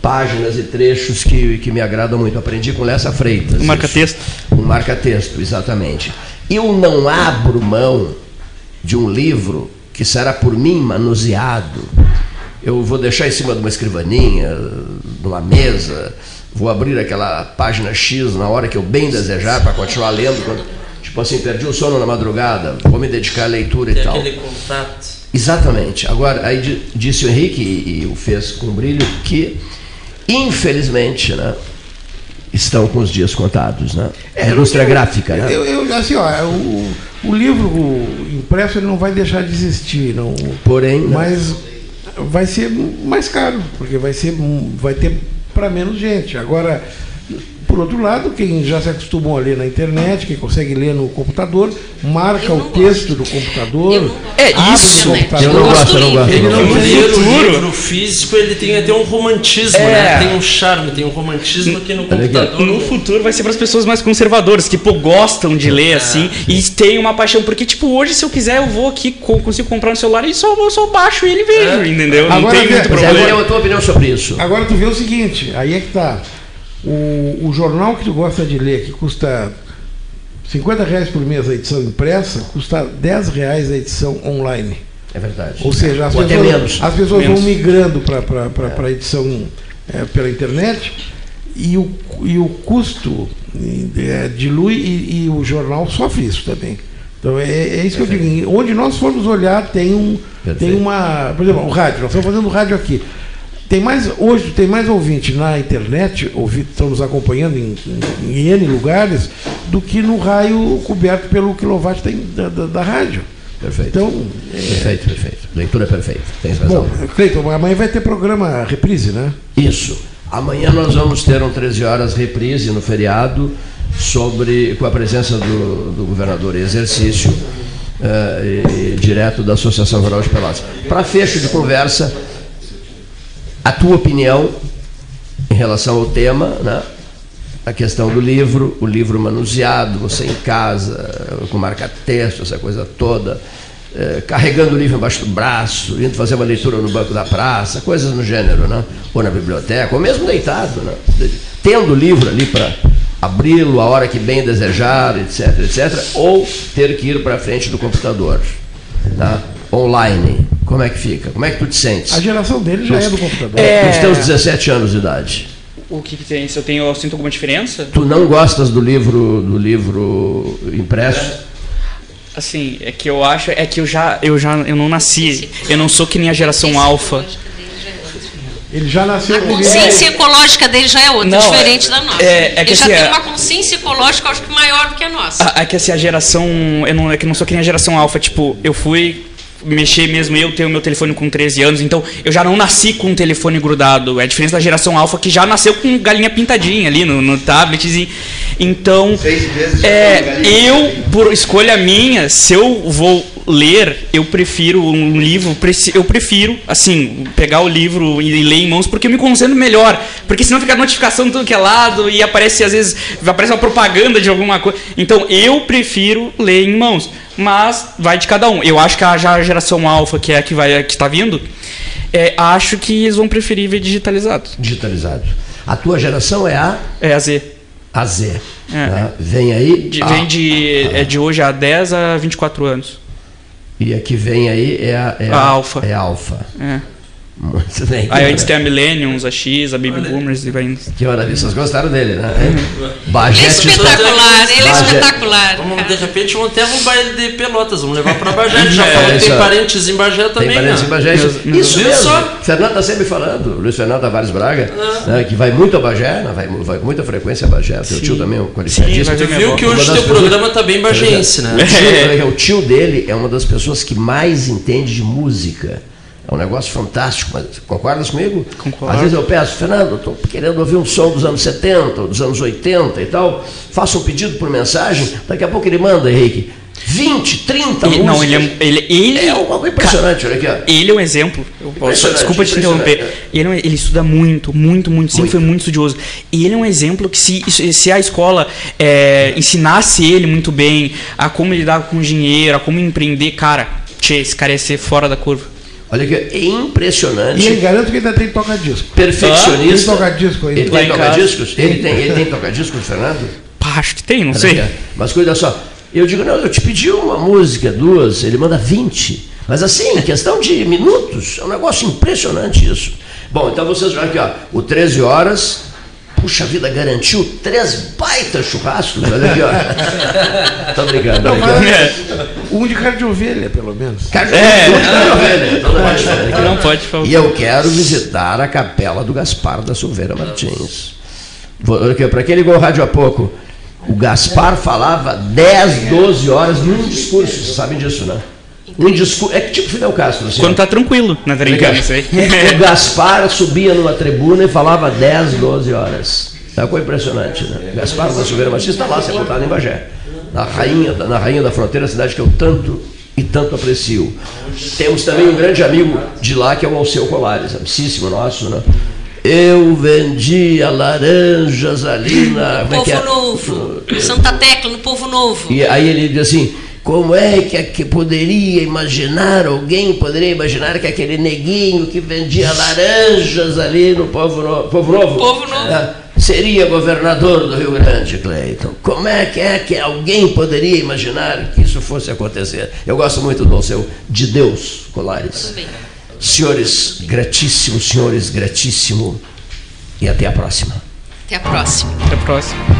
páginas e trechos que, que me agradam muito. Aprendi com Lessa Freitas. Um marca-texto? Um marca-texto, exatamente. Eu não abro mão de um livro que será por mim manuseado. Eu vou deixar em cima de uma escrivaninha, numa mesa, vou abrir aquela página X na hora que eu bem desejar para continuar lendo. quando- Tipo assim, perdi o sono na madrugada, vou me dedicar à leitura Tem e tal. aquele contato. Exatamente. Agora, aí di- disse o Henrique, e, e o fez com brilho, que, infelizmente, né, estão com os dias contados. Né? É a indústria gráfica. Né? Eu, eu, assim, ó, o, o livro impresso ele não vai deixar de existir, não. Porém, né, Mas vai ser mais caro, porque vai ser vai ter para menos gente. Agora, por outro lado, quem já se acostumou a ler na internet, quem consegue ler no computador, marca o não texto do computador. Não gosto. É, abre isso. no Eu computador. eu não gosto, eu não gosto. Ele eu não não gosto. o futuro- livro físico, ele tem até um romantismo, É. né? Tem um charme, tem um romantismo que no aqui, ó. computador. No futuro vai ser para as pessoas mais conservadoras, que pô, gostam de ler assim e tem uma paixão. Porque, tipo, hoje, se eu quiser, eu vou aqui, co- consigo comprar no celular e só, eu só baixo ele e vejo, entendeu? Não Agora, tem muito problema. eu a tua opinião sobre isso. Agora tu vê o seguinte, aí é que tá. O, o jornal que tu gosta de ler, que custa 50 reais por mês a edição impressa, custa 10 reais a edição online. É verdade. Ou seja, as Ou pessoas, menos. as pessoas Menos. vão migrando para a edição é, pela internet e o, e o custo é, dilui e, e o jornal sofre isso também. Então é, é isso que eu digo. Onde nós formos olhar tem um tem Perfeito. uma, por exemplo, o rádio. Nós estamos fazendo rádio aqui. Tem mais hoje tem mais ouvinte na internet, ouvi, estão nos acompanhando em, em, em N lugares, do que no raio coberto pelo quilowatt da, da, da- da rádio. Perfeito. Então, Perfeito, perfeito. Leitura perfeita. Tens razão. Bom, Cleiton, amanhã vai ter programa reprise, né? Isso. Amanhã nós vamos ter um 13 horas reprise no feriado sobre com a presença do, do governador em exercício eh, e- direto da Associação Rural de Pelotas. Para fecho de conversa, a tua opinião em relação ao tema, né? a questão do livro, o livro manuseado, você em casa, com marca-texto, essa coisa toda, eh, carregando o livro embaixo do braço, indo fazer uma leitura no banco da praça, coisas no gênero, né? ou na biblioteca, ou mesmo deitado, né? tendo o livro ali para abri-lo a hora que bem desejar, etc, etc, ou ter que ir para frente do computador, tá? online. Como é que fica? Como é que tu te sentes? A geração dele já é do computador. É. Nos teus 17 anos de idade. O que, que tem? Se eu tenho, eu sinto alguma diferença? Tu não gostas do livro do livro impresso? Assim, é que eu acho, é que eu já, eu já, eu não nasci, eu não sou que nem a geração alfa. Ele já nasceu A consciência ecológica dele já é outra, Não, diferente da nossa. é- é que Ele já assim, tem é- uma consciência ecológica, acho que maior do que a nossa. É que assim, a geração. Eu não, é que eu não sou que nem a geração alfa. Tipo, eu fui mexer mesmo, eu tenho meu telefone com 13 anos, então eu já não nasci com um telefone grudado. É a diferença da geração alfa que já nasceu com galinha pintadinha ali no, no tabletzinho. Então, Seis vezes já é, eu, por escolha minha, se eu vou ler, eu prefiro um livro, eu prefiro, assim, pegar o livro e ler em mãos, porque eu me concentro melhor. Porque senão fica a notificação de tudo que é lado e aparece, às vezes, aparece uma propaganda de alguma coisa. Então, eu prefiro ler em mãos. Mas vai de cada um. Eu acho que a, já a geração alfa, que é a que vai que está vindo, é, acho que eles vão preferir ver digitalizado. digitalizado. A tua geração é a, É a Z. a Z. É. tá? Vem aí. De- a- vem de, é de hoje a 10 a 24 anos. E a que vem aí é a, é A alfa. É a alfa. É. Muito bem. Aí antes tem a Millenniums, a X, a Baby Boomers e vai indo. Que maravilha. Vocês gostaram dele, né? Ele é Bagé espetacular, ele é Bagé- espetacular. Vamos, de repente, vamos até um baile de pelotas, vamos levar pra Bagé. Ele já É, falou que tem é. parentes em Bagé Tem também. parentes né? em Bagé. Isso, isso mesmo. só? Fernando está sempre falando. Luiz Fernando Tavares Braga, né, que vai muito a Bagé, né, vai, vai com muita frequência a Bagé. Teu tio também é um qualificadíssimo. ver Tu viu que hoje das teu programa tá bem bagense, né? O tio, o tio dele é uma das pessoas que mais entende de música. É um negócio fantástico, mas concordas comigo? Concordo. Às vezes eu peço, Fernando, estou querendo ouvir um som dos anos 70, ou dos anos 80 e tal. Faço um pedido por mensagem, daqui a pouco ele manda, Henrique, 20, 30 Ele- músicas. não, ele é, ele, ele, É algo impressionante, olha aqui, ó. ele é um exemplo. Posso, desculpa te interromper. Ele, é ele estuda muito, muito, muito. Sempre Muito. foi muito estudioso. E ele é um exemplo que, se, se a escola é, ensinasse ele muito bem a como lidar com dinheiro, a como empreender, cara, tchê, esse cara ia ser fora da curva. Olha aqui, é impressionante. E ele garanto que ainda tem toca-disco. perfeccionista. Tem toca-disco aí. Ele tem toca-discos? Ele tem, ele tem toca-discos, Fernando? Pá, acho que tem, não Olha sei. aqui. Mas cuida só. Eu digo, não, eu te pedi uma música, duas, ele manda 20. Mas assim, em questão de minutos, é um negócio impressionante isso. Bom, então vocês vão aqui, ó, o 13 horas, puxa vida, garantiu três baitas churrascos. Olha aqui, ó. Tô brincando. Não, mas um de carne de ovelha, pelo menos. Carne É. de ovelha, toda vez, olha aqui, ó. Não pode faltar. E eu quero visitar a capela do Gaspar da Silveira Martins. Para quem ligou o rádio há pouco, o Gaspar falava 10, 12 horas num discurso, vocês sabem disso, né? Um discurso, é que tipo Fidel Castro, assim. Quando tá tranquilo, na aí. O Gaspar subia numa tribuna e falava 10, 12 horas. É uma coisa impressionante, né? Gaspar da Silveira Martins está lá, sepultado em Bagé. Na rainha, da- na rainha da fronteira, cidade que eu tanto e tanto aprecio. Temos também um grande amigo de lá, que é o Alceu Colares, amicíssimo nosso, né? Eu vendia laranjas ali na... é que Povo é? Novo. Santa Tecla, no Povo Novo. E aí ele diz assim: como é que, que poderia imaginar, alguém poderia imaginar que aquele neguinho que vendia laranjas ali no Povo Novo, Povo Novo, Povo Novo. é, seria governador do Rio Grande, Cleiton? Como é que é que alguém poderia imaginar que isso fosse acontecer? Eu gosto muito do seu de Deus, Colares. Senhores, gratíssimo, senhores, gratíssimo. E até a próxima. Até a próxima. Até a próxima.